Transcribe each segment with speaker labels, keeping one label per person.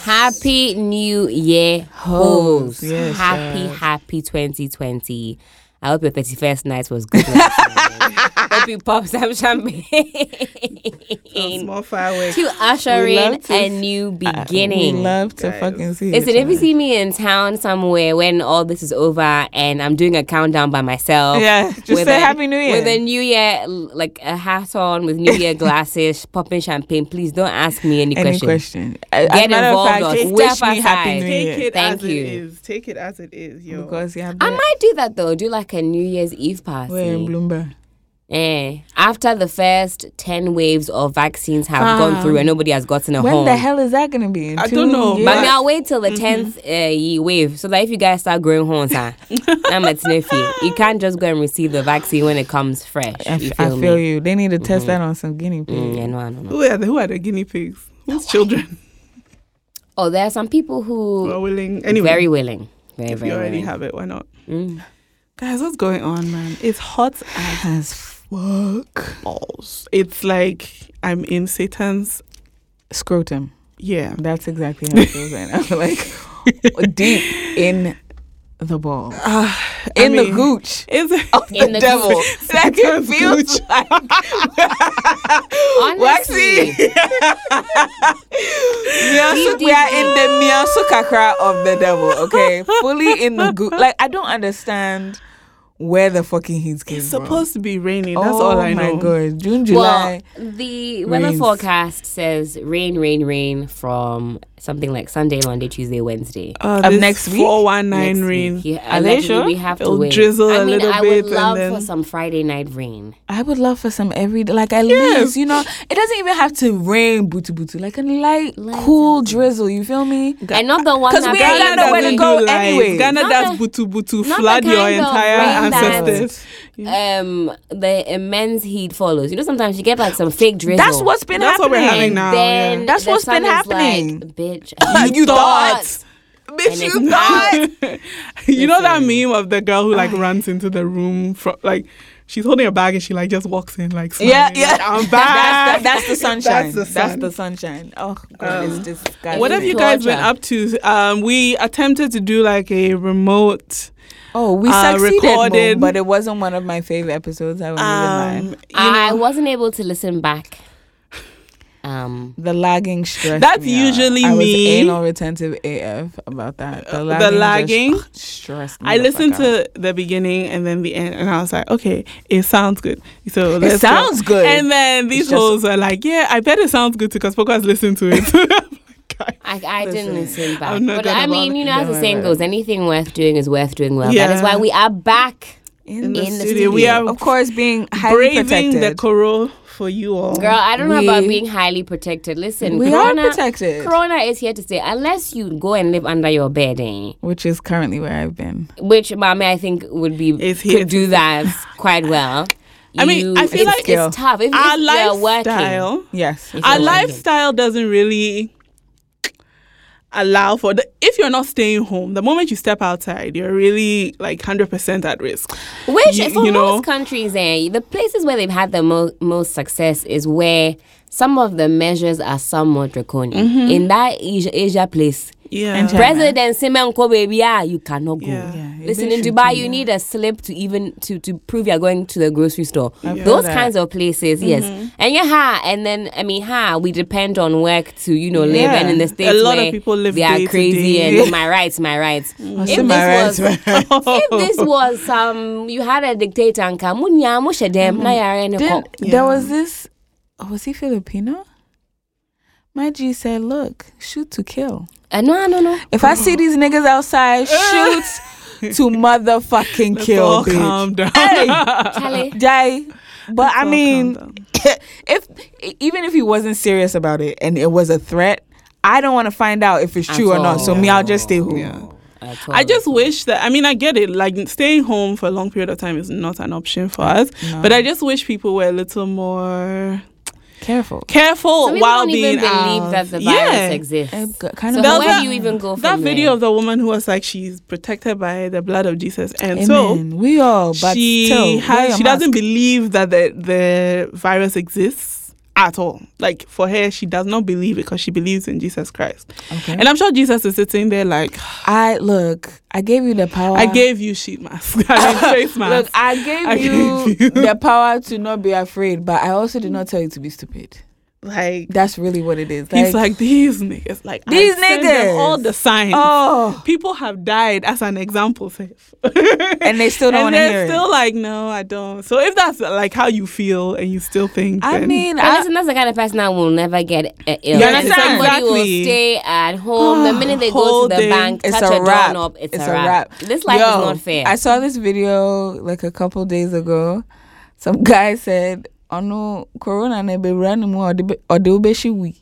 Speaker 1: Happy New Year, hoes.
Speaker 2: Yes,
Speaker 1: happy,
Speaker 2: yes.
Speaker 1: happy 2020. I hope your 31st night was good. last night. hope you pop some champagne
Speaker 3: Small fireworks.
Speaker 1: to usher
Speaker 2: We
Speaker 1: in
Speaker 2: love to
Speaker 1: a
Speaker 2: s-
Speaker 1: new uh,
Speaker 2: We
Speaker 1: beginning.
Speaker 2: love to
Speaker 3: Guys.
Speaker 2: fucking see.
Speaker 1: Listen,
Speaker 2: each
Speaker 1: if you see me in town somewhere when all this is over and I'm doing a countdown by myself,
Speaker 2: Yeah, just
Speaker 1: with
Speaker 2: say
Speaker 1: a-
Speaker 2: Happy New Year.
Speaker 1: with a New Year, like a hat on with New Year glasses, popping champagne, please don't ask me any,
Speaker 2: Any
Speaker 1: questions.
Speaker 2: question?
Speaker 1: Get
Speaker 2: a
Speaker 1: involved
Speaker 2: fact,
Speaker 1: or
Speaker 2: wish
Speaker 1: step
Speaker 2: me Happy
Speaker 1: aside.
Speaker 2: New
Speaker 3: Take it
Speaker 1: Thank
Speaker 3: as
Speaker 1: you.
Speaker 3: it is. Take it as it is, yo.
Speaker 2: Because yeah,
Speaker 1: I might do that though. Do like a New Year's Eve party.
Speaker 2: we're in Bloomberg.
Speaker 1: Eh, after the first 10 waves of vaccines have gone through and nobody has gotten a
Speaker 2: When
Speaker 1: home.
Speaker 2: the hell is that gonna be? In
Speaker 3: I
Speaker 2: two
Speaker 3: don't know,
Speaker 2: years?
Speaker 1: but
Speaker 3: but-
Speaker 1: me, I'll wait till the 10th uh, wave so that if you guys start growing horns, huh, I'm a sniffy. You can't just go and receive the vaccine when it comes fresh.
Speaker 2: I,
Speaker 1: you
Speaker 2: f- I
Speaker 1: feel,
Speaker 2: feel you. They need to test that on some guinea pigs.
Speaker 1: Mm, yeah, no, I don't know.
Speaker 3: Who are the who are the guinea pigs? Whose children
Speaker 1: Oh, there are some people
Speaker 3: who are willing? Anyway,
Speaker 1: very willing. Very,
Speaker 3: if
Speaker 1: very
Speaker 3: you already
Speaker 1: willing.
Speaker 3: have it, why not?
Speaker 1: Mm.
Speaker 3: Guys, what's going on, man? It's hot as
Speaker 2: Fuck.
Speaker 3: balls. It's like I'm in Satan's.
Speaker 2: Scrotum.
Speaker 3: Yeah.
Speaker 2: That's exactly how it feels right now. like deep in the ball,
Speaker 3: Uh,
Speaker 2: in the gooch
Speaker 3: Is it?
Speaker 2: of
Speaker 1: In
Speaker 2: the,
Speaker 1: the
Speaker 2: devil.
Speaker 1: gooch.
Speaker 2: Like it
Speaker 3: Satan's
Speaker 2: feels
Speaker 3: gooch.
Speaker 2: like
Speaker 1: Honestly,
Speaker 2: Miasu- we are in the miasu kakra of the devil. Okay, fully in the gooch. Like I don't understand where the fucking heat came
Speaker 3: It's
Speaker 2: from.
Speaker 3: supposed to be raining. That's
Speaker 2: oh
Speaker 3: all I know.
Speaker 2: my god, June, July.
Speaker 1: Well, the weather
Speaker 2: rains.
Speaker 1: forecast says rain, rain, rain from something like Sunday, Monday, Tuesday, Wednesday.
Speaker 3: Uh,
Speaker 2: Of
Speaker 3: this
Speaker 2: next week?
Speaker 3: 419
Speaker 1: Next
Speaker 3: rain.
Speaker 1: week. Yeah,
Speaker 2: Are they sure?
Speaker 1: We have to
Speaker 3: It'll
Speaker 1: wait.
Speaker 3: drizzle
Speaker 1: I
Speaker 3: a
Speaker 1: mean,
Speaker 3: little
Speaker 1: I
Speaker 3: bit
Speaker 1: would
Speaker 3: and
Speaker 1: love
Speaker 3: then-
Speaker 1: for some Friday night rain.
Speaker 2: I would love for some every day. like at
Speaker 3: Yes.
Speaker 2: least you know it doesn't even have to rain booty booty like a light,
Speaker 1: Light
Speaker 2: cool
Speaker 1: something.
Speaker 2: drizzle. You feel me?
Speaker 1: and not the one
Speaker 2: 'Cause
Speaker 1: that
Speaker 2: we ain't got
Speaker 1: rain
Speaker 2: nowhere to
Speaker 1: with,
Speaker 2: go
Speaker 3: do live.
Speaker 2: anyways.
Speaker 3: Ghana
Speaker 1: Not
Speaker 3: does
Speaker 1: the-
Speaker 3: butu butu,
Speaker 1: not
Speaker 3: flood your entire
Speaker 1: rain that- Um, the immense heat follows. You know, sometimes you get like some fake drizzle.
Speaker 2: That's what's been
Speaker 3: That's what we're
Speaker 2: happening.
Speaker 3: having now,
Speaker 1: then
Speaker 3: yeah.
Speaker 2: That's
Speaker 1: the
Speaker 2: what's been happening.
Speaker 1: Like, Bitch,
Speaker 2: You thought. Bitch, you thought.
Speaker 3: you know that meme of the girl who like runs into the room from like she's holding a bag and she like just walks in like
Speaker 2: Yeah,
Speaker 3: smiling,
Speaker 2: yeah.
Speaker 3: like, I'm
Speaker 2: That's
Speaker 3: back.
Speaker 2: the, that's the sunshine.
Speaker 3: That's
Speaker 2: That's
Speaker 3: the
Speaker 2: the, sunshine. Oh god,
Speaker 3: Um,
Speaker 2: it's disgusting.
Speaker 3: What have you guys been up to? Um, we attempted to do like a remote.
Speaker 2: Oh, we
Speaker 3: uh,
Speaker 2: succeeded,
Speaker 3: recorded-
Speaker 2: but it wasn't one of my favorite episodes. I won't even
Speaker 3: Um,
Speaker 2: lie.
Speaker 3: you
Speaker 1: I
Speaker 3: know,
Speaker 1: wasn't able to listen back. Um,
Speaker 2: The lagging stress.
Speaker 3: That's usually
Speaker 2: I
Speaker 3: me.
Speaker 2: was anal retentive AF about that. The
Speaker 3: Uh,
Speaker 2: lagging,
Speaker 3: the lagging?
Speaker 2: just stressed. me
Speaker 3: I
Speaker 2: the
Speaker 3: listened to the beginning and then the end, and I was like, okay, it sounds good. So
Speaker 2: It
Speaker 3: let's go.
Speaker 2: sounds good.
Speaker 3: And then these
Speaker 2: It's
Speaker 3: hoes are like, yeah, I bet it sounds good too, because Poco has listened to it. I'm like, "Guys,
Speaker 1: I, I didn't listen back.
Speaker 3: I'm not
Speaker 1: But I mean, you know, as the saying goes, anything worth doing is worth doing well. That
Speaker 3: Yeah.
Speaker 1: is why we are back.
Speaker 2: in,
Speaker 3: the
Speaker 2: the,
Speaker 1: in the
Speaker 3: studio, we are
Speaker 2: of course, being highly
Speaker 3: braving
Speaker 2: protected.
Speaker 3: the coro for you all.
Speaker 1: Girl, I don't know about being highly protected. Listen,
Speaker 2: we
Speaker 1: corona,
Speaker 2: are protected,
Speaker 1: Corona is here to stay. Unless you go and live under your bed, eh?
Speaker 2: which is currently where I've been.
Speaker 1: which mommy I think would be
Speaker 3: Is here
Speaker 1: could do that quite well.
Speaker 3: I mean, I feel
Speaker 1: it's,
Speaker 3: like
Speaker 1: it's tough. If,
Speaker 3: Our
Speaker 1: if you're working,
Speaker 3: lifestyle,
Speaker 2: Yes,
Speaker 1: If
Speaker 3: our
Speaker 1: you're working.
Speaker 3: lifestyle doesn't really allow for the if you're not staying home the moment you step outside you're really like 100% at risk
Speaker 1: Which
Speaker 3: You-
Speaker 1: for
Speaker 3: you know-
Speaker 1: most countries, eh, the places where they've had the mo- most success is where some of the measures are somewhat draconian.
Speaker 3: Mm-hmm.
Speaker 1: In that Asia, Asia place,
Speaker 3: yeah
Speaker 2: And China.
Speaker 1: President Simenko baby, ah, you cannot go.
Speaker 3: Yeah.
Speaker 2: Yeah,
Speaker 1: Listen, in Dubai,
Speaker 2: do
Speaker 1: you need a slip to even to to prove you're going to the grocery store.
Speaker 2: I
Speaker 1: Those
Speaker 2: that.
Speaker 1: kinds of places, yes.
Speaker 3: Mm-hmm.
Speaker 1: And yeah, ha, and then I mean, ha, we depend on work to you know live,
Speaker 2: Yeah.
Speaker 1: and in the states a
Speaker 3: lot of
Speaker 1: where
Speaker 3: people live
Speaker 1: they are
Speaker 3: day to
Speaker 1: crazy
Speaker 3: day.
Speaker 1: and my rights, my rights.
Speaker 2: Oh,
Speaker 1: If this
Speaker 2: my
Speaker 1: was
Speaker 2: rights,
Speaker 1: if this was some you had a dictator and come munya mushe dem na yare ne
Speaker 2: Then there was this. Oh, was he Filipino? My G said, "Look, shoot to kill.
Speaker 1: Uh, no, no, no.
Speaker 2: If I see these niggas outside, shoot to motherfucking
Speaker 3: Let's
Speaker 2: kill,
Speaker 3: all
Speaker 2: bitch.
Speaker 3: calm down
Speaker 2: Hey,
Speaker 1: Charlie.
Speaker 2: die. But
Speaker 3: Let's
Speaker 2: I mean, if even if he wasn't serious about it and it was a threat, I don't want to find out if it's
Speaker 1: At
Speaker 2: true or not. So me, I'll just stay home.
Speaker 3: yeah I just wish that I mean I get it like staying home for a long period of time is not an option for us
Speaker 2: No.
Speaker 3: but I just wish people were a little more
Speaker 2: Careful.
Speaker 3: careful
Speaker 1: Some people
Speaker 3: while
Speaker 1: don't
Speaker 3: being
Speaker 1: even believe
Speaker 3: out.
Speaker 1: that the um, virus
Speaker 3: yeah.
Speaker 1: exists.
Speaker 2: Kind
Speaker 1: So
Speaker 2: of
Speaker 3: There was
Speaker 1: where
Speaker 3: that-
Speaker 1: do you even go from
Speaker 3: that video
Speaker 1: there?
Speaker 3: of the woman who was like she's protected by the blood of Jesus and so
Speaker 2: we all, but
Speaker 3: she
Speaker 2: still,
Speaker 3: has,
Speaker 2: your
Speaker 3: she doesn't believe that the the virus exists at all. Like for her, she does not believe it because she believes in Jesus Christ.
Speaker 2: Okay.
Speaker 3: And I'm sure Jesus is sitting there like,
Speaker 2: I look. I gave you the power.
Speaker 3: I gave you sheet mask, I mean, face mask.
Speaker 2: Look, I gave
Speaker 3: I
Speaker 2: you
Speaker 3: gave you-
Speaker 2: the power to not be afraid, but I also did not tell you to be stupid.
Speaker 3: Like
Speaker 2: That's really what it is.
Speaker 3: he's like these niggas, like I
Speaker 2: These
Speaker 3: sent them
Speaker 2: niggas.
Speaker 3: all the signs.
Speaker 2: oh,
Speaker 3: People have died as an example, safe.
Speaker 2: and they still don't
Speaker 3: and
Speaker 2: want to
Speaker 3: they're
Speaker 2: hear
Speaker 3: still
Speaker 2: it.
Speaker 3: like, no, I don't. So if that's like how you feel and you still think,
Speaker 2: I
Speaker 3: then-
Speaker 2: mean,
Speaker 1: But
Speaker 2: I,
Speaker 1: listen, that's the kind of person that will never get uh, ill.
Speaker 2: You
Speaker 1: And
Speaker 2: understand?
Speaker 1: Somebody will stay at home. the minute they go to the bank,
Speaker 2: it's
Speaker 1: touch
Speaker 2: a
Speaker 1: a
Speaker 2: wrap.
Speaker 1: doorknob, it's,
Speaker 2: it's
Speaker 1: a wrap. This life
Speaker 2: Yo,
Speaker 1: is not fair.
Speaker 2: I saw this video like a couple days ago. Some guy said, "Oh no, Corona ne be running more or the ubeshi we."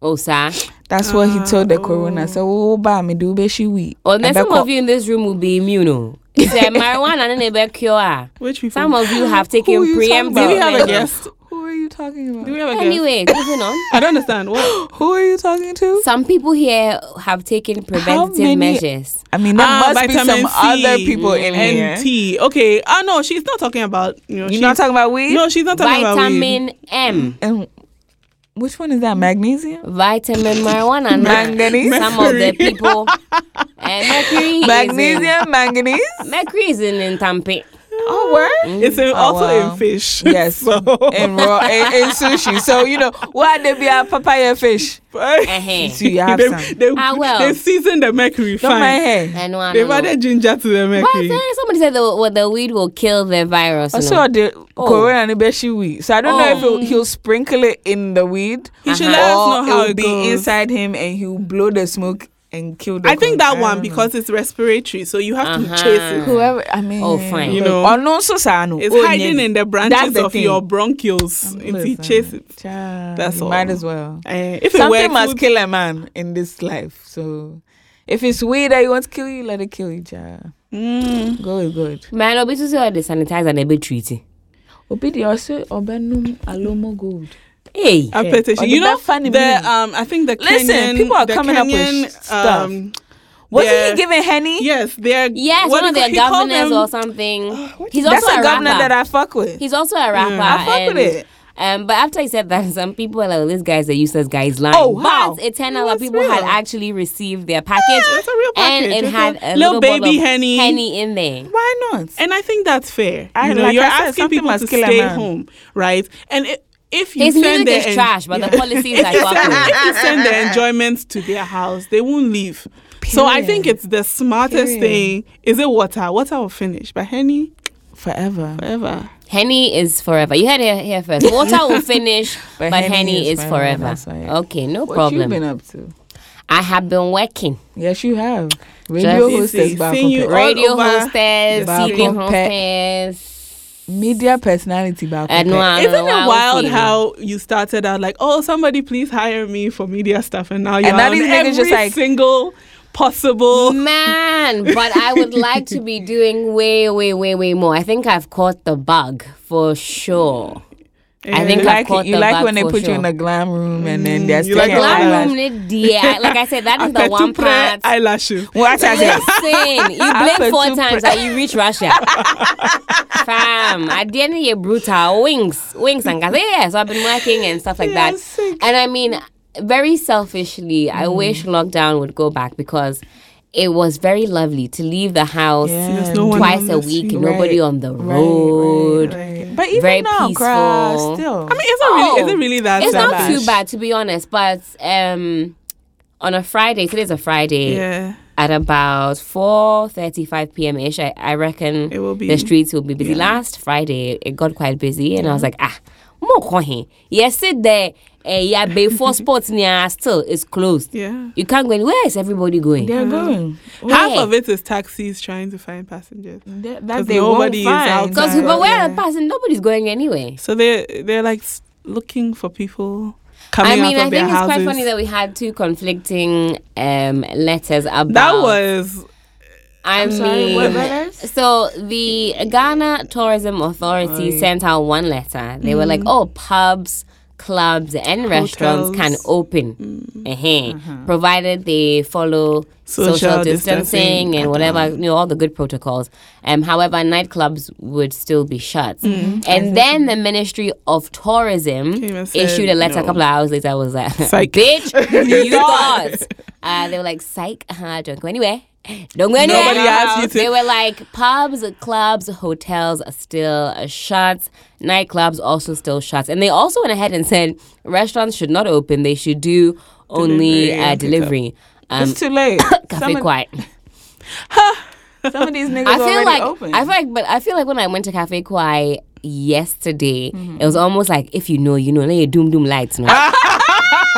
Speaker 1: oh, sir.
Speaker 2: That's what he told the
Speaker 3: Ah,
Speaker 2: Corona.
Speaker 3: oh.
Speaker 2: So, oh, ba me do ubeshi we.
Speaker 1: Well, then some of you in this room will be immune. oh. It's a marijuana and a cure.
Speaker 3: which people.
Speaker 1: Some of you have
Speaker 2: Who
Speaker 1: taken
Speaker 2: you talking
Speaker 1: preemptive
Speaker 2: about?
Speaker 3: do we have a
Speaker 1: measures.
Speaker 3: Guest?
Speaker 2: Who are you talking about?
Speaker 3: Do we have a guest?
Speaker 1: Anyway, moving on.
Speaker 3: I don't understand. What?
Speaker 2: Who are you talking to?
Speaker 1: Some people here have taken preventative
Speaker 2: many-
Speaker 1: measures.
Speaker 2: I mean, there
Speaker 3: Ah,
Speaker 2: must be some
Speaker 3: C
Speaker 2: other people in here.
Speaker 3: and tea. Okay. Ah, no, she's not talking about. You know,
Speaker 2: You're
Speaker 3: she's
Speaker 2: not talking about weed.
Speaker 3: No, she's not talking about weed.
Speaker 1: Vitamin M.
Speaker 2: And which one is that? Magnesium.
Speaker 1: Vitamin marijuana. and
Speaker 2: Manganese?
Speaker 1: Some of the people. and mercury.
Speaker 2: Magnesium, manganese.
Speaker 1: Is in, mercury is in, in Tampe.
Speaker 2: Oh, word.
Speaker 3: It's in,
Speaker 2: Oh,
Speaker 3: also
Speaker 2: wow.
Speaker 3: in fish.
Speaker 2: Yes,
Speaker 3: so,
Speaker 2: in raw in, in sushi. So you know why they be a papaya fish.
Speaker 1: Uh-huh.
Speaker 2: So you have
Speaker 3: they,
Speaker 2: some.
Speaker 3: they,
Speaker 1: Ah, well.
Speaker 3: they season the mercury
Speaker 2: Don't mind
Speaker 3: fine.
Speaker 2: her.
Speaker 1: I know, I
Speaker 3: They've
Speaker 1: know.
Speaker 3: added ginger to the
Speaker 1: But
Speaker 3: mercury.
Speaker 1: then somebody said the, well, the weed will kill the virus. you
Speaker 2: Also,
Speaker 1: know.
Speaker 2: the
Speaker 1: Oh.
Speaker 2: Corona and the beshi weed. So I don't know if
Speaker 1: Oh.
Speaker 2: he'll, he'll sprinkle it in the weed,
Speaker 3: He should
Speaker 1: Uh-huh.
Speaker 3: let us know how
Speaker 2: it'll
Speaker 3: it
Speaker 2: be inside him and he'll blow the smoke and kill the.
Speaker 3: I think that
Speaker 2: I
Speaker 3: one
Speaker 2: don't know.
Speaker 3: because it's respiratory, so you have to
Speaker 1: Uh-huh.
Speaker 3: chase it.
Speaker 2: whoever I mean,
Speaker 1: Oh, fine.
Speaker 3: You know.
Speaker 2: oh no, so sano.
Speaker 3: It's
Speaker 2: Oh,
Speaker 3: hiding
Speaker 2: yeah.
Speaker 3: in the
Speaker 2: That's
Speaker 3: branches
Speaker 2: the
Speaker 3: of
Speaker 2: thing.
Speaker 3: your bronchioles. If you chase it,
Speaker 2: child,
Speaker 3: That's
Speaker 2: you
Speaker 3: all.
Speaker 2: Might as well.
Speaker 3: Eh, if it
Speaker 2: Something
Speaker 3: were
Speaker 2: must kill a man in this life. So if it's weed that you want to kill you, let it kill you, child.
Speaker 3: Mm.
Speaker 2: Go is good.
Speaker 1: Man, I'll be to say the sanitizer and a bit treaty.
Speaker 2: Obi the also obenum alomo gold.
Speaker 1: Hey.
Speaker 3: A
Speaker 2: Yeah.
Speaker 3: petition.
Speaker 2: Or
Speaker 3: You know,
Speaker 2: bad funny
Speaker 3: the um, I think the
Speaker 2: Listen,
Speaker 3: Kenyan,
Speaker 2: people are
Speaker 3: the
Speaker 2: coming up with stuff.
Speaker 3: Um,
Speaker 2: Wasn't
Speaker 3: they're-
Speaker 2: he giving Henny?
Speaker 3: Yes, they're
Speaker 1: Yes, one of their
Speaker 3: he
Speaker 1: governors
Speaker 3: them-
Speaker 1: or something.
Speaker 3: what
Speaker 1: He's also
Speaker 2: a
Speaker 1: a
Speaker 2: governor
Speaker 1: rapper.
Speaker 2: that I fuck with.
Speaker 1: He's also a rapper.
Speaker 3: I
Speaker 2: fuck
Speaker 1: and,
Speaker 2: with it.
Speaker 1: Um, but after he said that, some people were like, well, "This guy's a useless guy. He's lying."
Speaker 2: Oh, how?
Speaker 1: But it turned out that
Speaker 3: That's
Speaker 1: people
Speaker 3: real.
Speaker 1: had actually received their package,
Speaker 3: It's a real package.
Speaker 1: and
Speaker 3: package.
Speaker 1: it had
Speaker 3: a
Speaker 1: a
Speaker 3: little
Speaker 1: little
Speaker 3: baby
Speaker 1: of
Speaker 3: Henny.
Speaker 1: henny in there.
Speaker 2: Why not?
Speaker 3: And I think that's fair.
Speaker 2: I-
Speaker 3: you know,
Speaker 2: like
Speaker 3: you're
Speaker 2: I said,
Speaker 3: asking people to stay
Speaker 2: man.
Speaker 3: home, right? And i if you
Speaker 1: His
Speaker 3: send
Speaker 1: music
Speaker 3: their
Speaker 1: is
Speaker 3: en-
Speaker 1: trash, but the policies
Speaker 3: if
Speaker 1: I
Speaker 3: you,
Speaker 1: fuck with.
Speaker 3: if you send their enjoyment to their house, they won't leave. So I think it's the smartest
Speaker 2: Period.
Speaker 3: thing. Is it water? Water will finish, but Henny
Speaker 2: Forever.
Speaker 3: forever.
Speaker 1: Henny is forever. You heard it here first. Water will finish,
Speaker 2: But
Speaker 1: but,
Speaker 2: Henny
Speaker 1: Henny,
Speaker 2: is
Speaker 1: is
Speaker 2: forever,
Speaker 1: forever. Okay, no problem.
Speaker 2: What you been up to?
Speaker 1: I have been working.
Speaker 2: Yes, you have. Radio
Speaker 1: Just-
Speaker 2: hostess,
Speaker 3: See,
Speaker 2: back
Speaker 3: seeing you
Speaker 1: Radio hostess,
Speaker 2: the
Speaker 1: TV hostess.
Speaker 2: Media personality back
Speaker 1: I
Speaker 2: up.
Speaker 1: know, I
Speaker 3: Isn't
Speaker 1: know,
Speaker 3: it
Speaker 1: I
Speaker 3: wild how you started out like, oh, somebody please hire me for media stuff, and now you're
Speaker 2: now
Speaker 3: on
Speaker 2: these
Speaker 3: every
Speaker 2: just like-
Speaker 3: single possible.
Speaker 1: Man, but I would like to be doing way, way, way, way more. I think I've caught the bug for sure. I think
Speaker 2: You like it, you like
Speaker 1: bug
Speaker 2: when they
Speaker 1: for
Speaker 2: put you in the glam room and then mm. they're
Speaker 3: you like
Speaker 2: sticking
Speaker 3: the
Speaker 1: Glam
Speaker 2: eyelash.
Speaker 1: room, yeah, like I said, that is the
Speaker 3: After
Speaker 1: one
Speaker 3: two
Speaker 1: part.
Speaker 3: eyelashes.
Speaker 2: What I say?
Speaker 1: Listen, you
Speaker 2: After
Speaker 1: blink four times
Speaker 2: pre-
Speaker 1: and you reach Russia. Fam, at the end of your brutal wings, wings and gas. Yeah, so I've been working and stuff like
Speaker 2: Yeah,
Speaker 1: that.
Speaker 2: sick.
Speaker 1: And I mean, very selfishly, I mm. wish lockdown would go back because it was very lovely to leave the house
Speaker 2: Yeah,
Speaker 3: no
Speaker 1: twice a week,
Speaker 2: Right,
Speaker 1: nobody on the road.
Speaker 2: right, right. But even
Speaker 1: Very
Speaker 2: now, cry,
Speaker 1: peaceful.
Speaker 2: still.
Speaker 3: I mean, it's not really. Is it really that?
Speaker 1: It's not
Speaker 3: selfish?
Speaker 1: too bad to be honest, but um, on a Friday, today's a Friday.
Speaker 3: Yeah.
Speaker 1: at about 4.35 p.m. ish, I, I reckon
Speaker 3: It will be.
Speaker 1: the streets will be busy.
Speaker 3: yeah.
Speaker 1: Last Friday, it got quite busy, and I was like, ah, more coin. Yes, sit there. Uh, yeah, before sports near still is closed.
Speaker 3: Yeah.
Speaker 1: You can't go in. Where is everybody going?
Speaker 2: They're going.
Speaker 3: Half
Speaker 1: Where?
Speaker 3: of it is taxis trying to find passengers.
Speaker 2: That,
Speaker 3: 'Cause
Speaker 2: that they
Speaker 3: nobody is
Speaker 2: won't find.
Speaker 3: out
Speaker 1: Because but where are the passing? Nobody's going anyway.
Speaker 3: So they they're like looking for people coming
Speaker 1: I mean,
Speaker 3: out
Speaker 1: I think it's
Speaker 3: houses.
Speaker 1: quite funny that we had two conflicting um, letters about.
Speaker 3: that was
Speaker 1: I
Speaker 2: I'm sorry,
Speaker 1: mean,
Speaker 2: what letters?
Speaker 1: so the Ghana Tourism Authority
Speaker 2: Oh,
Speaker 1: sent out one letter. They were like, "Oh, pubs, clubs and restaurants can
Speaker 3: Hotels.
Speaker 1: open, uh provided they follow social,
Speaker 3: Social
Speaker 1: distancing,
Speaker 3: distancing,
Speaker 1: and whatever, you know, all the good protocols. Um, however, nightclubs would still be shut. And then the Ministry of Tourism
Speaker 3: Came
Speaker 1: issued
Speaker 3: said
Speaker 1: a letter
Speaker 3: no.
Speaker 1: a couple of hours later. I was like, bitch, you thought. Uh, they were like, psych, uh, don't go anywhere. Don't go anywhere.
Speaker 3: Nobody asked you to-
Speaker 1: They were like, pubs, clubs, hotels are still uh, shut. Nightclubs also still shut. And they also went ahead and said restaurants should not open. They should do only
Speaker 3: Delivery
Speaker 1: uh, delivery. Um,
Speaker 2: it's too late.
Speaker 1: cafe
Speaker 2: some,
Speaker 1: quiet.
Speaker 2: some of these niggas
Speaker 1: I feel
Speaker 2: already
Speaker 1: like
Speaker 2: open.
Speaker 1: I feel like, but I feel like when I went to Cafe Kwai yesterday,
Speaker 2: Mm-hmm.
Speaker 1: it was almost like if you know, you know, like doom doom lights. No?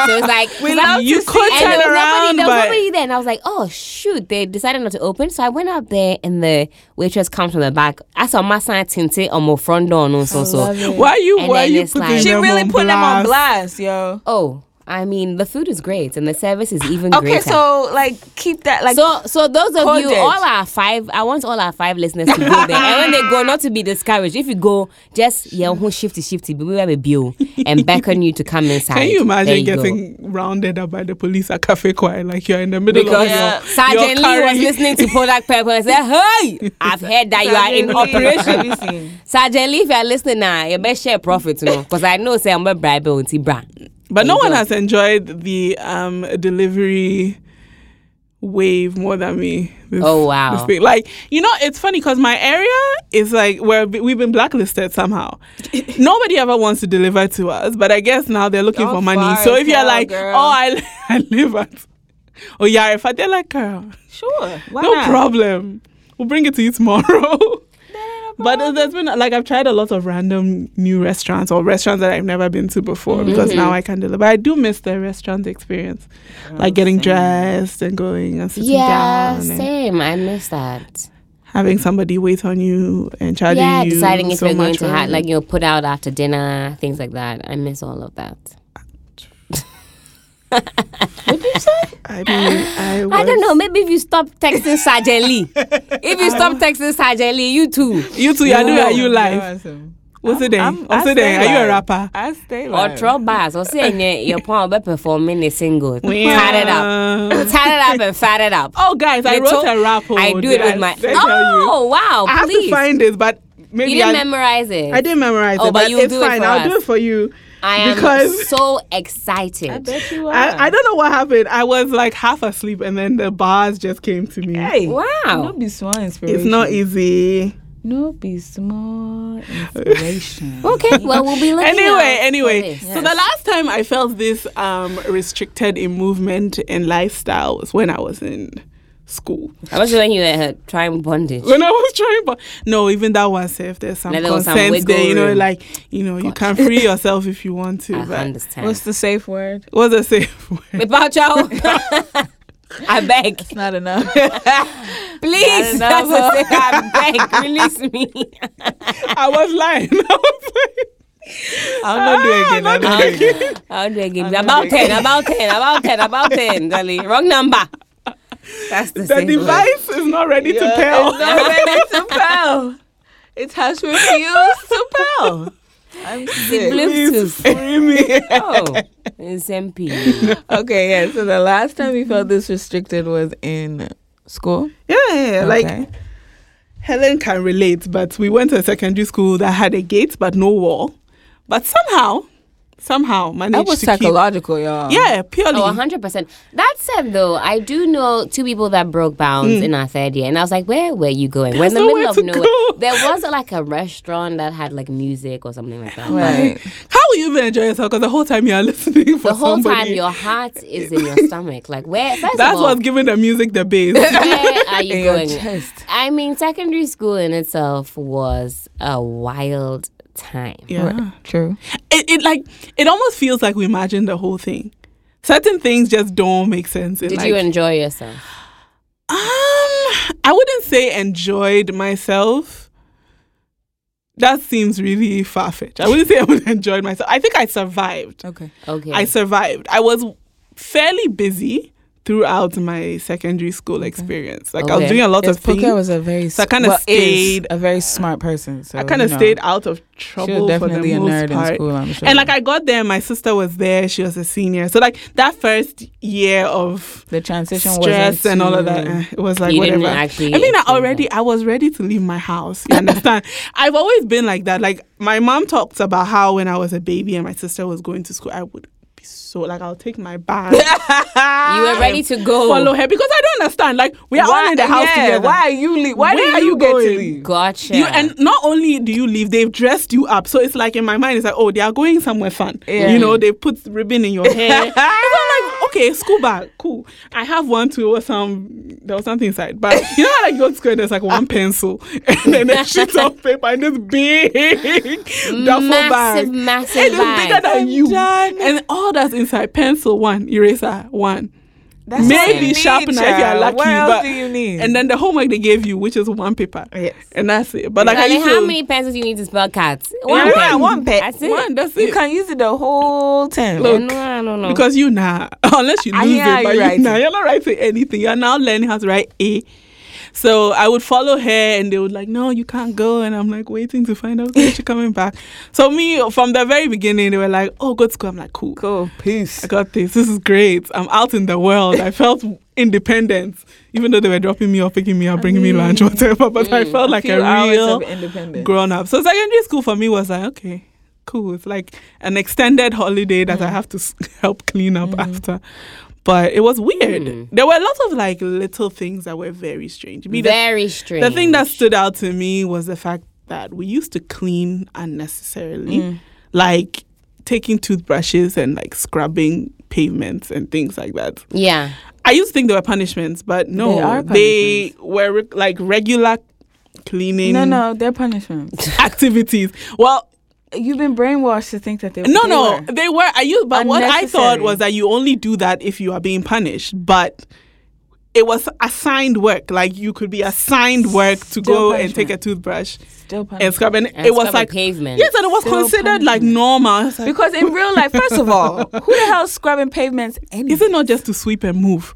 Speaker 1: so it's like
Speaker 2: We
Speaker 1: 'cause
Speaker 2: love
Speaker 3: You
Speaker 2: to see
Speaker 3: could
Speaker 1: and
Speaker 3: turn
Speaker 1: there was
Speaker 3: around,
Speaker 1: nobody, there was
Speaker 3: but
Speaker 1: nobody there, and I was like, "Oh shoot!" They decided not to open, so I went out there, and the waitress comes from the back. I saw my sign tinte on my front door, no, so so.
Speaker 3: why are you
Speaker 1: And
Speaker 3: why are you putting
Speaker 1: like-
Speaker 2: she really
Speaker 3: on
Speaker 2: put them on
Speaker 3: blast?
Speaker 2: blast, yo.
Speaker 1: Oh, I mean, the food is great, and the service is even good.
Speaker 2: Okay,
Speaker 1: greater.
Speaker 2: so like keep that like
Speaker 1: So, so those of you,
Speaker 2: Coded.
Speaker 1: all our five, I want all our five listeners to go there. and when they go, not to be discouraged. If you go, just yeah, who shifty shifty, but we have a bill and beckon you to come inside.
Speaker 3: Can you imagine
Speaker 1: go.
Speaker 3: getting rounded up by the police at Cafe Quiet like you're in the middle
Speaker 1: Because
Speaker 3: of
Speaker 2: Yeah.
Speaker 3: your,
Speaker 1: Sergeant
Speaker 3: your
Speaker 1: Lee was listening to Kodak Pepper and said, "Hey, I've heard that you are in
Speaker 2: Have
Speaker 1: operation."
Speaker 2: you?
Speaker 1: Sergeant Lee, if you are listening now, you best share profits, you know, because I know say I'm a bribe on Tibra.
Speaker 3: But no one has enjoyed the um, delivery wave more than me. This-
Speaker 1: Oh, wow.
Speaker 3: Like you know, it's funny because my area is like where we've been blacklisted somehow. Nobody ever wants to deliver to us, but I guess now they're looking
Speaker 2: Don't
Speaker 3: for money. So if you're like,
Speaker 2: girl.
Speaker 3: oh, I, I live at, oh yeah, if I they're like, girl,
Speaker 2: Sure.
Speaker 3: No
Speaker 2: not?
Speaker 3: problem. We'll bring it to you tomorrow. But there's been like I've tried a lot of random new restaurants or restaurants that I've never been to before because now mm-hmm. I can deliver. But I do miss the restaurant experience, oh, like getting
Speaker 2: same.
Speaker 3: dressed and going and sitting
Speaker 1: Yeah,
Speaker 3: down and
Speaker 1: same. I miss that.
Speaker 3: having somebody wait on you and charging
Speaker 1: Yeah,
Speaker 3: you.
Speaker 1: deciding if
Speaker 3: so
Speaker 1: you're going to have like you know put out after dinner, things like that. I miss all of that.
Speaker 3: I mean, I, was,
Speaker 1: I don't know. Maybe if you stop texting Sergeant Lee, if you stop texting Sergeant Lee, you too.
Speaker 3: You two, you're doing
Speaker 2: No,
Speaker 3: are you
Speaker 2: no,
Speaker 3: live? What's it
Speaker 2: I'm-
Speaker 3: then?
Speaker 2: I
Speaker 3: What's it
Speaker 2: stay
Speaker 3: then? Are you a rapper?
Speaker 2: I stay
Speaker 1: Or
Speaker 2: live.
Speaker 1: throw bars or say your point about performing a single. Tat it up. Tat it up and fat it up.
Speaker 3: Oh, guys, I
Speaker 1: Little-
Speaker 3: wrote a rap. oh,
Speaker 1: I do it with my.
Speaker 3: did I tell you?
Speaker 1: Oh wow!
Speaker 3: I have
Speaker 1: please.
Speaker 3: to find this, but maybe
Speaker 1: you didn't
Speaker 3: I,
Speaker 1: memorize it.
Speaker 3: I didn't memorize
Speaker 1: Oh,
Speaker 3: it,
Speaker 1: but
Speaker 3: but,
Speaker 1: you'll
Speaker 3: it's
Speaker 1: do it
Speaker 3: fine.
Speaker 1: for
Speaker 3: I'll
Speaker 1: us.
Speaker 3: do it for you.
Speaker 1: I am
Speaker 3: because-
Speaker 1: so excited.
Speaker 2: I bet you are.
Speaker 3: I, I don't know what happened. I was like half asleep, and then the bars just came to me.
Speaker 2: Hey,
Speaker 1: Wow.
Speaker 2: No be small inspiration.
Speaker 3: It's not easy.
Speaker 2: No be small inspiration.
Speaker 1: Okay, well we'll be looking.
Speaker 3: Anyway,
Speaker 1: out for
Speaker 3: anyway.
Speaker 1: this.
Speaker 3: So the last time I felt this um, restricted in movement and lifestyle was when I was in school.
Speaker 1: I was when you were trying bondage.
Speaker 3: When I was trying, but no, even that was safe. there's some
Speaker 1: Like there was some
Speaker 3: consent there, you know,
Speaker 1: room.
Speaker 3: like you know, you can free yourself if you want to.
Speaker 1: I
Speaker 3: but
Speaker 1: understand.
Speaker 2: What's the safe word?
Speaker 3: what's the safe word?
Speaker 1: About y'all. I beg,
Speaker 2: It's not enough.
Speaker 1: please.
Speaker 2: Not
Speaker 1: That's
Speaker 2: enough.
Speaker 1: what I beg, release me.
Speaker 3: I was lying. I was lying.
Speaker 2: I'll not do it again. I'll not do it again.
Speaker 1: I'll do it again. About ten, about ten, about ten, about ten, darling. Wrong number. That's the,
Speaker 3: The
Speaker 1: same word.
Speaker 3: device is not ready to pell.
Speaker 2: It's not ready to pal. It has refused to pell. I'm sick.
Speaker 1: Bluetooth. Oh, it's MP.
Speaker 2: Okay, yeah. So the last time we felt this restricted was in school.
Speaker 3: Yeah, yeah, yeah. like Helen can relate, but we went to a secondary school that had a gate but no wall. But somehow, somehow managed
Speaker 2: that was
Speaker 3: to keep.
Speaker 2: psychological, y'all.
Speaker 3: Yeah, purely.
Speaker 1: Oh, 100%. That said, though, I do know two people that broke bounds mm. in our third year. And I was like, where were you going? We're in the
Speaker 3: There's
Speaker 1: middle of
Speaker 3: nowhere go.
Speaker 1: There was like a restaurant that had like music or something like that. but
Speaker 2: Right.
Speaker 3: How will you even enjoy yourself? Because the whole time you are listening for
Speaker 1: The whole
Speaker 3: somebody.
Speaker 1: time your heart is in your stomach. Like, where, first
Speaker 3: That's
Speaker 1: of all,
Speaker 3: what's giving the music the bass.
Speaker 1: where are you
Speaker 2: In your
Speaker 1: going?
Speaker 2: chest.
Speaker 1: I mean, secondary school in itself was a wild time.
Speaker 3: yeah.
Speaker 2: True.
Speaker 3: It, it like it almost feels like we imagined the whole thing. Certain things just don't make sense. in,
Speaker 1: Did
Speaker 3: like,
Speaker 1: you enjoy yourself?
Speaker 3: Um, I wouldn't say enjoyed myself. That seems really far fetched. I wouldn't say I would enjoyed myself. I think I survived.
Speaker 2: Okay.
Speaker 1: Okay.
Speaker 3: I survived. I was fairly busy, throughout my secondary school experience. Like I was doing a lot
Speaker 2: Yes,
Speaker 3: of things.
Speaker 2: Puka was a very
Speaker 3: So I kinda
Speaker 2: well,
Speaker 3: stayed-
Speaker 2: a very smart person. So
Speaker 3: I kind of
Speaker 2: you know,
Speaker 3: stayed out of
Speaker 2: She
Speaker 3: trouble
Speaker 2: was
Speaker 3: for the
Speaker 2: a
Speaker 3: most
Speaker 2: nerd
Speaker 3: part.
Speaker 2: in school. I'm sure.
Speaker 3: And like I got there, my sister was there. She was a senior. So like that first year of
Speaker 2: the transition
Speaker 3: stress
Speaker 2: wasn't
Speaker 3: and all of that, eh, it was like whatever.
Speaker 1: actually
Speaker 3: I mean, I
Speaker 1: experience
Speaker 3: already I was ready to leave my house. You understand? I've always been like that. Like my mom talks about how when I was a baby and my sister was going to school, I would be so like I'll take my bag,
Speaker 1: You were ready to go.
Speaker 3: follow her because I don't understand. Like we are all in the house
Speaker 2: yeah,
Speaker 3: together.
Speaker 2: Why are you leave? Why
Speaker 3: Where are
Speaker 2: you,
Speaker 3: you
Speaker 2: get
Speaker 3: going?
Speaker 2: leave?
Speaker 1: Gotcha.
Speaker 3: You and not only do you leave, they've dressed you up. So it's like in my mind, it's like, oh, they are going somewhere fun.
Speaker 2: Yeah.
Speaker 3: You know, they put ribbon in your hair. and I'm like, okay, school bag, cool. I have one too. Or some there was something inside, but you know how like you go to school, and there's like one pencil and then a sheet of paper and this big duffel bag.
Speaker 1: massive, massive
Speaker 3: It is
Speaker 1: bag.
Speaker 3: bigger than
Speaker 2: I'm
Speaker 3: you,
Speaker 2: done.
Speaker 3: and all that's inside: pencil one, eraser one,
Speaker 2: That's
Speaker 3: maybe
Speaker 2: all you need,
Speaker 3: if you're lucky.
Speaker 2: What else
Speaker 3: but
Speaker 2: do you need?
Speaker 3: and then the homework they gave you, which is one paper,
Speaker 2: yes.
Speaker 3: and that's it. But like I
Speaker 1: Darling,
Speaker 3: used
Speaker 1: how
Speaker 3: to-
Speaker 1: many pencils do you need to spell cats?
Speaker 2: One,
Speaker 1: pen.
Speaker 2: one pen.
Speaker 1: That's it.
Speaker 3: One, that's
Speaker 2: You
Speaker 3: it.
Speaker 2: can use it the whole time.
Speaker 3: Look,
Speaker 1: no, I don't know.
Speaker 3: Because you nah, unless you
Speaker 2: I
Speaker 3: lose
Speaker 2: hear how
Speaker 3: it, but
Speaker 2: you
Speaker 3: you
Speaker 2: write
Speaker 3: nah,
Speaker 2: it.
Speaker 3: you're not writing anything. You're now learning how to write A. So I would follow her, and they would like, no, you can't go, and I'm like waiting to find out when she's coming back. So me, from the very beginning, they were like, oh, go to school. I'm like, cool,
Speaker 2: cool. Peace.
Speaker 3: I got this. This is great. I'm out in the world. I felt independent, even though they were dropping me or picking me up, bringing me lunch, whatever. But I felt like a, real grown up. So secondary school for me was like, okay, cool. It's like an extended holiday that I
Speaker 2: Mm.
Speaker 3: have to s- help clean up after. But it was weird.
Speaker 1: Mm.
Speaker 3: There were lots of like little things that were very strange. Me, the,
Speaker 1: Very strange.
Speaker 3: the thing that stood out to me was the fact that we used to clean unnecessarily,
Speaker 2: Mm.
Speaker 3: like taking toothbrushes and like scrubbing pavements and things like that.
Speaker 1: Yeah.
Speaker 3: I used to think they were punishments, but no,
Speaker 2: They are
Speaker 3: they were re- like regular cleaning
Speaker 2: No, no, they're punishments.
Speaker 3: activities. Well,
Speaker 2: You've been brainwashed to think that they were.
Speaker 3: no,
Speaker 2: they
Speaker 3: no,
Speaker 2: were.
Speaker 3: they were. I used, but what I thought was that you only do that if you are being punished. But it was assigned work. Like you could be assigned work to
Speaker 2: Still
Speaker 3: go and take a toothbrush
Speaker 2: Still
Speaker 3: and scrub, and,
Speaker 1: And
Speaker 3: it was like
Speaker 1: pavement.
Speaker 3: yes, and it was
Speaker 2: Still
Speaker 3: considered like normal. Like,
Speaker 2: Because in real life, first of all, who the hell is scrubbing pavements anyway?
Speaker 3: is it not just to sweep and move?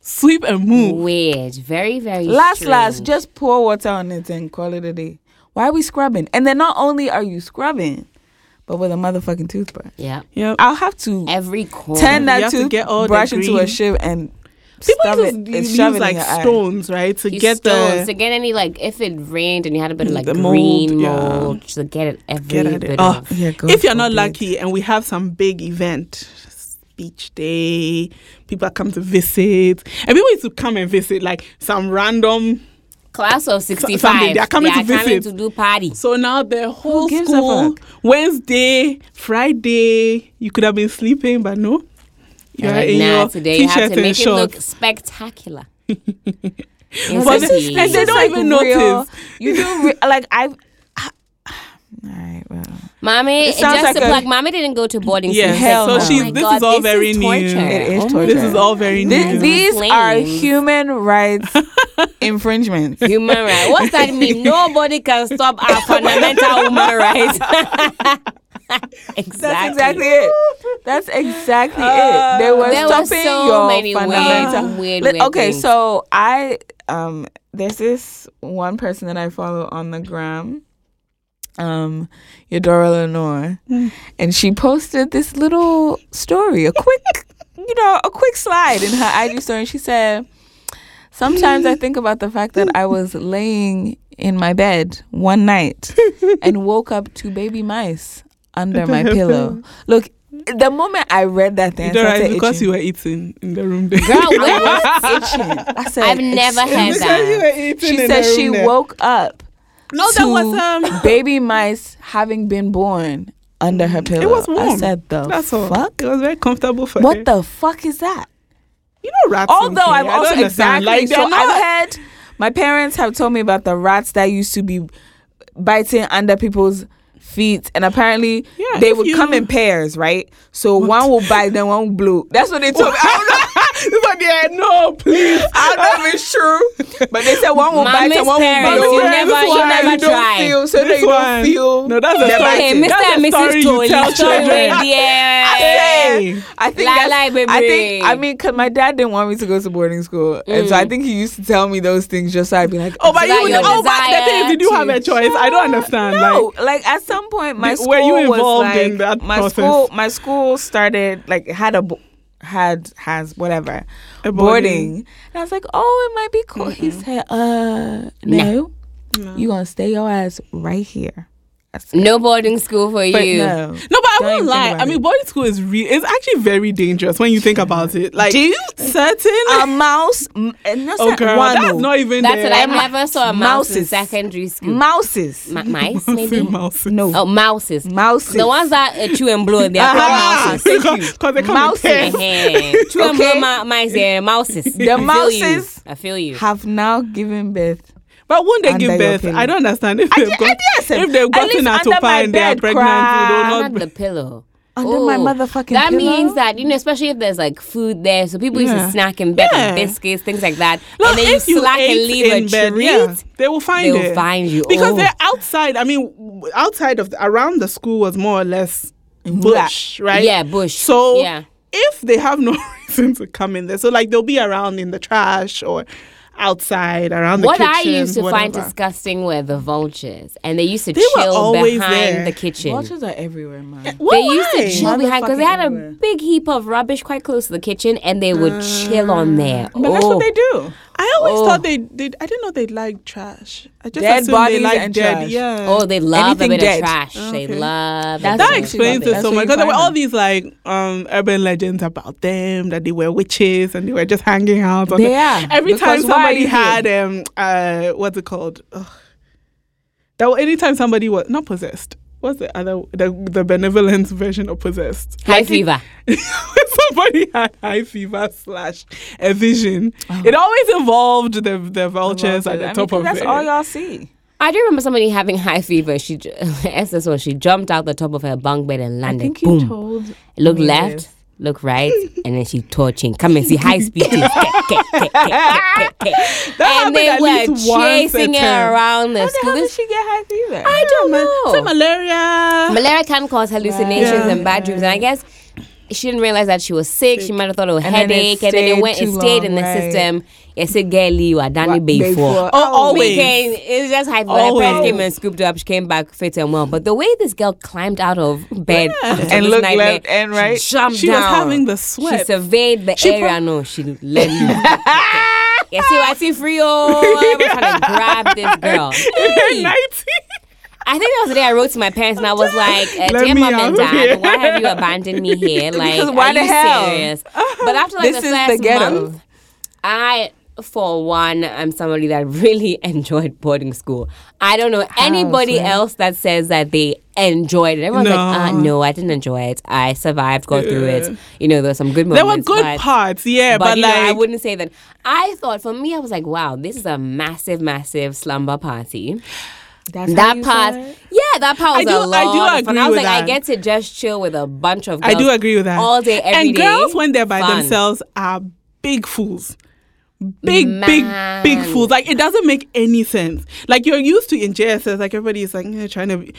Speaker 3: Sweep and move.
Speaker 1: Weird. Very, very
Speaker 2: Last,
Speaker 1: strange.
Speaker 2: last, just pour water on it and call it a day. Why are we scrubbing? And then not only are you scrubbing, but with a motherfucking toothbrush.
Speaker 1: Yeah.
Speaker 3: Yeah.
Speaker 2: I'll have to
Speaker 1: Every corner.
Speaker 2: turn
Speaker 3: You
Speaker 2: that
Speaker 3: to get all the
Speaker 2: toothbrush into a
Speaker 3: green-
Speaker 2: shiv and
Speaker 3: People
Speaker 2: stuff
Speaker 3: used
Speaker 2: it,
Speaker 3: to
Speaker 2: and
Speaker 3: use
Speaker 2: shove it in
Speaker 3: like
Speaker 2: your eye.
Speaker 3: stones, right, to
Speaker 1: Use
Speaker 3: get
Speaker 1: stones
Speaker 3: the
Speaker 1: to get any like if it rained and you had a bit of like
Speaker 3: The mold,
Speaker 1: green
Speaker 3: yeah.
Speaker 1: mold to get it every
Speaker 3: Get at it.
Speaker 1: bit
Speaker 3: Oh.
Speaker 2: Yeah, God
Speaker 3: if you're not
Speaker 2: forbid.
Speaker 3: lucky and we have some big event speech day people come to visit and people used to come and visit like some random
Speaker 1: Class of 65
Speaker 3: Sunday, they are coming to visit.
Speaker 1: coming to do party.
Speaker 3: so now the whole
Speaker 2: gives a
Speaker 3: school wednesday friday you could have been sleeping but no you're
Speaker 1: And like,
Speaker 3: in your
Speaker 1: today you have
Speaker 3: t-shirt
Speaker 1: to
Speaker 3: and
Speaker 1: make it look
Speaker 3: shorts
Speaker 1: spectacular.
Speaker 3: But
Speaker 1: Inside
Speaker 3: and they don't
Speaker 2: like
Speaker 3: even
Speaker 2: real-
Speaker 3: notice.
Speaker 2: You do re- like I. All right, well.
Speaker 1: Mommy,
Speaker 2: It sounds
Speaker 1: just
Speaker 2: like a-
Speaker 1: plug, mommy didn't go to boarding
Speaker 3: Yes,
Speaker 1: school.
Speaker 2: Hell
Speaker 3: so
Speaker 2: no.
Speaker 3: she's
Speaker 1: Oh
Speaker 3: this
Speaker 1: God,
Speaker 3: is all
Speaker 1: this
Speaker 3: very
Speaker 1: is
Speaker 3: new.
Speaker 2: It is
Speaker 1: Oh
Speaker 2: torture.
Speaker 3: this is all very
Speaker 2: Th-
Speaker 3: new
Speaker 2: these
Speaker 1: Flames.
Speaker 2: are human rights infringements.
Speaker 1: Human rights. What's that mean? Nobody can stop our fundamental human rights. exactly.
Speaker 2: That's exactly it. That's exactly it. They were
Speaker 1: There were
Speaker 2: stopping
Speaker 1: so
Speaker 2: your
Speaker 1: many weird,
Speaker 2: fundamental.
Speaker 1: weird,
Speaker 2: Li-
Speaker 1: weird
Speaker 2: okay,
Speaker 1: things.
Speaker 2: so I um there's this one person that I follow on the gram, um, Eudora Lenore, and she posted this little story, a quick, you know, a quick slide in her IG story. And she said, "Sometimes I think about the fact that I was laying in my bed one night and woke up to baby mice under my pillow. Look." The moment I read that thing, I
Speaker 3: It's because
Speaker 2: itching.
Speaker 3: you were eating in the room there.
Speaker 1: Girl, where was
Speaker 2: itching. I said,
Speaker 1: I've never
Speaker 2: "Excuse
Speaker 1: had that.
Speaker 3: you were eating
Speaker 2: She
Speaker 3: in
Speaker 2: said
Speaker 3: the room
Speaker 2: she
Speaker 3: there.
Speaker 2: woke up
Speaker 3: No,
Speaker 2: to
Speaker 3: that was um.
Speaker 2: baby mice having been born under her pillow.
Speaker 3: It was warm.
Speaker 2: I said, the
Speaker 3: That's all.
Speaker 2: fuck?
Speaker 3: It was very comfortable for her.
Speaker 2: What the fuck is that?
Speaker 3: You know, rats.
Speaker 2: Although. I've also
Speaker 3: understand.
Speaker 2: exactly
Speaker 3: like
Speaker 2: so
Speaker 3: they're not.
Speaker 2: I've heard my parents have told me about the rats that used to be biting under people's feet and apparently
Speaker 3: Yeah,
Speaker 2: they would
Speaker 3: you-
Speaker 2: come in pairs, right? So one will bite, then one will blow. That's what they told me. I don't know.
Speaker 3: It's like, no, please.
Speaker 2: I know it's true. But they said one will
Speaker 1: Mama's
Speaker 2: bite and one will
Speaker 1: parents,
Speaker 2: blow.
Speaker 1: you never,
Speaker 3: one,
Speaker 1: you never
Speaker 2: you don't
Speaker 1: try.
Speaker 2: feel, so that you don't feel.
Speaker 3: No, that's a
Speaker 2: they're
Speaker 3: story.
Speaker 1: Hey. Mr.
Speaker 3: That's
Speaker 1: and
Speaker 3: a story
Speaker 1: Mrs.
Speaker 3: you
Speaker 1: Tolly,
Speaker 3: tell
Speaker 1: story
Speaker 3: children.
Speaker 1: with the
Speaker 2: I think
Speaker 1: Lie,
Speaker 2: that's,
Speaker 1: lie, baby.
Speaker 2: I think I mean, cause my dad didn't want me to go to boarding school, and so I mm. think he used to tell me those things just so I'd be like,
Speaker 3: Oh, but
Speaker 1: So
Speaker 3: you would, oh, but the thing is, you do have a choice. I don't understand.
Speaker 2: No,
Speaker 3: Like,
Speaker 2: like at some point, my
Speaker 3: Were
Speaker 2: school
Speaker 3: you
Speaker 2: was
Speaker 3: involved
Speaker 2: like
Speaker 3: in that
Speaker 2: my school. My school started like had a bo- had has whatever boarding.
Speaker 3: boarding.
Speaker 2: and I was like, oh, it might be cool. He said, uh, no,
Speaker 3: No.
Speaker 2: you gonna stay your ass right here. I said,
Speaker 1: No boarding school for
Speaker 2: but
Speaker 1: you.
Speaker 2: no.
Speaker 3: No, but I
Speaker 2: Don't
Speaker 3: won't lie. I mean, boarding school is re- it's actually very dangerous when you think about it. Like,
Speaker 2: Do you-
Speaker 3: certain?
Speaker 2: A mouse, m-
Speaker 3: oh, girl,
Speaker 2: one,
Speaker 3: that's not even
Speaker 1: That's
Speaker 3: there.
Speaker 1: what I never saw a mouse in
Speaker 2: mouses.
Speaker 1: secondary school.
Speaker 2: mouses.
Speaker 1: Ma- mice, maybe?
Speaker 3: mouses.
Speaker 2: no,
Speaker 1: Oh, mouses.
Speaker 2: mouses.
Speaker 1: The ones that uh, chew and blow, they are called mouses.
Speaker 2: thank you.
Speaker 3: Because they come
Speaker 2: Mouses.
Speaker 3: in pairs.
Speaker 1: Eh-heh. Chew and blow
Speaker 2: Okay.
Speaker 1: ma- mice, they're mouses.
Speaker 2: The
Speaker 1: I feel you.
Speaker 2: mouses
Speaker 1: I feel you.
Speaker 2: have now given birth.
Speaker 3: But won't they give birth? I don't understand if
Speaker 2: I
Speaker 3: they've
Speaker 2: did-
Speaker 3: got
Speaker 2: I did listen.
Speaker 3: if they've
Speaker 2: At
Speaker 3: gotten
Speaker 2: least
Speaker 3: her to
Speaker 2: under my
Speaker 3: find they are
Speaker 2: bed,
Speaker 3: pregnant. They will
Speaker 2: cry.
Speaker 3: not.
Speaker 1: Not the pillow.
Speaker 2: Under my
Speaker 1: Oh,
Speaker 2: motherfucking
Speaker 1: That
Speaker 2: pillow?
Speaker 1: means that you know, especially if there's like food there, so people used to snack in bed
Speaker 3: Yeah.
Speaker 1: with biscuits, things like that,
Speaker 3: No,
Speaker 1: and then you
Speaker 3: if you
Speaker 1: slack and
Speaker 3: ate
Speaker 1: leave
Speaker 3: in
Speaker 1: a
Speaker 3: bed,
Speaker 1: treat.
Speaker 3: yeah, they will find
Speaker 1: they will find you.
Speaker 3: because
Speaker 1: Oh.
Speaker 3: they're outside. I mean, outside of the, around the school was more or less bush, right?
Speaker 1: Yeah, bush.
Speaker 3: So
Speaker 1: Yeah.
Speaker 3: if they have no reason to come in there, so like they'll be around in the trash or outside around the
Speaker 1: What
Speaker 3: kitchen.
Speaker 1: I used to find disgusting were the vultures, and they used to
Speaker 3: They
Speaker 1: chill behind
Speaker 3: there.
Speaker 1: the kitchen.
Speaker 2: Vultures are everywhere, man.
Speaker 3: Why?
Speaker 1: They used to chill behind because they had a
Speaker 2: Motherfucking
Speaker 1: big heap of rubbish quite close to the kitchen, and they would uh, chill on there.
Speaker 2: But that's
Speaker 1: Oh.
Speaker 2: what they do.
Speaker 3: I always
Speaker 1: Oh.
Speaker 3: thought they did. I didn't know they liked trash. I just
Speaker 2: Dead
Speaker 3: assumed
Speaker 2: bodies
Speaker 3: they liked
Speaker 2: and
Speaker 3: dead.
Speaker 2: trash.
Speaker 3: Yeah.
Speaker 1: Oh, they love
Speaker 2: Anything
Speaker 1: a bit
Speaker 2: dead.
Speaker 1: of trash. They
Speaker 3: Okay.
Speaker 1: love.
Speaker 2: That's
Speaker 1: it.
Speaker 3: that
Speaker 2: what
Speaker 3: explains
Speaker 2: you-
Speaker 3: it
Speaker 2: that's
Speaker 3: so
Speaker 2: where
Speaker 3: much because there were all these like um urban legends about them that they were witches and they were just hanging out. on
Speaker 2: They
Speaker 3: the-
Speaker 2: are,
Speaker 3: Every time
Speaker 2: because why are
Speaker 3: somebody had um uh what's it called? Ugh. That anytime somebody was not possessed. What's the other the the benevolent version of possessed?
Speaker 1: High
Speaker 3: Like,
Speaker 1: fever.
Speaker 3: somebody had high fever slash a vision.
Speaker 2: Oh.
Speaker 3: It always involved the the vultures at the
Speaker 2: I mean,
Speaker 3: top
Speaker 2: 'cause
Speaker 3: of
Speaker 2: that's
Speaker 3: it.
Speaker 2: all y'all see.
Speaker 1: I do remember somebody having high fever. She, ju- Esther, so she jumped out the top of her bunk bed and
Speaker 2: I
Speaker 1: landed.
Speaker 2: think you
Speaker 1: Boom.
Speaker 2: told.
Speaker 1: Look left,
Speaker 2: this.
Speaker 1: Look right, and then she torching. Come and see high speed. And they were chasing her around the
Speaker 2: How
Speaker 1: school.
Speaker 2: hell did she get high fever?
Speaker 1: I don't know.
Speaker 3: Say malaria.
Speaker 1: Malaria can cause hallucinations
Speaker 3: Right.
Speaker 1: and bad dreams, and I guess she didn't realize that she was sick. She might have thought it was
Speaker 2: And then it
Speaker 1: headache, and then it went. It
Speaker 2: too
Speaker 1: stayed in the
Speaker 2: right.
Speaker 1: system. It said, "Girlie, you are Danny
Speaker 2: What,
Speaker 1: before."
Speaker 2: before?
Speaker 3: Oh, always.
Speaker 1: Became, it's just high fever. Her
Speaker 3: Always.
Speaker 1: parents came and scooped her up. She came back fit and well. But the way this girl climbed out of bed
Speaker 3: Yeah.
Speaker 2: And
Speaker 1: this
Speaker 2: looked
Speaker 1: nightmare,
Speaker 2: left and right.
Speaker 1: she jumped
Speaker 3: She was having the sweat.
Speaker 1: She surveyed the
Speaker 3: She
Speaker 1: area.
Speaker 3: pro-
Speaker 1: no, she let loose. You see, I see free. Oh, I was trying to grab this girl. Hey.
Speaker 3: 90.
Speaker 1: I think that was the day I wrote to my parents and I was like, uh, "Dear mom and dad,
Speaker 3: here."
Speaker 1: why have you abandoned me here? Like,
Speaker 2: Because why
Speaker 1: are
Speaker 2: the
Speaker 1: you
Speaker 2: hell?
Speaker 1: serious?" But after like
Speaker 2: This
Speaker 1: the
Speaker 2: the
Speaker 1: first
Speaker 2: ghetto.
Speaker 1: month, I, for one, I'm somebody that really enjoyed boarding school. I don't know anybody else that says that they enjoyed it. Everyone's like, uh,
Speaker 3: No.
Speaker 1: "No, I didn't enjoy it. I survived, got through it. You know, there were some good moments.
Speaker 3: There were good
Speaker 1: but-
Speaker 3: parts, yeah,
Speaker 1: but,
Speaker 3: but,
Speaker 1: you know,
Speaker 3: like
Speaker 1: I wouldn't say that. I thought for me, I was like, wow, this is a massive, massive slumber party
Speaker 2: That's
Speaker 1: that part, yeah, that part was
Speaker 3: I do-
Speaker 1: a lot.
Speaker 3: I do agree
Speaker 1: I was like, I get to just chill with a bunch of girls.
Speaker 3: I do agree with that.
Speaker 1: all day, every
Speaker 3: and
Speaker 1: day.
Speaker 3: girls, when they're by
Speaker 1: Fun.
Speaker 3: themselves, are big fools. Big,
Speaker 1: Man.
Speaker 3: big, big fools. Like it doesn't make any sense. Like you're used to in JSS, like everybody's like eh, trying to be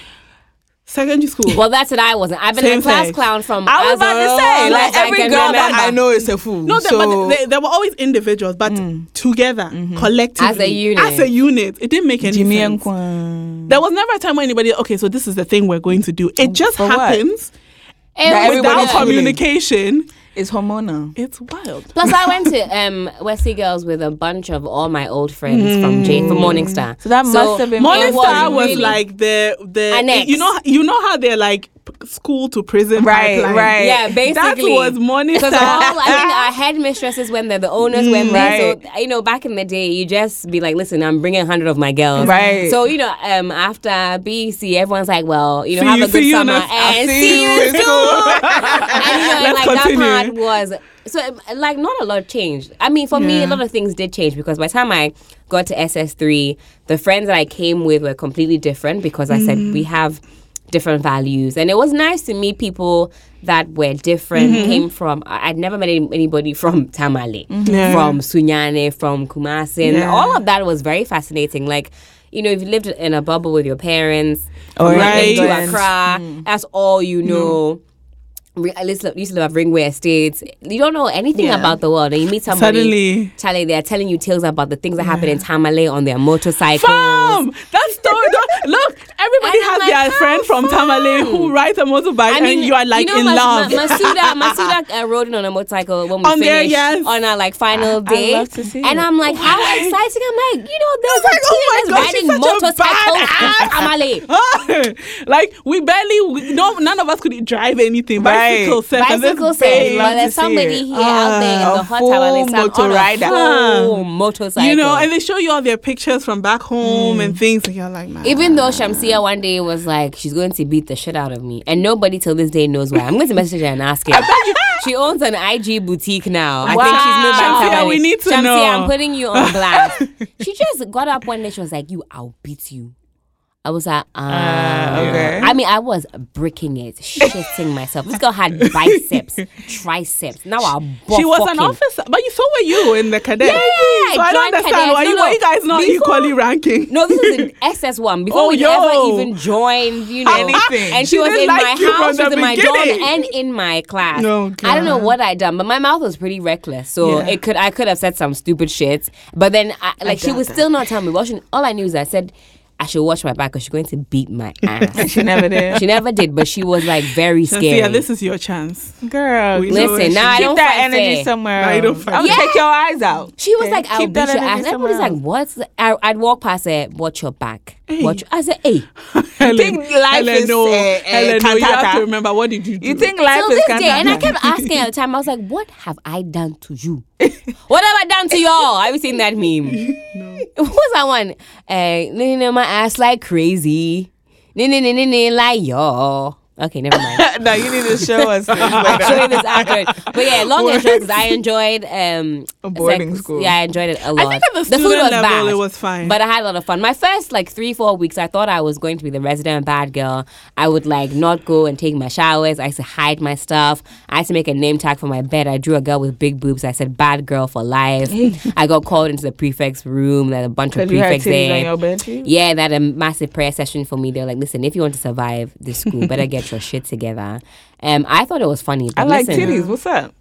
Speaker 3: secondary school.
Speaker 1: Well, that's what I wasn't. I've been
Speaker 3: Same
Speaker 1: a class
Speaker 3: sex.
Speaker 1: clown from.
Speaker 2: I was about to say,
Speaker 1: as
Speaker 2: like every
Speaker 1: can
Speaker 2: girl that. I know is a fool.
Speaker 3: no, they-
Speaker 2: so
Speaker 3: but they, they were always individuals, but mm. together, mm-hmm. collectively,
Speaker 1: As a unit.
Speaker 3: As a unit, it didn't make any
Speaker 2: Jimmy
Speaker 3: sense.
Speaker 2: and Kwan.
Speaker 3: There was never a time where anybody, okay, so this is the thing we're going to do. It mm. just
Speaker 2: For
Speaker 3: happens
Speaker 1: It
Speaker 2: That
Speaker 1: was
Speaker 2: everybody's
Speaker 3: without
Speaker 1: good.
Speaker 2: feeling.
Speaker 3: communication.
Speaker 2: It's hormonal.
Speaker 3: It's wild.
Speaker 1: Plus, I went to um, Wesley Girls with a bunch of all my old friends from J from Morningstar.
Speaker 2: So that must have been-
Speaker 3: Morningstar was,
Speaker 1: really-
Speaker 3: like the the
Speaker 1: Annex.
Speaker 3: you know you know how they're like p- school to prison
Speaker 2: Right,
Speaker 3: pipeline.
Speaker 2: right.
Speaker 1: Yeah, basically.
Speaker 3: That was money
Speaker 1: Because all I think our headmistresses went there, the owners went there.
Speaker 2: right.
Speaker 1: So you know, back in the day, you just be like, "Listen, I'm bringing hundred of my girls."
Speaker 2: Right.
Speaker 1: So you know, um, after BEC, everyone's like, "Well, you know,
Speaker 3: See
Speaker 1: have
Speaker 3: you-
Speaker 1: a good
Speaker 3: see you
Speaker 1: summer
Speaker 3: next-
Speaker 1: and
Speaker 2: see
Speaker 1: see
Speaker 2: you
Speaker 1: you
Speaker 2: in
Speaker 1: in school." and you know,
Speaker 3: Let's
Speaker 1: like
Speaker 3: continue.
Speaker 1: that part was so like not a lot changed. I mean, for me, a lot of things did change because by the time I got to SS three, the friends that I came with were completely different because I said we have different values. And it was nice to meet people that were different,
Speaker 3: Mm-hmm.
Speaker 1: came from, I'd never met anybody from Tamale, mm-hmm.
Speaker 3: Yeah.
Speaker 1: from Sunyani, from Kumasi. And
Speaker 2: Yeah.
Speaker 1: all of that was very fascinating. Like, you know, if you lived in a bubble with your parents, you
Speaker 3: Right.
Speaker 1: to. Accra, mm-hmm. that's all you mm-hmm. know. Re- I used to used to live at Ringway Estates. You don't know anything
Speaker 2: Yeah.
Speaker 1: about the world, and you meet somebody.
Speaker 3: Suddenly.
Speaker 1: Charlie, they're telling you tales about the things that happen in Tamale on their motorcycles.
Speaker 3: Fam, that story. Look, everybody has
Speaker 1: like,
Speaker 3: their
Speaker 1: how
Speaker 3: friend from Tamale who rides a motorbike, I and you are like
Speaker 1: know,
Speaker 3: in
Speaker 1: Mas-
Speaker 3: love.
Speaker 1: Ma- Masuda, Masuda uh, rode on a motorcycle when we
Speaker 3: On there, yes.
Speaker 1: on our like final
Speaker 2: I- I
Speaker 1: day.
Speaker 2: love to see
Speaker 1: and. I'm like, how
Speaker 3: Right.
Speaker 1: exciting! I'm like, you know, there's
Speaker 3: like,
Speaker 1: a
Speaker 3: oh my gosh,
Speaker 1: riding
Speaker 3: such
Speaker 1: motorcycles in
Speaker 3: badass.
Speaker 1: Tamale.
Speaker 3: like we barely, we, no, none of us could drive anything.
Speaker 2: Right.
Speaker 3: Bicycle set,
Speaker 1: Bicycle set, but there's somebody
Speaker 2: it.
Speaker 1: here out there in
Speaker 3: Ah,
Speaker 1: the
Speaker 2: a
Speaker 1: hot
Speaker 2: full
Speaker 1: Tamale sun
Speaker 2: motor
Speaker 1: a
Speaker 2: rider.
Speaker 1: full motorcycle.
Speaker 3: You know, and they show you all their pictures from back home
Speaker 1: Mm.
Speaker 3: and things, and you're like, man.
Speaker 1: Even though Shamsia one day was like, she's going to beat the shit out of me, and nobody till this day knows why. I'm going to message her and ask her. she owns an IG boutique now. I think she's moved back to LA.
Speaker 3: we need to know.
Speaker 1: I'm putting you on blast. she just got up one day. She was like, "You, I'll beat you." I was like, uh,
Speaker 2: Ah, okay.
Speaker 1: I mean, I was bricking it, shitting myself. This girl had biceps, triceps. Now I'll
Speaker 3: she was an officer, but you so were you in the cadet.
Speaker 1: Yeah.
Speaker 3: So I don't understand
Speaker 1: cadets.
Speaker 3: why
Speaker 1: No,
Speaker 3: you,
Speaker 1: no.
Speaker 3: why you guys not
Speaker 1: Before-
Speaker 3: equally ranking.
Speaker 1: No, this is an SS1 before
Speaker 3: Oh,
Speaker 1: we ever even joined, you know.
Speaker 2: Anything.
Speaker 1: And she,
Speaker 3: She
Speaker 1: was in
Speaker 3: like
Speaker 1: my house, she was in my dorm and in my class.
Speaker 3: No,
Speaker 1: I don't know what I'd done, but my mouth was pretty reckless. So
Speaker 3: Yeah.
Speaker 1: it could I could have said some stupid shit. But then I, like she was
Speaker 2: that.
Speaker 1: still not telling me. What she, all I knew is I said I should watch my back because she's going to beat my ass.
Speaker 2: She never did.
Speaker 1: she never did, but she was like very
Speaker 3: So, yeah, this is your chance.
Speaker 2: Girl,
Speaker 3: We
Speaker 1: Listen, now I don't
Speaker 2: that energy
Speaker 1: fair.
Speaker 2: somewhere.
Speaker 3: No, you don't
Speaker 2: else.
Speaker 3: fight
Speaker 2: I would
Speaker 1: fair.
Speaker 2: take your eyes out.
Speaker 1: She was
Speaker 2: Okay?
Speaker 1: like, I'll
Speaker 2: Keep
Speaker 1: beat
Speaker 2: that
Speaker 1: your
Speaker 2: energy
Speaker 1: ass. Everybody's like, what's I, I'd walk past her, watch your back. Watch I said, hey.
Speaker 3: Helen,
Speaker 2: think life
Speaker 3: Helen,
Speaker 2: is,
Speaker 3: no,
Speaker 2: uh,
Speaker 3: Helen, no, you have to remember what did you do?
Speaker 2: You think life
Speaker 1: Till
Speaker 2: is
Speaker 1: this day, and I kept asking at the time. I was like, "What have I done to you? what have I done to y'all?" Have you seen that meme? No. What's that one? Uh, no, no, my ass like crazy. No, no, no, no, like y'all. Okay, never mind.
Speaker 2: no, you need to show us. this
Speaker 1: I'll
Speaker 2: later.
Speaker 1: show you this after. But yeah, long and short, I enjoyed um
Speaker 2: A boarding
Speaker 1: sex-
Speaker 2: school.
Speaker 1: Yeah, I enjoyed it a lot.
Speaker 3: I think at the,
Speaker 1: food
Speaker 3: student
Speaker 1: was
Speaker 3: level,
Speaker 1: bad.
Speaker 3: it was fine.
Speaker 1: But I had a lot of fun. My first like three, four weeks, I thought I was going to be the resident bad girl. I would like not go and take my showers. I used to hide my stuff. I had to make a name tag for my bed. I drew a girl with big boobs. I said bad girl for life. I got called into the prefect's room. There's a bunch of
Speaker 2: Because you had
Speaker 1: prefects there.
Speaker 2: on your bed too.
Speaker 1: Yeah, they had a massive prayer session for me. They were like, listen, if you want to survive this school, better get your shit together. Um, I thought it was funny. But
Speaker 2: I like
Speaker 1: listen,
Speaker 2: titties. What's up?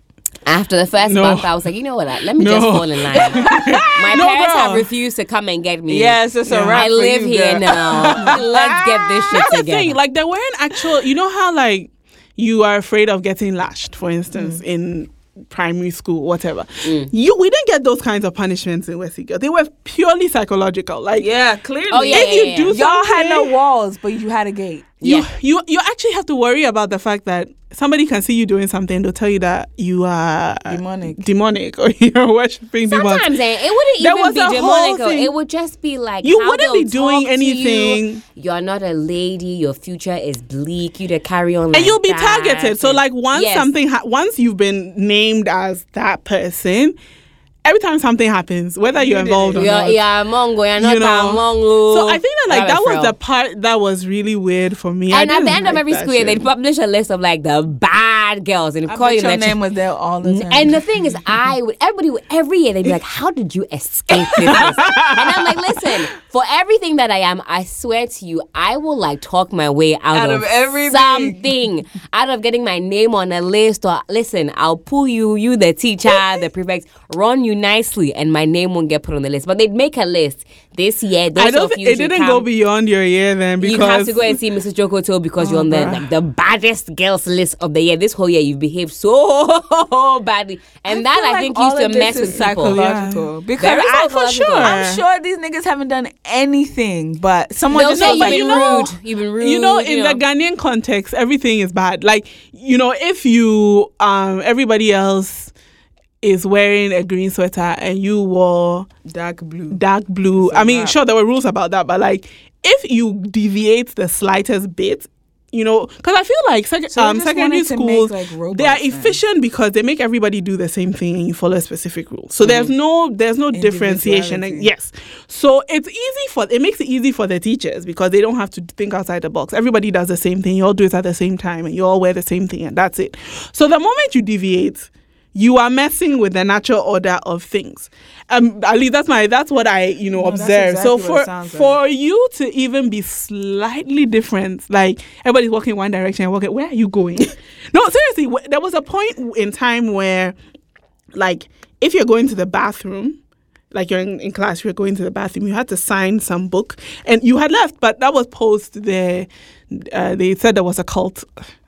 Speaker 1: After the first
Speaker 3: No.
Speaker 1: month, I was like, you know what? Let me
Speaker 3: No.
Speaker 1: just fall in line. My
Speaker 3: No,
Speaker 1: parents
Speaker 3: girl.
Speaker 1: have refused to come and get me.
Speaker 2: Yes, it's a
Speaker 3: Yeah.
Speaker 2: wrap
Speaker 1: I
Speaker 2: for
Speaker 1: live
Speaker 2: you,
Speaker 1: here
Speaker 2: girl.
Speaker 1: now. Let's get this shit
Speaker 3: That's the thing. Like there weren't actual. You know how like you are afraid of getting lashed, for instance,
Speaker 1: Mm.
Speaker 3: in primary school, whatever. Mm. You we didn't get those kinds of punishments in West Girl. They were purely psychological. Like
Speaker 2: Yeah, clearly.
Speaker 1: Oh, yeah,
Speaker 3: if you
Speaker 1: yeah,
Speaker 3: do
Speaker 1: yeah.
Speaker 2: Y'all had no walls, but you had a gate.
Speaker 3: you,
Speaker 1: Yeah.
Speaker 3: you you actually have to worry about the fact that somebody can see you doing something. They'll tell you that you are
Speaker 2: Demonic.
Speaker 3: demonic, or you're worshiping demons.
Speaker 1: Sometimes eh, it wouldn't
Speaker 3: There
Speaker 1: even
Speaker 3: was
Speaker 1: be
Speaker 3: a
Speaker 1: demonic. or
Speaker 3: thing.
Speaker 1: It would just be like
Speaker 3: You
Speaker 1: how
Speaker 3: wouldn't be doing
Speaker 1: talk you.
Speaker 3: anything.
Speaker 1: You're not a lady. Your future is bleak. You to carry on, like
Speaker 3: and you'll be
Speaker 1: that.
Speaker 3: targeted. So like once
Speaker 1: Yes.
Speaker 3: something ha- once you've been named as that person, every time something happens, whether you're involved or
Speaker 1: You're,
Speaker 3: not.
Speaker 1: you're a Mongo. You're not
Speaker 3: You know.
Speaker 1: a Mongo.
Speaker 3: So I think that like
Speaker 1: That
Speaker 3: that
Speaker 1: was
Speaker 3: was
Speaker 1: real.
Speaker 3: the part that was really weird for me.
Speaker 1: And at the
Speaker 3: didn't
Speaker 1: end of every school, year, they'd publish a list of like the bad girls and
Speaker 2: I
Speaker 1: call you
Speaker 2: your
Speaker 1: the
Speaker 2: name was there all the time.
Speaker 1: And the thing is, I would everybody would every year they'd be like, "How did you escape this?" and I'm like, "Listen, for everything that I am, I swear to you, I will like talk my way out,
Speaker 2: Out
Speaker 1: of,
Speaker 2: of everything.
Speaker 1: something, out of getting my name on a list. Or listen, I'll pull you, you the teacher, the prefect, run you nicely, and my name won't get put on the list. But they'd make a list this year. Those
Speaker 3: I don't
Speaker 1: of
Speaker 3: think
Speaker 1: you
Speaker 3: it didn't go beyond your year then because
Speaker 1: You have to go and see Mrs. Jokoto because you're on the like the baddest girls list of the year. This whole year you've behaved so badly, and that I
Speaker 2: like
Speaker 1: think
Speaker 2: all
Speaker 1: used to mess
Speaker 2: is
Speaker 1: with people.
Speaker 2: psychological. Because
Speaker 1: Very
Speaker 2: I, for
Speaker 1: psychological.
Speaker 2: sure, I'm sure these niggas haven't done anything, but someone
Speaker 1: They'll
Speaker 2: just
Speaker 1: say you've
Speaker 2: like,
Speaker 1: been
Speaker 3: you know-
Speaker 1: rude. You've been rude.
Speaker 3: you know in the Ghanaian context everything is bad like you know if you um everybody else is wearing a green sweater and you wore
Speaker 2: dark blue.
Speaker 3: dark blue
Speaker 2: a
Speaker 3: i mean
Speaker 2: wrap.
Speaker 3: sure there were rules about that but like if you deviate the slightest bit you know, because I feel like sec-
Speaker 2: So
Speaker 3: um, secondary
Speaker 2: to make,
Speaker 3: schools
Speaker 2: like,
Speaker 3: they are
Speaker 2: robots then.
Speaker 3: efficient because they make everybody do the same thing and you follow a specific rule. So there's no there's no differentiation. Yes, so it's easy for it makes it easy for the teachers because they don't have to think outside the box. Everybody does the same thing. You all do it at the same time and you all wear the same thing and that's it. So the moment you deviate, you are messing with the natural order of things. Um, at least that's my that's what I you know
Speaker 2: No,
Speaker 3: observe. so
Speaker 2: exactly what it
Speaker 3: for
Speaker 2: like.
Speaker 3: for you to even be slightly different, like everybody's walking one direction, walking. Where are you going? no, seriously. There was a point in time where, like, if you're going to the bathroom. Like you're in, in class, you're going to the bathroom. You had to sign some book, and you had left, but that was post the. Uh, they said there was a cult.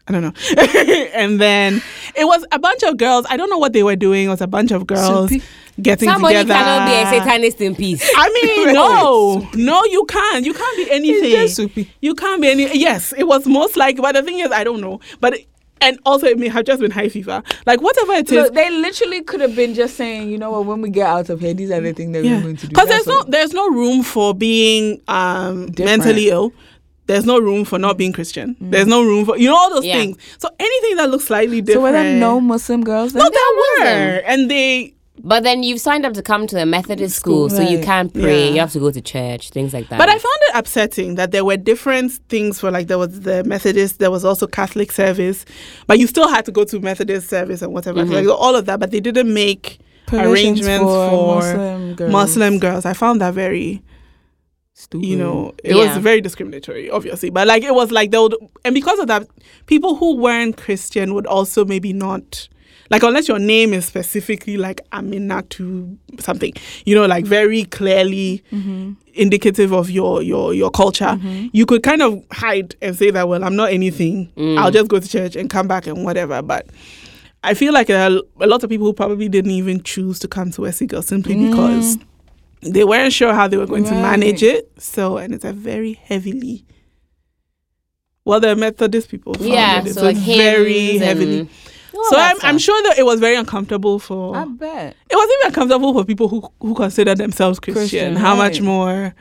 Speaker 3: I don't know, and then it was a bunch of girls. I don't know what they were doing. It was a bunch of girls
Speaker 2: pe-
Speaker 3: getting
Speaker 1: Somebody
Speaker 3: together.
Speaker 1: cannot be a satanist in peace.
Speaker 3: I mean, no, no, you can't. You can't be anything.
Speaker 2: just soupy.
Speaker 3: You can't be any. Yes, it was most like. But the thing is, I don't know. But it- and also, it may have just been high fever. Like whatever it is.
Speaker 2: So they literally could have been just saying, you know what, when we get out of here, these are the things that we're going to do.
Speaker 3: Because there's
Speaker 2: That's
Speaker 3: no there's no room for being um mentally ill. There's no room for not being Christian. There's no room for you know all those
Speaker 1: Yeah.
Speaker 3: things. So anything that looks slightly different.
Speaker 2: So
Speaker 3: different.
Speaker 2: were there no Muslim girls?
Speaker 3: No,
Speaker 2: then?
Speaker 3: there
Speaker 1: Muslim.
Speaker 3: were, and they
Speaker 1: But then you've signed up to come to a Methodist school, so you can't pray.
Speaker 3: Yeah.
Speaker 1: You have to go to church, things like that.
Speaker 3: But I found it upsetting that there were different things for like there was the Methodist, there was also Catholic service, but you still had to go to Methodist service and whatever,
Speaker 1: Mm-hmm.
Speaker 3: like all of that. But they didn't make
Speaker 2: Provisions
Speaker 3: arrangements
Speaker 2: for
Speaker 3: for,
Speaker 2: Muslim girls.
Speaker 3: Muslim girls. I found that very,
Speaker 2: Stupid.
Speaker 3: you know, it
Speaker 1: Yeah.
Speaker 3: was very discriminatory, obviously. But like it was like they would, and because of that, people who weren't Christian would also maybe not. Like unless your name is specifically like Amina to something, you know, like very clearly
Speaker 2: Mm-hmm.
Speaker 3: indicative of your your your culture, mm-hmm. you could kind of hide and say that well, I'm not anything. Mm. I'll just go to church and come back and whatever. But I feel like a, a lot of people who probably didn't even choose to come to Wessigal simply because mm. They weren't sure how they were going to manage it. So and it's a very heavily well, the Methodist people
Speaker 1: yeah,
Speaker 3: it,
Speaker 1: so like
Speaker 3: it's very heavily. So I'm, I'm sure that it was very uncomfortable for
Speaker 2: I bet.
Speaker 3: it was even uncomfortable for people who who consider themselves Christian.
Speaker 2: Christian,
Speaker 3: How much more?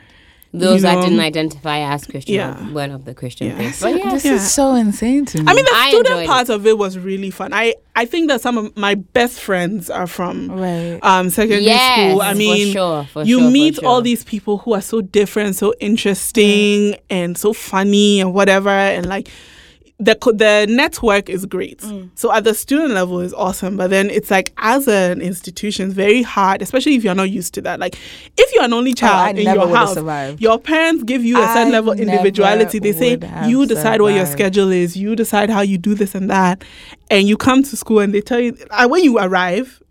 Speaker 1: Those
Speaker 3: you
Speaker 1: that
Speaker 3: know,
Speaker 1: didn't identify as Christian
Speaker 3: Yeah.
Speaker 1: weren't of the Christian
Speaker 3: Yeah.
Speaker 1: faith. But yeah,
Speaker 2: This
Speaker 3: Yeah.
Speaker 2: is so insane to me.
Speaker 3: I mean, the
Speaker 1: I
Speaker 3: student
Speaker 1: enjoyed
Speaker 3: part of it was really fun. I I think that some of my best friends are from
Speaker 2: right.
Speaker 3: um secondary
Speaker 1: yes,
Speaker 3: school. I mean,
Speaker 1: for sure, for
Speaker 3: you
Speaker 1: sure, for
Speaker 3: meet all these people who are so different, so interesting, and so funny and whatever, and like the the network is great.
Speaker 1: Mm.
Speaker 3: So at the student level is awesome, but then it's like as an institution, it's very hard, especially if you're not used to that. Like if you're an only child
Speaker 2: Oh,
Speaker 3: in your house,
Speaker 2: survived.
Speaker 3: your parents give you a certain
Speaker 2: I
Speaker 3: level of individuality. They say you decide what your schedule is, you decide how you do this and that, and you come to school and they tell you when you arrive,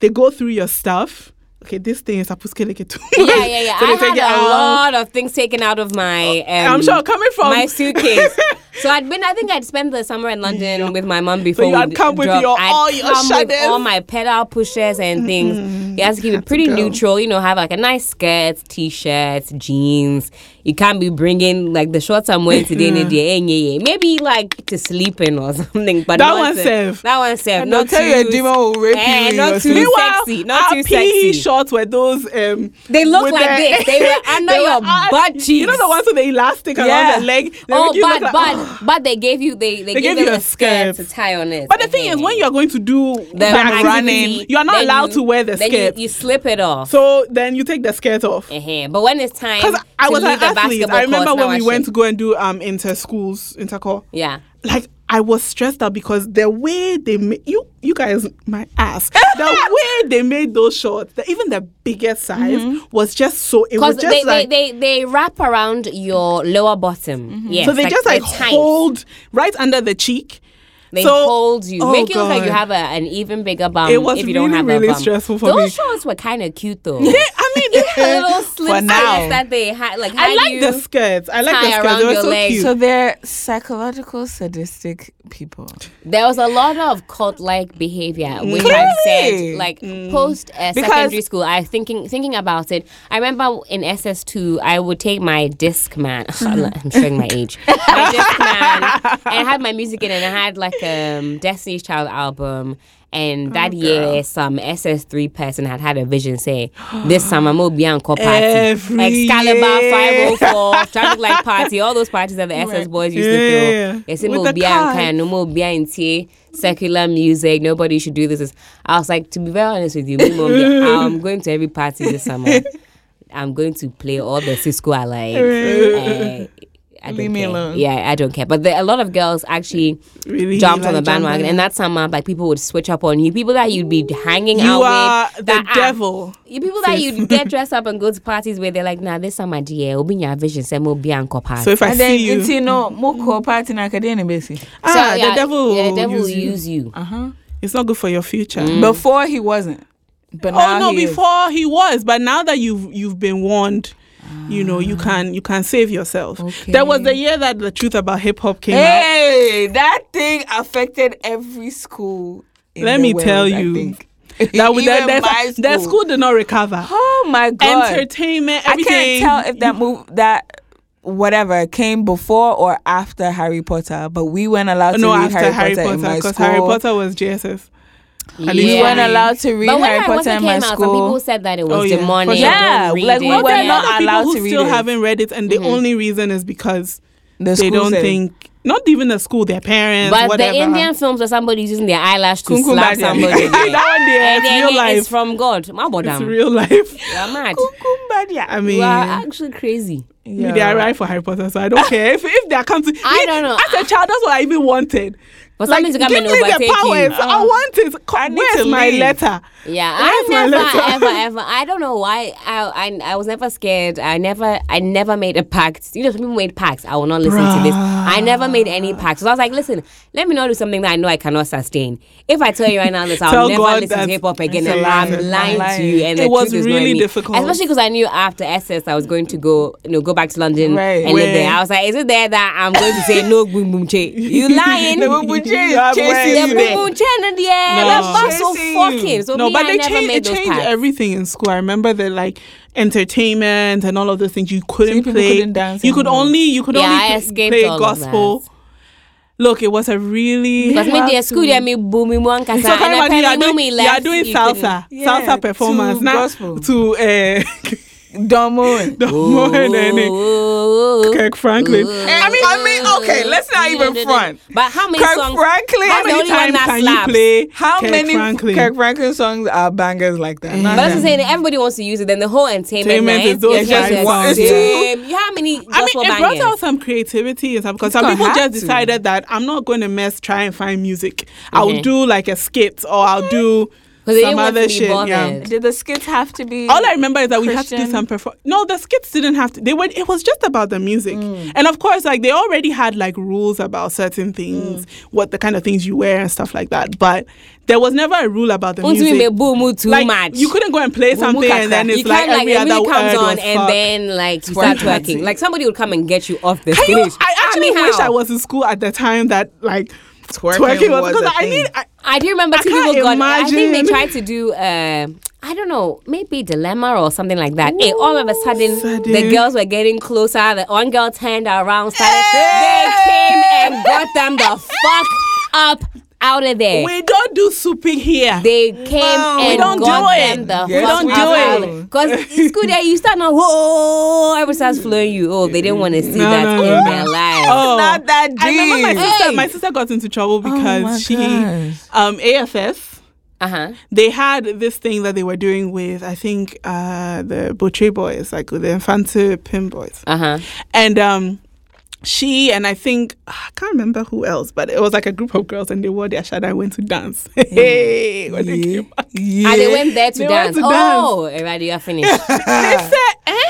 Speaker 3: they go through your stuff. Okay, this thing is supposed to it too.
Speaker 1: yeah, yeah, yeah.
Speaker 3: So
Speaker 1: I had a
Speaker 3: out.
Speaker 1: lot of things taken out of my. Um,
Speaker 3: I'm sure coming from
Speaker 1: my suitcase. so I'd been. I think I'd spent the summer in London with my mum before.
Speaker 3: So you had come with your-
Speaker 1: I'd
Speaker 3: all your
Speaker 1: come with all my pedal pushers and things. You have to keep it pretty neutral. You know, have like a nice skirt, t-shirts, jeans. You can't be bringing like the shorts I'm wearing today. yeah. yeah, yeah, yeah. Maybe like to sleep in or something. But
Speaker 3: That
Speaker 1: not
Speaker 3: one safe.
Speaker 1: That one safe. Not
Speaker 2: tell you a
Speaker 1: too-
Speaker 2: demon will rape
Speaker 1: Eh,
Speaker 2: you
Speaker 1: not too sexy. Not too sexy.
Speaker 3: Shorts were those. Um,
Speaker 1: They look like
Speaker 3: the-
Speaker 1: this. They were under
Speaker 3: they were
Speaker 1: your
Speaker 3: un-
Speaker 1: butt cheeks.
Speaker 3: You know the ones with the elastic
Speaker 2: Yeah.
Speaker 3: around the leg. They
Speaker 1: Oh,
Speaker 3: make you look
Speaker 1: but
Speaker 3: like-
Speaker 1: but but they gave you they they,
Speaker 3: They
Speaker 1: gave
Speaker 3: gave
Speaker 1: you a skirt
Speaker 3: skirt.
Speaker 1: to tie on it.
Speaker 3: But the thing is, when you are going to do
Speaker 1: the activity,
Speaker 3: running, you are not allowed
Speaker 1: you-
Speaker 3: to wear the skirt.
Speaker 1: You, you slip it off.
Speaker 3: so then you take the skirt off.
Speaker 1: uh But when it's time,
Speaker 3: Because I was an athlete. I remember when we went to go and do um inter schools, intercore.
Speaker 1: Yeah.
Speaker 3: Like I was stressed out because the way they made you you guys my ass. the way they made those shorts, the, even the biggest size mm-hmm. was just so it was just
Speaker 1: they,
Speaker 3: like
Speaker 1: they, they, they wrap around your lower bottom. Mm-hmm. Yes,
Speaker 3: so they just like
Speaker 1: they're tight.
Speaker 3: hold right under the cheek.
Speaker 1: They
Speaker 3: so-
Speaker 1: hold you,
Speaker 3: oh
Speaker 1: make it look like you have a, an even bigger bum.
Speaker 3: It was
Speaker 1: if you don't
Speaker 3: really,
Speaker 1: have
Speaker 3: really
Speaker 1: a bum.
Speaker 3: stressful for
Speaker 1: Those
Speaker 3: me.
Speaker 1: shorts were kind of cute though.
Speaker 3: Yeah, I mean
Speaker 1: the little slip
Speaker 2: now.
Speaker 1: that they had, like
Speaker 3: I like
Speaker 1: you,
Speaker 3: the skirts. I like the skirts. They were so
Speaker 1: legs.
Speaker 3: cute.
Speaker 2: So they're psychological sadistic people.
Speaker 1: There was a lot of cult-like behavior, which I've said, like
Speaker 3: Mm.
Speaker 1: post uh, secondary school. I thinking thinking about it. I remember in SS two, I would take my disc man. I'm showing my age. My disc man, and I had my music in, it, and I had like um Destiny's Child album, And that
Speaker 3: Oh,
Speaker 1: year, some SS3 person had had a vision say, This summer, mo Bianco party.
Speaker 3: Every
Speaker 1: Excalibur
Speaker 3: year.
Speaker 1: 504, traffic light party, all those parties that the SS boys used
Speaker 3: Yeah.
Speaker 1: to throw.
Speaker 3: With
Speaker 1: Mo Bianca, no more Bianca, secular music, nobody should do this. I was like, To be very honest with you, me, I'm going to every party this summer. I'm going to play all the Cisco I like. I
Speaker 2: Leave me
Speaker 1: care.
Speaker 2: alone.
Speaker 1: Yeah, I don't care. But the, a lot of girls actually
Speaker 3: Really
Speaker 1: jumped on the bandwagon,
Speaker 3: jumped
Speaker 1: and that summer, like people would switch up on you. People that you'd be hanging
Speaker 3: You
Speaker 1: out
Speaker 3: are
Speaker 1: with,
Speaker 3: the
Speaker 1: that are-
Speaker 3: devil.
Speaker 1: you people that you'd get dressed up and go to parties where they're like, nah, this summer, dear, obi your vision, say mo be anko party.
Speaker 3: So if I
Speaker 2: And then
Speaker 3: see you,
Speaker 2: it's you know more co party na kadena basi.
Speaker 3: ah,
Speaker 1: yeah,
Speaker 3: the devil,
Speaker 1: yeah,
Speaker 3: will
Speaker 1: the devil will
Speaker 3: use you.
Speaker 1: use you.
Speaker 2: Uh huh.
Speaker 3: It's not good for your future.
Speaker 2: Before he wasn't, but now
Speaker 3: Oh no,
Speaker 2: he is.
Speaker 3: before he was, but now that you've you've been warned, you know you can you can save yourself. That was the year that the truth about hip hop came out.
Speaker 2: Hey, that thing affected every school. in
Speaker 3: Let me
Speaker 2: world,
Speaker 3: tell you. That the,
Speaker 2: my
Speaker 3: the, the school did not recover.
Speaker 2: Oh my god!
Speaker 3: Entertainment,
Speaker 2: I can't tell if that move that whatever came before or after Harry Potter, but we weren't allowed to
Speaker 3: no,
Speaker 2: read
Speaker 3: after
Speaker 2: Harry,
Speaker 3: Harry
Speaker 2: Potter, in
Speaker 3: Potter,
Speaker 2: my
Speaker 3: because
Speaker 2: school.
Speaker 3: Harry Potter was JSS. At least
Speaker 2: We weren't allowed to read
Speaker 1: but when
Speaker 2: Harry
Speaker 1: Harry
Speaker 2: Potter
Speaker 1: Potter
Speaker 2: in
Speaker 1: came
Speaker 2: my
Speaker 1: out, some people said that it was
Speaker 3: Oh, yeah,
Speaker 1: demonic.
Speaker 3: sure.
Speaker 2: Yeah, like, we were
Speaker 3: there are a
Speaker 2: not
Speaker 3: lot of people
Speaker 2: allowed
Speaker 3: who
Speaker 2: to read
Speaker 3: still
Speaker 2: it.
Speaker 3: haven't read it, and the mm-hmm. only reason is because
Speaker 2: The
Speaker 3: they don't
Speaker 2: said-
Speaker 3: think, not even the school, their parents,
Speaker 1: But
Speaker 3: whatever.
Speaker 1: the Indian films where somebody's using their eyelash to
Speaker 2: Kunkum
Speaker 1: slap
Speaker 2: Bhadia.
Speaker 1: somebody.
Speaker 3: that one there,
Speaker 1: and
Speaker 3: it's
Speaker 1: then
Speaker 3: real
Speaker 1: it's
Speaker 3: life.
Speaker 1: from God. My
Speaker 3: It's real life.
Speaker 1: You're mad.
Speaker 2: Kumbadia.
Speaker 3: I mean, You
Speaker 1: are actually crazy.
Speaker 3: Me, they are right for Harry Potter, so I don't care if if they are coming. To,
Speaker 1: I don't know.
Speaker 3: As a child, that's what I even wanted.
Speaker 1: For something to come
Speaker 3: give
Speaker 1: and
Speaker 3: me the
Speaker 1: overtake you.
Speaker 3: powers. I oh. want it. Co-
Speaker 2: I
Speaker 3: Where's my
Speaker 2: leave.
Speaker 3: letter?
Speaker 1: Yeah,
Speaker 3: Where's
Speaker 1: I never, ever, ever. I don't know why. I, I, I was never scared. I never, I never made a pact. You know, some people made pacts. I will not listen to this. I never made any pacts. So I was like, listen, let me not do something that I know I cannot sustain. If I tell you right now this, I'll never
Speaker 3: God
Speaker 1: listen to hip hop again.
Speaker 2: it's a
Speaker 1: And
Speaker 2: lie.
Speaker 1: I'm
Speaker 2: It's
Speaker 1: lying to you. And
Speaker 3: It
Speaker 1: the
Speaker 3: was
Speaker 1: truth is not
Speaker 3: really
Speaker 1: me.
Speaker 3: difficult.
Speaker 1: especially because I knew after SS I was going to go, you know, go back to London
Speaker 2: Right.
Speaker 1: and live there. I was like, is it there that I'm going to say no boom boom che? You lying?
Speaker 2: The Bubu J
Speaker 3: Yeah,
Speaker 2: chasing
Speaker 3: where-
Speaker 1: The
Speaker 2: you
Speaker 1: boom
Speaker 2: there.
Speaker 1: boom che and yeah,
Speaker 3: No.
Speaker 1: that's not so fucking. So
Speaker 3: no,
Speaker 1: me,
Speaker 3: but
Speaker 1: I
Speaker 3: they
Speaker 1: never
Speaker 3: changed,
Speaker 1: made
Speaker 3: it changed everything in school. I remember that like entertainment and all of those things you couldn't
Speaker 2: people
Speaker 3: play.
Speaker 2: couldn't dance
Speaker 3: you could
Speaker 2: anymore.
Speaker 3: only you could
Speaker 1: Yeah,
Speaker 3: only pl-
Speaker 1: escaped
Speaker 3: play
Speaker 1: all of
Speaker 3: gospel.
Speaker 1: that.
Speaker 3: Look, it was a really
Speaker 1: Because me the school
Speaker 2: to-
Speaker 1: there me boom me one kasa
Speaker 3: so can you
Speaker 1: and
Speaker 3: imagine you are doing, you are doing salsa,
Speaker 2: Yeah,
Speaker 3: salsa performance
Speaker 2: to
Speaker 3: now
Speaker 2: gospel.
Speaker 3: to uh,
Speaker 2: Domo.
Speaker 3: the more than any-
Speaker 1: couldn't-
Speaker 3: Kirk Franklin.
Speaker 1: Ooh.
Speaker 2: I mean, I mean, okay, let's not even front.
Speaker 1: But how many
Speaker 2: Kirk
Speaker 1: songs?
Speaker 2: Franklin.
Speaker 3: How many times can
Speaker 1: slaps.
Speaker 3: you play
Speaker 2: How
Speaker 3: Kirk
Speaker 2: many
Speaker 3: Franklin?
Speaker 2: Kirk Franklin songs are bangers like that? Not
Speaker 1: But that's what I'm saying. Everybody wants to use it. Then the whole entertainment
Speaker 3: Entertainment
Speaker 1: night
Speaker 3: is those
Speaker 1: is just
Speaker 3: five
Speaker 1: the
Speaker 3: songs,
Speaker 1: same. You how many
Speaker 3: I mean,
Speaker 1: gospel
Speaker 3: it brought out some creativity and stuff because some people just
Speaker 2: to.
Speaker 3: decided that I'm not going to mess, try and find music. I'll
Speaker 1: Mhm.
Speaker 3: do like a skit or I'll do
Speaker 1: 'Cause they
Speaker 3: some
Speaker 1: didn't want
Speaker 3: other
Speaker 1: to be
Speaker 3: shit. Yeah.
Speaker 2: Did the skits have to be?
Speaker 3: All I remember is that we had to do some perform. No, the skits didn't have to. They were. It was just about the music,
Speaker 2: Mm.
Speaker 3: and of course, like they already had like rules about certain things,
Speaker 2: Mm.
Speaker 3: what the kind of things you wear and stuff like that. But there was never a rule about the
Speaker 1: Want to be
Speaker 3: music.
Speaker 1: boom too
Speaker 3: like
Speaker 1: much.
Speaker 3: you couldn't go and play something and then
Speaker 1: You
Speaker 3: it's like
Speaker 1: can't like
Speaker 3: every
Speaker 1: the
Speaker 3: other
Speaker 1: comes
Speaker 3: word
Speaker 1: on
Speaker 3: was
Speaker 1: and
Speaker 3: fuck.
Speaker 1: then like you start
Speaker 2: Twerk.
Speaker 1: twerking. Like somebody would come and get you off the
Speaker 3: Can
Speaker 1: stage.
Speaker 3: you, I actually
Speaker 1: mean,
Speaker 3: wish? I was in school at the time that like
Speaker 2: Twerking
Speaker 3: twerking was
Speaker 2: was
Speaker 3: because
Speaker 2: a
Speaker 3: I
Speaker 2: thing.
Speaker 3: need. I,
Speaker 1: I do remember
Speaker 3: I
Speaker 1: two
Speaker 3: can't
Speaker 1: people got. I think they tried to do. Uh, I don't know, maybe dilemma or something like that. Hey, all of a sudden, the girls were getting closer. The one girl turned around, started. They came and got them the fuck up out of there.
Speaker 3: we don't do souping here.
Speaker 1: They came
Speaker 2: No, we
Speaker 3: don't
Speaker 1: got
Speaker 3: do
Speaker 1: them
Speaker 3: it.
Speaker 1: the
Speaker 2: Yes,
Speaker 1: fuck
Speaker 2: we
Speaker 1: up
Speaker 2: do.
Speaker 1: Because in school there, you start now, whoa, everybody starts flowing you. Oh, they didn't want to see
Speaker 3: No,
Speaker 1: that
Speaker 3: no,
Speaker 1: in
Speaker 3: no,
Speaker 1: their
Speaker 3: no.
Speaker 1: lives.
Speaker 3: Oh.
Speaker 2: not that deep.
Speaker 3: I remember my sister.
Speaker 1: Hey.
Speaker 3: My sister got into trouble
Speaker 2: my
Speaker 3: because she,
Speaker 2: gosh.
Speaker 3: um, AFS.
Speaker 1: Uh huh.
Speaker 3: they had this thing that they were doing with I think uh the Butcher boys, like with the Mfantsipim boys.
Speaker 1: Uh huh.
Speaker 3: And um she and I think I can't remember who else, but it was like a group of girls and they wore their shada and went to dance. Hey, when they
Speaker 2: Yeah.
Speaker 3: came back.
Speaker 2: Yeah.
Speaker 1: And they went there to
Speaker 3: They
Speaker 1: dance.
Speaker 3: to
Speaker 1: oh, everybody, you're finished.
Speaker 3: They said, eh?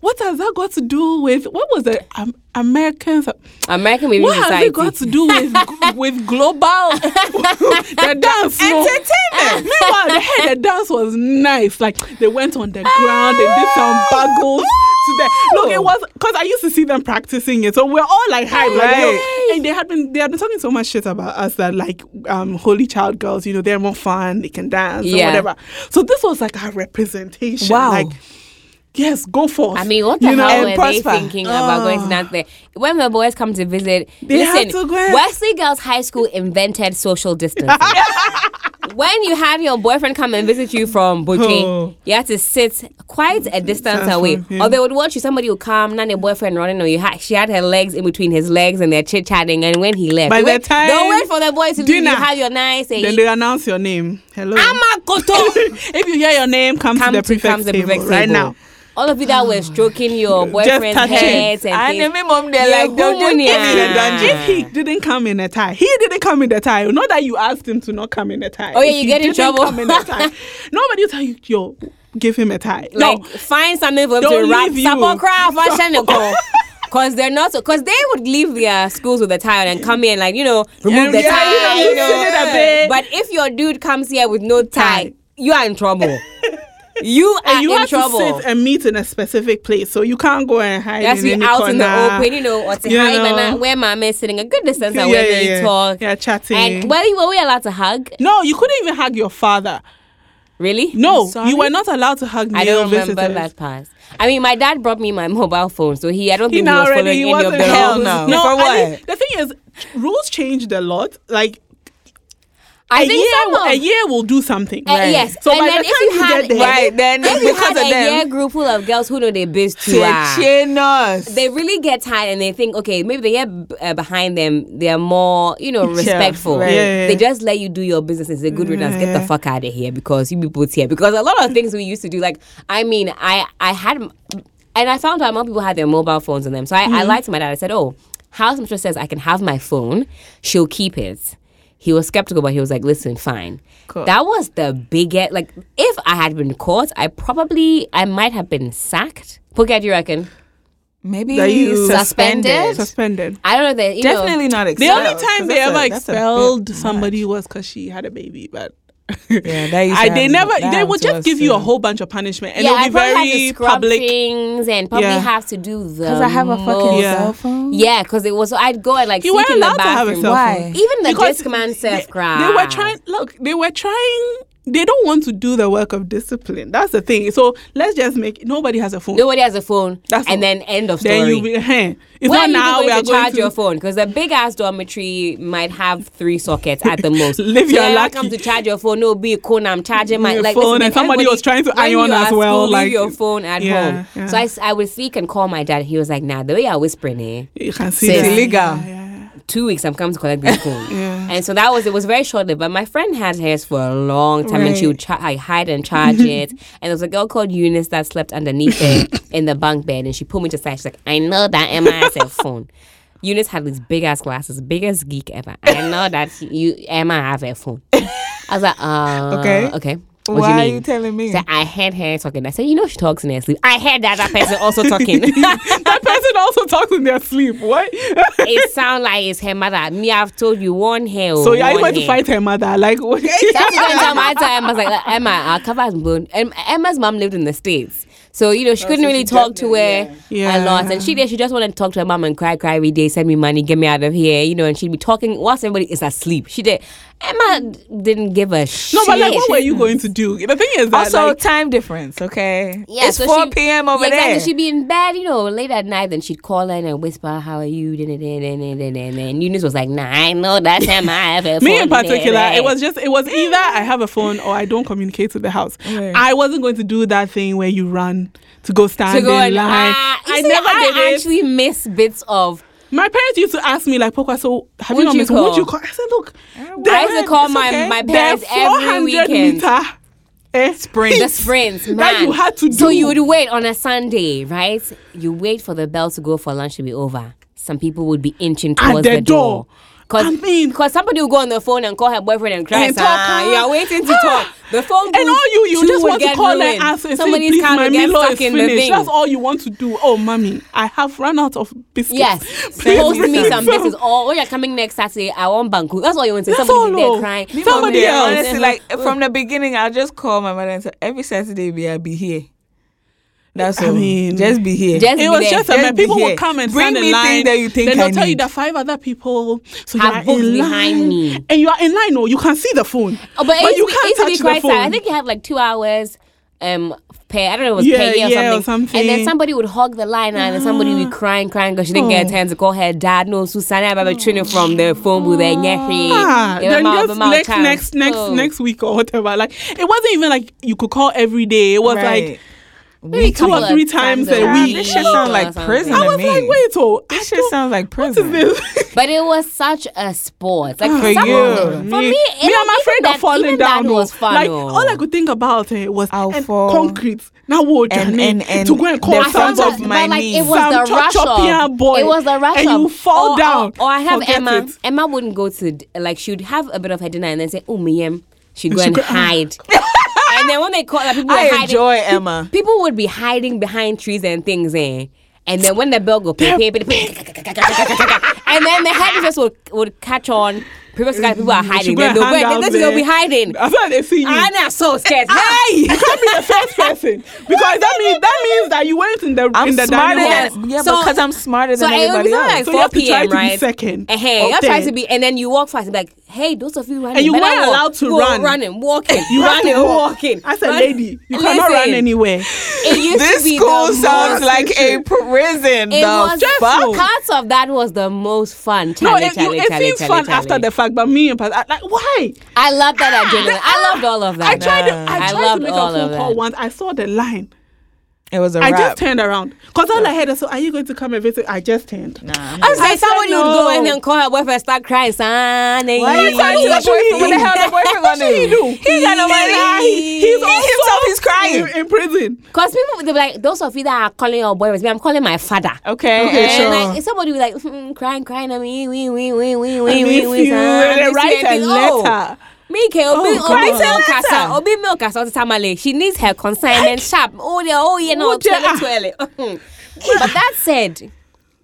Speaker 3: What has that got to do with what was it? Um, Americans
Speaker 1: American
Speaker 3: what has
Speaker 1: Society.
Speaker 3: it got to do with with global the dance? no.
Speaker 2: Entertainment.
Speaker 3: Meanwhile, the head the dance was nice. Like they went on the ground, they did some bagels to look. It was because I used to see them practicing it, so we're all like hype, like. And they had been they had been talking so much shit about us that like um holy child girls, you know, they're more fun, they can dance
Speaker 1: Yeah.
Speaker 3: or whatever. So this was like our representation.
Speaker 2: Wow.
Speaker 3: Like yes, go forth.
Speaker 1: I mean, what the
Speaker 3: You
Speaker 1: hell were they thinking about going to that ah. there? When the boys come to visit,
Speaker 3: They have
Speaker 1: listen,
Speaker 3: to go
Speaker 1: Wesley Girls High School invented social distancing. when you have your boyfriend come and visit you from Boche,
Speaker 3: Oh.
Speaker 1: you have to sit quite a distance
Speaker 3: Distance
Speaker 1: away. Or they would watch you, somebody would come, not your boyfriend running, or you ha- she had her legs in between his legs and they're chit chatting. And when he left,
Speaker 3: By the
Speaker 1: wait-
Speaker 3: time
Speaker 1: don't wait for the boys to leave.
Speaker 3: dinner,
Speaker 1: You have your nice
Speaker 3: then they announce your name. Hello.
Speaker 1: Amakoto.
Speaker 3: if you hear your name, come,
Speaker 1: come
Speaker 3: to the
Speaker 1: to
Speaker 3: prefect
Speaker 1: come to the
Speaker 3: table
Speaker 1: prefect
Speaker 3: right
Speaker 1: table.
Speaker 3: now.
Speaker 1: All of you that were stroking your boyfriend's
Speaker 3: touch it.
Speaker 1: heads and
Speaker 2: And
Speaker 1: things.
Speaker 2: then my mom, they're
Speaker 1: Yeah,
Speaker 2: like, don't just
Speaker 1: woman,
Speaker 2: give me the dungeon.
Speaker 3: If he didn't come in a tie, he didn't come in a tie. Not that you asked him to not come in a tie.
Speaker 1: Oh, yeah, you get in trouble.
Speaker 3: Come in a tie, nobody tell you, yo, give him a tie.
Speaker 1: like
Speaker 3: no,
Speaker 1: find something for them
Speaker 3: Don't
Speaker 1: to wrap
Speaker 3: leave you.
Speaker 1: craft fashion. Cause they're not, cause they would leave their schools with a tie on and come in like you know remove the
Speaker 3: Yeah,
Speaker 1: tie.
Speaker 3: you know,
Speaker 1: you know.
Speaker 3: loosen it a bit.
Speaker 1: But if your dude comes here with no tie,
Speaker 3: Tie.
Speaker 1: you are in trouble. you are
Speaker 3: and you
Speaker 1: in
Speaker 3: have
Speaker 1: trouble.
Speaker 3: to sit and meet in a specific place, so you can't go and hide
Speaker 1: You have to
Speaker 3: in
Speaker 1: be
Speaker 3: any
Speaker 1: out in the open, you know, or to
Speaker 3: You
Speaker 1: hide
Speaker 3: know.
Speaker 1: and where mama is sitting a good distance
Speaker 3: Yeah,
Speaker 1: away
Speaker 3: yeah,
Speaker 1: when you
Speaker 3: yeah.
Speaker 1: talk.
Speaker 3: Yeah, chatting.
Speaker 1: And were, were we allowed to hug?
Speaker 3: no, you couldn't even hug your father.
Speaker 1: Really?
Speaker 3: No, you were not allowed to hug
Speaker 1: I don't remember
Speaker 3: visitors.
Speaker 1: that part. I mean, my dad brought me my mobile phone, so he I don't
Speaker 3: He
Speaker 1: think he
Speaker 3: now
Speaker 1: was
Speaker 3: already
Speaker 1: following
Speaker 3: he
Speaker 1: any of
Speaker 3: wasn't
Speaker 1: the rules.
Speaker 2: no.
Speaker 3: No,
Speaker 2: For
Speaker 3: I
Speaker 2: what?
Speaker 3: think the thing is, rules changed a lot. Like
Speaker 1: I
Speaker 3: a
Speaker 1: think
Speaker 3: year,
Speaker 1: some of,
Speaker 3: a year will do something.
Speaker 1: Uh, yes.
Speaker 3: So
Speaker 1: and
Speaker 3: by
Speaker 1: then
Speaker 3: the time
Speaker 1: you
Speaker 3: you
Speaker 1: had
Speaker 3: get there,
Speaker 2: Right, then
Speaker 1: if you
Speaker 2: because
Speaker 1: had
Speaker 2: of
Speaker 1: a
Speaker 2: them.
Speaker 1: year group full of girls who know their biz too, ah, they really get tired and they think, okay, maybe the year uh, behind them, they're more, you know, respectful.
Speaker 2: right.
Speaker 3: Yeah.
Speaker 1: They just let you do your business and say, good riddance, get the fuck out of here because you people here. Because a lot of things we used to do, like, I mean, I, I had, and I found out more people had their mobile phones on them. So I,
Speaker 3: Mm-hmm.
Speaker 1: I lied to my dad. I said, oh, house mistress says I can have my phone. She'll keep it. He was skeptical, but he was like, listen, fine.
Speaker 2: Cool.
Speaker 1: That was the biggest, like, if I had been caught, I probably, I might have been sacked. Phuket, you reckon?
Speaker 2: Maybe
Speaker 3: That you-
Speaker 2: suspended.
Speaker 3: suspended.
Speaker 1: I don't know that, you
Speaker 2: Definitely not expelled.
Speaker 3: The
Speaker 2: only
Speaker 3: time they ever
Speaker 2: that's a bit
Speaker 3: expelled
Speaker 2: much.
Speaker 3: somebody was because she had a baby, but
Speaker 2: Yeah, that used
Speaker 3: I, they never.
Speaker 2: that
Speaker 3: They
Speaker 2: happened
Speaker 3: would just
Speaker 2: us
Speaker 3: give you a whole bunch of punishment, and
Speaker 1: yeah,
Speaker 3: it
Speaker 1: I
Speaker 3: would be
Speaker 1: probably had to
Speaker 3: very
Speaker 1: scrub
Speaker 3: public.
Speaker 1: things and probably
Speaker 3: Yeah.
Speaker 1: have to do the
Speaker 2: Because I have a fucking
Speaker 3: Yeah.
Speaker 2: cell phone.
Speaker 1: Yeah, because it was. I'd go and like
Speaker 3: You weren't
Speaker 1: in the
Speaker 3: allowed to have a
Speaker 1: bathroom.
Speaker 3: cell
Speaker 2: Why?
Speaker 1: Even the
Speaker 3: Because
Speaker 1: Discman
Speaker 3: they,
Speaker 1: self
Speaker 3: they were trying. Look, they were trying. They don't want to do the work of discipline. That's the thing. So let's just make. Nobody has a phone.
Speaker 1: Nobody has a phone,
Speaker 3: That's
Speaker 1: and
Speaker 3: all.
Speaker 1: then end of story.
Speaker 3: then you be. Hey, it's
Speaker 1: Where are
Speaker 3: not now.
Speaker 1: going
Speaker 3: We are
Speaker 1: to
Speaker 3: going
Speaker 1: charge
Speaker 3: to.
Speaker 1: your phone? Because a big ass dormitory might have three sockets at the most.
Speaker 3: Live
Speaker 1: so
Speaker 3: your
Speaker 1: when I
Speaker 3: lucky.
Speaker 1: come to charge your phone, no be cool. I'm charging my like
Speaker 3: phone,
Speaker 1: listen,
Speaker 3: and somebody was trying to
Speaker 1: when
Speaker 3: iron
Speaker 1: you
Speaker 3: as
Speaker 1: are
Speaker 3: well,
Speaker 1: School,
Speaker 3: like-
Speaker 1: leave your phone at
Speaker 3: Yeah,
Speaker 1: home.
Speaker 3: yeah.
Speaker 1: So I would speak and call my dad. He was like, "Nah, the way you're whispering, eh."
Speaker 3: You can see
Speaker 1: It's
Speaker 3: that.
Speaker 2: illegal.
Speaker 3: Yeah, yeah, yeah.
Speaker 1: Two weeks I'm coming to collect this phone.
Speaker 3: Yeah.
Speaker 1: And so that was it was very short lived. But my friend had hers for a long time and she would cha- like, hide and charge it. And there was a girl called Eunice that slept underneath it in the bunk bed and she pulled me to side. She's like, I know that Emma has a phone. Eunice had these big ass glasses, biggest geek ever. I know that you Emma have a phone. I was like, uh,
Speaker 2: Okay.
Speaker 1: okay. What
Speaker 2: Why
Speaker 1: do
Speaker 2: are
Speaker 1: you
Speaker 2: you telling me?
Speaker 1: She said, I heard her talking. I said, you know she talks in her sleep. I heard that that person also talking.
Speaker 3: that person also talks in their sleep. What?
Speaker 1: it sound like it's her mother. Me, I've told you one hair.
Speaker 3: so are you
Speaker 1: one
Speaker 3: going to fight her mother? Like, what?
Speaker 1: That's the time I told Emma, I was like, uh, Emma, our cover has blown. And Emma's mom lived in the States. So, you know, she oh, couldn't
Speaker 2: so
Speaker 1: really
Speaker 2: she
Speaker 1: talk to
Speaker 2: there,
Speaker 1: her
Speaker 3: yeah.
Speaker 1: a lot. And she did, she just wanted to talk to her mom and cry, cry every day, send me money, get me out of here, you know, and she'd be talking whilst everybody is asleep. She did. Emma didn't give a shit.
Speaker 3: no, but like, what were you going to do? The thing is that,
Speaker 2: also,
Speaker 3: like,
Speaker 2: time difference, okay?
Speaker 1: Yeah,
Speaker 2: it's
Speaker 1: so
Speaker 2: 4
Speaker 1: she-
Speaker 2: p.m. over
Speaker 1: yeah, exactly.
Speaker 2: there.
Speaker 1: She'd be in bed, you know, late at night, then she'd call in and whisper, How are you? And Eunice was like, Nah, I know that's Emma. I have a
Speaker 3: me in eh, particular, eh, eh. it was just, it was either I have a phone or I don't communicate with the house.
Speaker 2: Right.
Speaker 3: I wasn't going to do that thing where you run to go stand
Speaker 1: to go
Speaker 3: in line.
Speaker 1: ah,
Speaker 3: I
Speaker 1: see,
Speaker 3: never
Speaker 1: I
Speaker 3: did it.
Speaker 1: actually miss bits of
Speaker 3: My parents used to ask me like, "Pokwa, so have
Speaker 1: Would
Speaker 3: you not
Speaker 1: you
Speaker 3: missed? Would you call?" I said, "Look,
Speaker 1: I used to call my,
Speaker 2: okay.
Speaker 1: my parents every weekend.
Speaker 3: meter eh, sprint,
Speaker 1: The sprints, man.
Speaker 3: that you had to
Speaker 1: So you would wait on a Sunday, right? You wait for the bell to go for lunch to be over. Some people would be inching
Speaker 3: At
Speaker 1: towards
Speaker 3: the
Speaker 1: the, door.
Speaker 3: door.
Speaker 1: Cause,
Speaker 3: I mean-
Speaker 1: cause somebody will go on the phone and call her boyfriend and cry.
Speaker 3: And
Speaker 1: "Ah,
Speaker 3: talk, ah.
Speaker 1: you are waiting to talk. The phone
Speaker 3: and
Speaker 1: booth
Speaker 3: all you, you
Speaker 1: too
Speaker 3: just want to
Speaker 1: get
Speaker 3: call
Speaker 1: ruined.
Speaker 3: and ask and say,
Speaker 1: Somebody's
Speaker 3: please,
Speaker 1: car
Speaker 3: my
Speaker 1: will get
Speaker 3: Milo
Speaker 1: stuck
Speaker 3: is finished. That's all you want to do. Oh, mommy, I have run out of biscuits.
Speaker 1: Yes,
Speaker 3: Please
Speaker 1: post
Speaker 3: bring
Speaker 1: me some
Speaker 3: some.
Speaker 1: business. Or when you're coming next Saturday, I want Banku. That's all you want to say.
Speaker 3: That's
Speaker 1: Somebody
Speaker 3: all,
Speaker 1: there
Speaker 3: oh.
Speaker 1: crying.
Speaker 3: Leave Somebody
Speaker 2: Yeah,
Speaker 3: else.
Speaker 2: Honestly, like from the beginning, I'll just call my mother and say, every Saturday, be I'll be here. That's what
Speaker 3: I
Speaker 2: all.
Speaker 3: mean-
Speaker 2: just be here.
Speaker 1: Just
Speaker 3: It
Speaker 1: be
Speaker 3: was
Speaker 1: there.
Speaker 3: just a
Speaker 2: Just
Speaker 3: man.
Speaker 2: be
Speaker 3: People
Speaker 2: here.
Speaker 3: would come and
Speaker 2: Bring
Speaker 3: stand in line.
Speaker 2: that you think
Speaker 3: then
Speaker 2: I
Speaker 3: they'll tell you that five other people so you
Speaker 1: Have
Speaker 3: are
Speaker 1: booked
Speaker 3: in
Speaker 1: behind
Speaker 3: line,
Speaker 1: me.
Speaker 3: and you are in line. Oh, you can see the phone,
Speaker 1: Oh, but, it used
Speaker 3: you
Speaker 1: to be- it
Speaker 3: can't
Speaker 1: used
Speaker 3: touch the phone.
Speaker 1: sad. I think you have like two hours um pay. I don't know, it was
Speaker 3: Yeah,
Speaker 1: Peggy or,
Speaker 3: yeah, or
Speaker 1: something. And then somebody would hug the line and then somebody would be crying, crying because she didn't get a
Speaker 3: Oh.
Speaker 1: chance to call her dad. No, Susanna Baba Trina from the phone booth there.
Speaker 3: Ah, then just next next next next week or whatever. Like it wasn't even like you could call every day. It was
Speaker 2: Right.
Speaker 3: like
Speaker 1: Maybe
Speaker 3: two or three times a
Speaker 2: Yeah,
Speaker 3: week.
Speaker 2: this shit sounds like prison
Speaker 3: I
Speaker 2: to
Speaker 3: was
Speaker 2: me.
Speaker 3: like, wait, oh,
Speaker 2: this shit
Speaker 3: don't-
Speaker 2: sounds like
Speaker 3: what is
Speaker 2: prison.
Speaker 3: this?
Speaker 1: But it was such a sport. Like
Speaker 2: For
Speaker 1: some
Speaker 2: you.
Speaker 1: it- for me,
Speaker 3: me,
Speaker 1: it-
Speaker 3: I'm afraid
Speaker 1: that,
Speaker 3: of falling
Speaker 1: even
Speaker 3: down.
Speaker 1: That was oh. fun.
Speaker 3: Like
Speaker 1: oh.
Speaker 3: all I oh. could think about it was
Speaker 2: I'll
Speaker 3: and
Speaker 2: fall.
Speaker 3: concrete. Now what,
Speaker 2: And-
Speaker 3: Janine,
Speaker 2: and- and
Speaker 3: to go and call some
Speaker 2: of my
Speaker 1: but, like,
Speaker 2: knees.
Speaker 1: It was
Speaker 3: Some
Speaker 1: the rush
Speaker 3: chop-chopian
Speaker 1: of,
Speaker 3: boy,
Speaker 1: It was the rush
Speaker 3: and you fall
Speaker 1: or,
Speaker 3: down.
Speaker 1: Or, or I have Emma. Emma wouldn't go to like she would have a bit of her dinner and then say, "Oh, Miyem." She'd go and hide. and then when they call, like, people were
Speaker 2: I
Speaker 1: hiding.
Speaker 2: enjoy Emma.
Speaker 1: People would be hiding behind trees and things, eh? And then when the bell go, ping, ping, ping, ping, and then the headmistress would would catch on. People, people are hiding. Then they'll,
Speaker 3: hang
Speaker 1: go,
Speaker 3: out
Speaker 1: then they'll be hiding.
Speaker 3: I thought they see you.
Speaker 1: I'm so scared.
Speaker 3: Ah,
Speaker 1: Hey!
Speaker 3: you can't be the first person because that means that means that you went in the
Speaker 2: I'm
Speaker 3: in the
Speaker 2: smarter
Speaker 3: dining
Speaker 1: Yes.
Speaker 2: than yeah,
Speaker 1: So-
Speaker 2: because I'm smarter than
Speaker 1: it
Speaker 2: everybody else.
Speaker 1: like
Speaker 3: So you have to
Speaker 1: 4
Speaker 3: try
Speaker 1: p.m.,
Speaker 3: to be second
Speaker 1: Uh, hey,
Speaker 3: or
Speaker 1: you try to be, and then you walk fast like, hey, those of you running.
Speaker 3: And you
Speaker 1: better
Speaker 3: weren't
Speaker 1: walk.
Speaker 3: allowed to
Speaker 1: Go
Speaker 3: run.
Speaker 1: running, walking,
Speaker 3: You have
Speaker 1: running,
Speaker 3: walk.
Speaker 1: walking.
Speaker 3: I said,
Speaker 1: Run-
Speaker 3: lady, you cannot run anywhere.
Speaker 1: It used
Speaker 2: This
Speaker 1: to be
Speaker 2: school
Speaker 1: the
Speaker 2: sounds
Speaker 1: most,
Speaker 2: like a prison.
Speaker 1: It
Speaker 2: the
Speaker 1: was
Speaker 2: fuck?
Speaker 1: parts of that was the most fun.
Speaker 3: No,
Speaker 1: Charlie,
Speaker 3: it,
Speaker 1: Charlie,
Speaker 3: you, it
Speaker 1: Charlie,
Speaker 3: seems
Speaker 1: Charlie,
Speaker 3: fun
Speaker 1: Charlie.
Speaker 3: after the fact, but me and Pat, I- like, why?
Speaker 1: I love that I adrenaline. I loved all of that.
Speaker 3: I tried. to,
Speaker 2: Nah.
Speaker 3: I
Speaker 1: I
Speaker 3: tried to
Speaker 1: loved
Speaker 3: make a
Speaker 1: all
Speaker 3: phone
Speaker 1: of
Speaker 3: call
Speaker 1: that.
Speaker 3: once. I saw the line.
Speaker 2: It was a
Speaker 3: I
Speaker 2: rap.
Speaker 3: just turned around because all I heard is, "So, are you going to come and visit?" I just turned.
Speaker 2: Nah, I'm
Speaker 1: I was like,
Speaker 3: said
Speaker 1: somebody would go
Speaker 3: no.
Speaker 1: and then call her boyfriend, start crying, son.
Speaker 2: Why are you
Speaker 3: Why
Speaker 2: talking to
Speaker 3: is
Speaker 2: the
Speaker 3: he-
Speaker 2: boyfriend? What the hell the boyfriend gonna
Speaker 3: What he
Speaker 2: do?
Speaker 3: do?
Speaker 2: He got no money.
Speaker 3: He's
Speaker 2: He
Speaker 3: also
Speaker 2: himself is crying.
Speaker 3: in, in prison.
Speaker 1: Because people, they be like, those of you that are calling your boyfriends, me, I'm calling my father.
Speaker 2: Okay,
Speaker 3: Okay,
Speaker 1: And
Speaker 3: sure.
Speaker 1: like somebody was like mm, crying, crying at me, we, we, we, we,
Speaker 3: I
Speaker 1: we, we,
Speaker 3: miss
Speaker 1: we,
Speaker 3: you.
Speaker 1: son,
Speaker 3: And they
Speaker 1: miss you,
Speaker 3: write a
Speaker 1: and oh,
Speaker 3: letter.
Speaker 1: Me ke obi
Speaker 3: Oh,
Speaker 1: obi
Speaker 3: God.
Speaker 1: milk asa
Speaker 2: Letter.
Speaker 1: obi milk asa ọtí tamale she needs her consignment sharp oh dear oh yeah no
Speaker 3: dear.
Speaker 1: twirly twirly but that said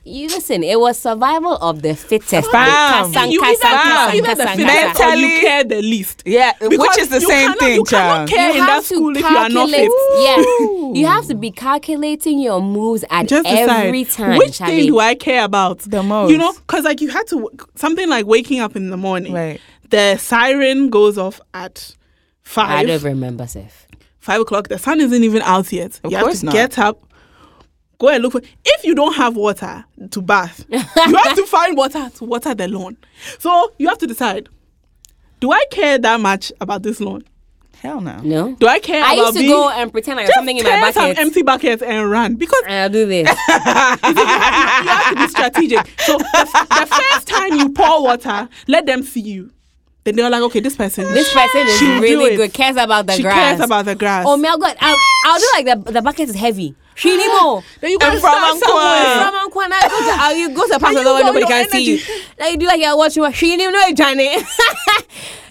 Speaker 1: you listen it was survival of the fittest
Speaker 2: Fam.
Speaker 1: Kasa,
Speaker 3: You
Speaker 1: kasa,
Speaker 3: either,
Speaker 1: kasa,
Speaker 3: either the fittest or you care the least.
Speaker 2: Yeah, which is the
Speaker 3: you
Speaker 2: same
Speaker 3: cannot-
Speaker 2: thing,
Speaker 3: you cannot
Speaker 2: child.
Speaker 3: care in that
Speaker 1: have to
Speaker 3: school if you are not fit.
Speaker 1: calculate- Yeah, you have to be calculating your moves at
Speaker 3: Just
Speaker 1: every
Speaker 3: decide
Speaker 1: time.
Speaker 3: which
Speaker 1: Charlie.
Speaker 3: thing do I care about
Speaker 2: The most.
Speaker 3: You know, because like you had to something like waking up in the morning.
Speaker 2: Right.
Speaker 3: The siren goes off at five.
Speaker 1: I don't remember, Sif.
Speaker 3: five o'clock. The sun isn't even out yet.
Speaker 2: Of
Speaker 3: you
Speaker 2: course
Speaker 3: have to
Speaker 2: not.
Speaker 3: get up, go and look for. If you don't have water to bath, you have to find water to water the lawn. So you have to decide: Do I care that much about this lawn?
Speaker 2: Hell no.
Speaker 1: No.
Speaker 3: Do I care
Speaker 1: I
Speaker 3: about
Speaker 1: used to
Speaker 3: being-
Speaker 1: go and pretend like
Speaker 3: just
Speaker 1: something in my
Speaker 3: turn some
Speaker 1: bucket.
Speaker 3: empty buckets and run because
Speaker 1: I'll do this.
Speaker 3: you have to be strategic. So the, the first time you pour water, let them see you. Then they're like, okay, this person,
Speaker 1: This person is really good. Cares about the
Speaker 3: she
Speaker 1: grass.
Speaker 3: cares about the grass.
Speaker 1: Oh my god! I'll, I'll do like the the bucket is heavy. She need more.
Speaker 3: then you
Speaker 2: And
Speaker 3: can
Speaker 2: from Ankwan.
Speaker 3: somewhere.
Speaker 1: From Ankwana, go to uh, you go to a part of the
Speaker 3: go,
Speaker 1: nobody can see you. Like you do like you're watching. She know it, Johnny.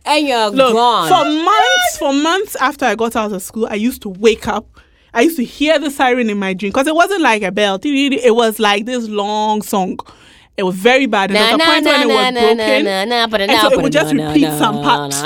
Speaker 1: and you're
Speaker 3: Look,
Speaker 1: gone.
Speaker 3: for months, for months after I got out of school, I used to wake up. I used to hear the siren in my dream because it wasn't like a bell. It was like this long song. It was very bad. And there was a point when it was broken. and so it would just repeat some parts.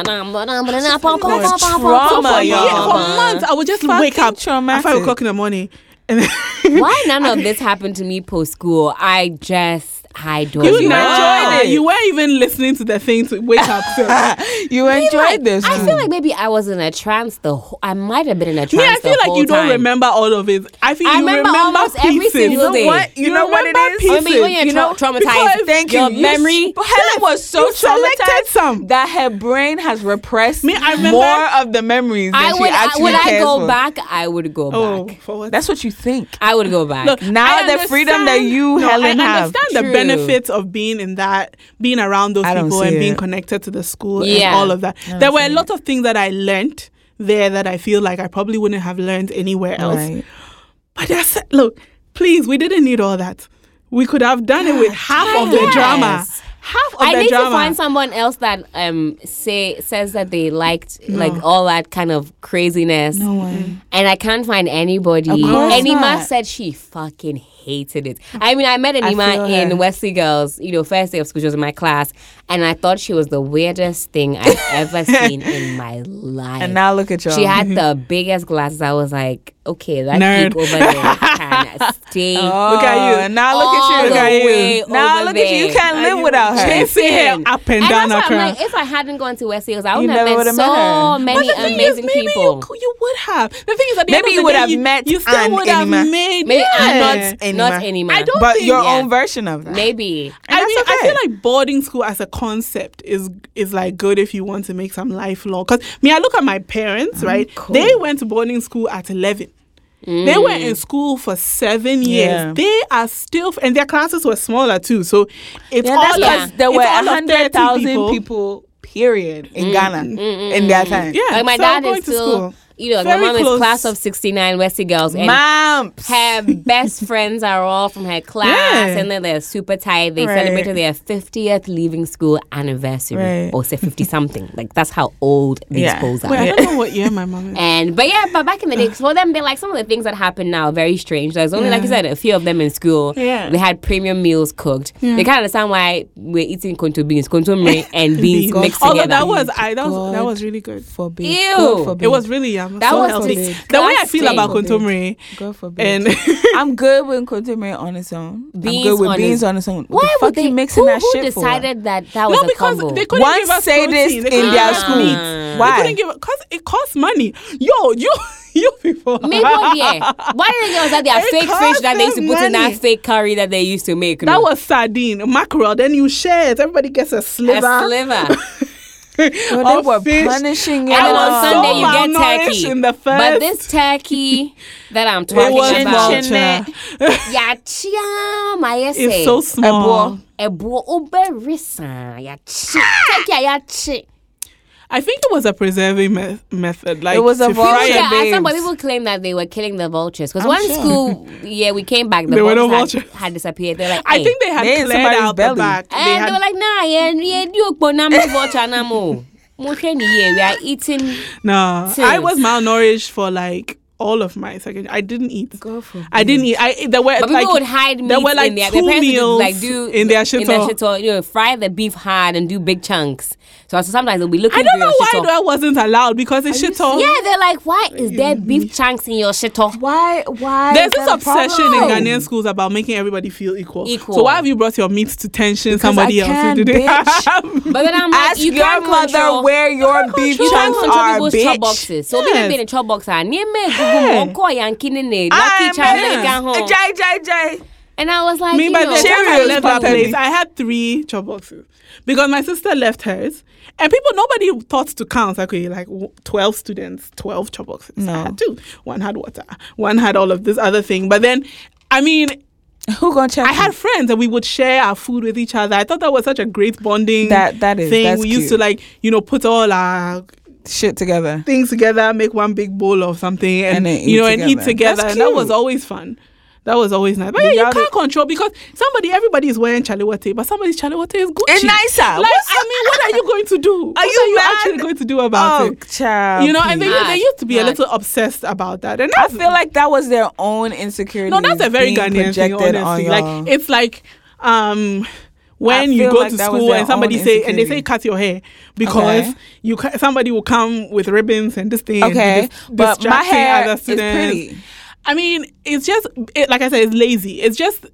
Speaker 2: trauma,
Speaker 3: yeah, for months, I would just wake up at five o'clock in the morning.
Speaker 1: Why none of this happened to me post school? I just I don't
Speaker 3: you
Speaker 1: know.
Speaker 3: enjoyed it. You weren't even listening to the thing to wake up.
Speaker 2: You enjoyed
Speaker 1: Like,
Speaker 2: this.
Speaker 1: I feel like maybe I was in a trance the whole, I might have been in a trance
Speaker 3: Me, I feel like you don't remember all of it. I think
Speaker 1: I
Speaker 3: you
Speaker 1: remember
Speaker 3: remember,
Speaker 1: almost every
Speaker 3: pieces.
Speaker 1: single
Speaker 2: you know
Speaker 1: day.
Speaker 2: what? You,
Speaker 3: You
Speaker 2: know what it
Speaker 3: remember pieces.
Speaker 1: Oh, I mean, when you're
Speaker 2: You know,
Speaker 1: tra- traumatized,
Speaker 3: because-
Speaker 2: Thank you.
Speaker 1: your
Speaker 2: You
Speaker 1: memory.
Speaker 2: s- Helen was so
Speaker 3: You
Speaker 2: traumatized
Speaker 3: some.
Speaker 2: that her brain has repressed
Speaker 3: Me, I remember-
Speaker 2: more of the memories than
Speaker 1: I would.
Speaker 2: actually
Speaker 1: would I go
Speaker 2: for.
Speaker 1: back? I would go
Speaker 3: Oh,
Speaker 1: back.
Speaker 3: what?
Speaker 2: That's what you think.
Speaker 1: I would go back.
Speaker 3: Look,
Speaker 2: Now the freedom that you, Helen,
Speaker 3: I
Speaker 2: have.
Speaker 3: understand the. Benefits of being in that, being around those
Speaker 2: I
Speaker 3: people
Speaker 2: see
Speaker 3: and being connected to the school
Speaker 1: Yeah.
Speaker 3: and all of that. There were a
Speaker 2: see
Speaker 3: lot of things that I learned there that I feel like I probably wouldn't have learned anywhere else.
Speaker 2: Right.
Speaker 3: But that's look, please, we didn't need all that. We could have done it with half of the
Speaker 1: Yes.
Speaker 3: drama. Half of
Speaker 1: I
Speaker 3: the
Speaker 1: need
Speaker 3: drama.
Speaker 1: to find someone else that um say says that they liked
Speaker 3: No.
Speaker 1: like all that kind of craziness.
Speaker 2: No one.
Speaker 1: And I can't find anybody.
Speaker 2: Of course
Speaker 1: Anima
Speaker 2: not.
Speaker 1: said she fucking hated it. I mean, I met
Speaker 2: feel
Speaker 1: Anima in
Speaker 2: her.
Speaker 1: Wesley Girls, you know, first day of school. She was in my class, and I thought she was the weirdest thing I've ever seen in my life.
Speaker 2: And now look at y'all.
Speaker 1: She had the biggest glasses. I was like, okay, that
Speaker 3: Nerd.
Speaker 1: geek over there Nasty.
Speaker 3: Oh, look at you.
Speaker 2: Oh, now look at you.
Speaker 3: Look at you.
Speaker 2: Now
Speaker 1: over
Speaker 2: look at you. You can't live without her.
Speaker 3: Chasing her
Speaker 1: Listen.
Speaker 3: up and
Speaker 1: And
Speaker 3: down
Speaker 1: that's why I'm like, if I hadn't gone to West Hills, I would have met so
Speaker 2: met
Speaker 1: many
Speaker 3: But the thing
Speaker 1: amazing
Speaker 3: is, maybe
Speaker 1: people.
Speaker 3: You, you would have. The thing is, at the
Speaker 2: Maybe
Speaker 3: end
Speaker 2: you
Speaker 3: of
Speaker 2: would
Speaker 3: the day,
Speaker 2: have
Speaker 3: you,
Speaker 2: met
Speaker 3: you still
Speaker 2: Ann
Speaker 3: would have
Speaker 2: Enima.
Speaker 3: made.
Speaker 1: Maybe
Speaker 3: yeah.
Speaker 1: Uh,
Speaker 2: not
Speaker 1: not
Speaker 2: anymore.
Speaker 1: not anymore.
Speaker 3: I don't
Speaker 2: But
Speaker 3: think-
Speaker 2: your
Speaker 1: yeah.
Speaker 2: own version of that.
Speaker 1: Maybe.
Speaker 3: I mean,
Speaker 2: that's
Speaker 3: I feel like boarding school as a concept is is like good if you want to make some lifelong. Because me, I look at my parents, mm,
Speaker 2: right?
Speaker 3: They went to boarding school at eleven. They were mm. in school for seven years.
Speaker 2: Yeah.
Speaker 3: They are still, and their classes were smaller too. So it's
Speaker 2: Yeah,
Speaker 3: all
Speaker 2: that's
Speaker 3: of-
Speaker 2: because there were
Speaker 3: hundred thousand of 30
Speaker 2: hundred thousand people. period, in mm, Ghana mm, in their time.
Speaker 3: Yeah,
Speaker 1: Like my
Speaker 3: so
Speaker 1: dad
Speaker 3: going
Speaker 1: is
Speaker 3: to
Speaker 1: still,
Speaker 3: school.
Speaker 1: You know,
Speaker 3: Very
Speaker 1: my mom
Speaker 3: close.
Speaker 1: is class of '69 Westie girls, and
Speaker 2: Mamps.
Speaker 1: her best friends are all from her class,
Speaker 3: Yeah.
Speaker 1: and then they're super tight. They
Speaker 2: Right.
Speaker 1: celebrated their 50th leaving school anniversary,
Speaker 2: Right.
Speaker 1: or say 50 something. Like that's how old these
Speaker 2: Yeah.
Speaker 1: schools are.
Speaker 3: Wait, I don't know what year my mom is.
Speaker 1: And but yeah, but back in the day, for them, they like some of the things that happen now are very strange. There's only like you said, a few of them in school.
Speaker 3: Yeah.
Speaker 1: They had premium meals cooked. They can't understand why we're eating konto beans, konto and beans
Speaker 3: Beans.
Speaker 1: mixed
Speaker 3: Although
Speaker 1: together.
Speaker 3: that was I that was, that was really good.
Speaker 2: Forbid.
Speaker 1: Ew.
Speaker 2: God forbid.
Speaker 3: It was really yum.
Speaker 1: That
Speaker 3: so
Speaker 1: was
Speaker 3: healthy.
Speaker 2: forbid.
Speaker 3: The way I feel about
Speaker 2: Forbid.
Speaker 3: kontomire
Speaker 2: God forbid.
Speaker 3: and
Speaker 2: I'm good with kontomire on its own. I'm good with
Speaker 1: on
Speaker 2: beans on its own.
Speaker 1: Why
Speaker 2: the
Speaker 1: would
Speaker 2: fuck
Speaker 1: they?
Speaker 2: you mixing
Speaker 1: who
Speaker 2: that
Speaker 1: who
Speaker 2: shit
Speaker 1: decided that that was
Speaker 3: no,
Speaker 1: a
Speaker 3: because
Speaker 1: combo?
Speaker 3: they couldn't
Speaker 2: One
Speaker 3: give us
Speaker 2: sadist
Speaker 3: protein. They
Speaker 2: in their
Speaker 3: give
Speaker 2: school.
Speaker 3: meat.
Speaker 2: Why?
Speaker 3: They couldn't give because it costs money. Yo, you you people.
Speaker 1: Me, what, yeah. Why did they give us that their
Speaker 3: It
Speaker 1: fake fish that they used to
Speaker 3: them
Speaker 1: put in that
Speaker 3: money.
Speaker 1: fake curry that they used to make?
Speaker 3: That
Speaker 1: no?
Speaker 3: was sardine, mackerel. Then you share it. Everybody gets a
Speaker 1: a
Speaker 3: sliver.
Speaker 2: Well, they were
Speaker 3: fish.
Speaker 2: punishing you.
Speaker 1: And on
Speaker 3: so
Speaker 1: Sunday you get
Speaker 3: in the
Speaker 1: But this turkey that I'm
Speaker 3: It
Speaker 1: talking about,
Speaker 2: chin,
Speaker 3: vulture.
Speaker 1: yeah, chia, my essay.
Speaker 3: It's so small.
Speaker 1: Ebo oberisa, ya chi. Turkey, ya chi.
Speaker 3: I think it was a preserving me- method. Like
Speaker 2: It was a
Speaker 3: to
Speaker 2: vulture.
Speaker 3: fry it.
Speaker 1: Oh,
Speaker 2: yeah,
Speaker 1: some people claim that they were killing the vultures because one
Speaker 2: sure.
Speaker 1: school, yeah, we came back, the
Speaker 3: There were no
Speaker 1: vultures had, had disappeared. They're like,
Speaker 3: I think they had
Speaker 2: They in
Speaker 3: cleared out
Speaker 2: belly.
Speaker 3: the back.
Speaker 1: and
Speaker 3: they
Speaker 1: they, were like, nah, yeah, yeah, you go na me vulture na mo. Mo hwɛ ni We are eating.
Speaker 3: no.
Speaker 1: Sis.
Speaker 3: I was malnourished for like all of my second. I didn't eat.
Speaker 2: God forbid.
Speaker 3: I didn't eat. I there were
Speaker 1: But people
Speaker 3: like
Speaker 1: would hide meat
Speaker 3: there were like
Speaker 1: in their,
Speaker 3: two
Speaker 1: their parents
Speaker 3: meals
Speaker 1: would like do
Speaker 3: in their
Speaker 1: in
Speaker 3: shito.
Speaker 1: their shito, you know, fry the beef hard and do big chunks. So, so sometimes they'll be looking
Speaker 3: I don't know why
Speaker 1: shito.
Speaker 3: that wasn't allowed because it's shit all.
Speaker 1: Yeah, they're like, why is there beef chunks in your shito?
Speaker 2: Why? Why?
Speaker 3: There's this
Speaker 2: that a
Speaker 3: obsession in? Ghanaian schools about making everybody feel equal.
Speaker 1: Equal.
Speaker 3: So why have you brought your meat to tension
Speaker 2: Because
Speaker 3: somebody
Speaker 2: I
Speaker 3: else
Speaker 2: can,
Speaker 3: who didn't
Speaker 1: But then I'm like,
Speaker 2: Ask
Speaker 1: you
Speaker 2: your
Speaker 1: can't
Speaker 2: mother
Speaker 1: control.
Speaker 2: where your beef
Speaker 1: you can't
Speaker 2: chunks
Speaker 1: control
Speaker 2: are,
Speaker 1: people's chop
Speaker 2: bitch.
Speaker 1: boxes. So
Speaker 3: Yes.
Speaker 1: yes. being in chop box, ah, near me,
Speaker 3: Yeah.
Speaker 1: Google, Oko, Yankee, Nene, Lucky
Speaker 2: I'm
Speaker 1: Charlie,
Speaker 3: yeah.
Speaker 1: Gan home.
Speaker 2: Jay, Jay, Jay.
Speaker 1: And I was like,
Speaker 3: Me
Speaker 1: you
Speaker 3: by
Speaker 1: know,
Speaker 3: the time I left that place, I had three chop boxes because my sister left hers, and people nobody thought to count. Like, okay, like twelve students, twelve chop boxes.
Speaker 2: No.
Speaker 3: I had two. One had water. One had all of this other thing. But then, I mean,
Speaker 2: Who gonna check?
Speaker 3: I had friends and we would share our food with each other. I thought that was such a great bonding
Speaker 2: That- that is-
Speaker 3: thing. we used
Speaker 2: cute.
Speaker 3: to like, you know, put all our
Speaker 2: shit together.
Speaker 3: things together, make one big bowl of something, and,
Speaker 2: And
Speaker 3: you
Speaker 2: eat
Speaker 3: know, and eat
Speaker 2: together.
Speaker 3: together,
Speaker 2: That's
Speaker 3: and that was always fun. That was always nice. But yeah, you can't control because somebody, everybody is wearing chaliwate, but somebody's chaliwate is Gucci.
Speaker 2: It's nicer.
Speaker 3: Like,
Speaker 2: What's
Speaker 3: I mean, what are you going to do? what
Speaker 2: you
Speaker 3: are you
Speaker 2: mad?
Speaker 3: actually going to do about
Speaker 2: Oh,
Speaker 3: it?
Speaker 2: child.
Speaker 3: You know, and they, they used to be a little obsessed about that. And
Speaker 2: I feel like that was their own insecurity.
Speaker 3: no, that's a very Ghanaian thing, honestly. Like it's like um when you go
Speaker 2: like
Speaker 3: to school and somebody say and they say cut your hair because
Speaker 2: Okay.
Speaker 3: you somebody will come with ribbons and this thing and
Speaker 2: okay,
Speaker 3: dis-
Speaker 2: but my hair
Speaker 3: other
Speaker 2: is pretty.
Speaker 3: I mean, it's just it, like I said, it's lazy. It's just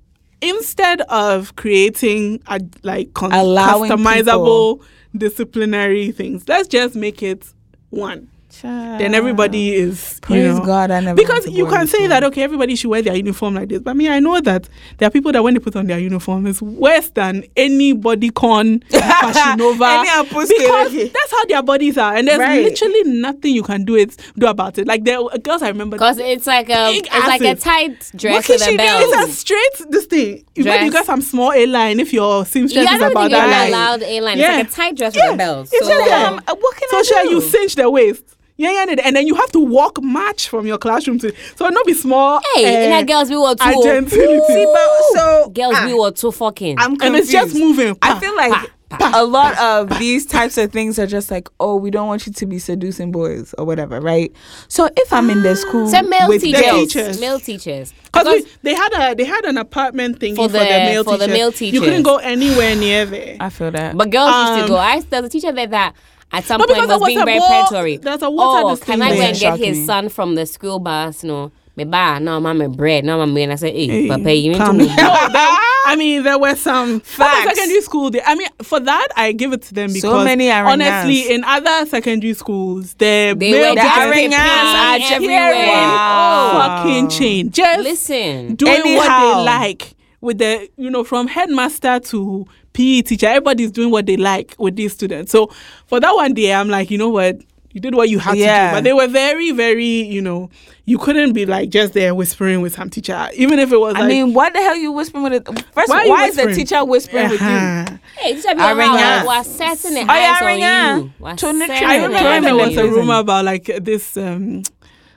Speaker 3: instead of creating a like con- customizable disciplinary things, let's just make it one. Then everybody is
Speaker 2: Praise
Speaker 3: you know,
Speaker 2: God, I never
Speaker 3: because you can say that okay, everybody should wear their uniform like this. But I mean, I know that there are people that when they put on their uniform, it's worse than any body con fashion over because that's how their bodies are, and there's
Speaker 2: Right.
Speaker 3: literally nothing you can do it do about it. Like there were girls I remember
Speaker 1: Because it's like a, it's like a tight dress with a belt.
Speaker 3: It's a straight this thing. Even
Speaker 1: Dress.
Speaker 3: you got some small A line if your seamstress
Speaker 1: Yeah, I
Speaker 3: is
Speaker 1: don't
Speaker 3: about
Speaker 1: think you're
Speaker 3: that line.
Speaker 1: allowed a line.
Speaker 3: Yeah.
Speaker 1: It's like a tight dress
Speaker 3: Yeah.
Speaker 1: with a belt.
Speaker 3: It's
Speaker 1: So,
Speaker 3: just,
Speaker 2: Um, uh, what can
Speaker 3: so
Speaker 2: I
Speaker 3: sure
Speaker 2: do?
Speaker 3: you cinch the waist. Yeah, yeah, and then you have to walk march from your classroom to so not be small.
Speaker 1: hey, in
Speaker 3: eh,
Speaker 1: that girls we were too.
Speaker 3: gentility.
Speaker 2: See, but so
Speaker 1: Girls
Speaker 2: ah,
Speaker 1: we were too fucking.
Speaker 2: I'm
Speaker 3: and it's just moving.
Speaker 2: I feel like
Speaker 3: pa,
Speaker 2: a lot of these types of things are just like, oh, we don't want you to be seducing boys or whatever, right? So if I'm in the school
Speaker 1: so male
Speaker 2: with
Speaker 1: teachers,
Speaker 2: girls,
Speaker 3: teachers.
Speaker 1: male teachers.
Speaker 3: Because they had a they had an apartment thingy for
Speaker 1: For
Speaker 3: the,
Speaker 1: the-
Speaker 3: male
Speaker 1: for the
Speaker 3: teachers. You couldn't go anywhere near there.
Speaker 2: I feel that.
Speaker 1: But girls used
Speaker 3: Um,
Speaker 1: to go. I there's a teacher there that at some
Speaker 3: No,
Speaker 1: point
Speaker 3: because
Speaker 1: was
Speaker 3: was
Speaker 1: being
Speaker 3: a
Speaker 1: very
Speaker 3: war-
Speaker 1: predatory.
Speaker 3: there's a water
Speaker 1: oh, can I go
Speaker 3: there.
Speaker 1: and get his
Speaker 2: me.
Speaker 1: son from the school bus? No. Me ba, no, mama bread, no, mama. And I said, hey,
Speaker 3: Hey,
Speaker 1: papa, you need to
Speaker 3: calm
Speaker 1: move.
Speaker 3: down. No, there- I mean, there were some
Speaker 2: Facts.
Speaker 3: secondary school. They, I mean, for that, I give it to them
Speaker 2: So
Speaker 3: because
Speaker 2: many Aranyans.
Speaker 3: honestly, in other secondary schools, the
Speaker 1: They
Speaker 3: male
Speaker 1: were
Speaker 2: The
Speaker 1: just
Speaker 3: teachers
Speaker 2: Aranyans
Speaker 1: peeing
Speaker 2: are
Speaker 1: everywhere.
Speaker 2: Wow.
Speaker 3: fucking chain. Just
Speaker 1: Listen,
Speaker 3: doing what they like with the you know from headmaster to PE teacher. Everybody's doing what they like with these students. So for that one day, I'm like, you know what. You did what you had to
Speaker 2: Yeah.
Speaker 3: do, but they were very, very, you know, you couldn't be like just there whispering with some teacher, even if it was
Speaker 2: I
Speaker 3: like,
Speaker 2: mean, what the hell you whispering with it? First,
Speaker 3: Why
Speaker 2: why, is the
Speaker 3: whispering?
Speaker 2: teacher whispering with you?
Speaker 3: Uh-huh.
Speaker 1: hey, this people
Speaker 2: Aranya.
Speaker 1: how was setting the
Speaker 2: Oh,
Speaker 1: eyes on you. Was
Speaker 2: To the children.
Speaker 3: I remember
Speaker 1: eyes
Speaker 3: there was a rumor about like this um,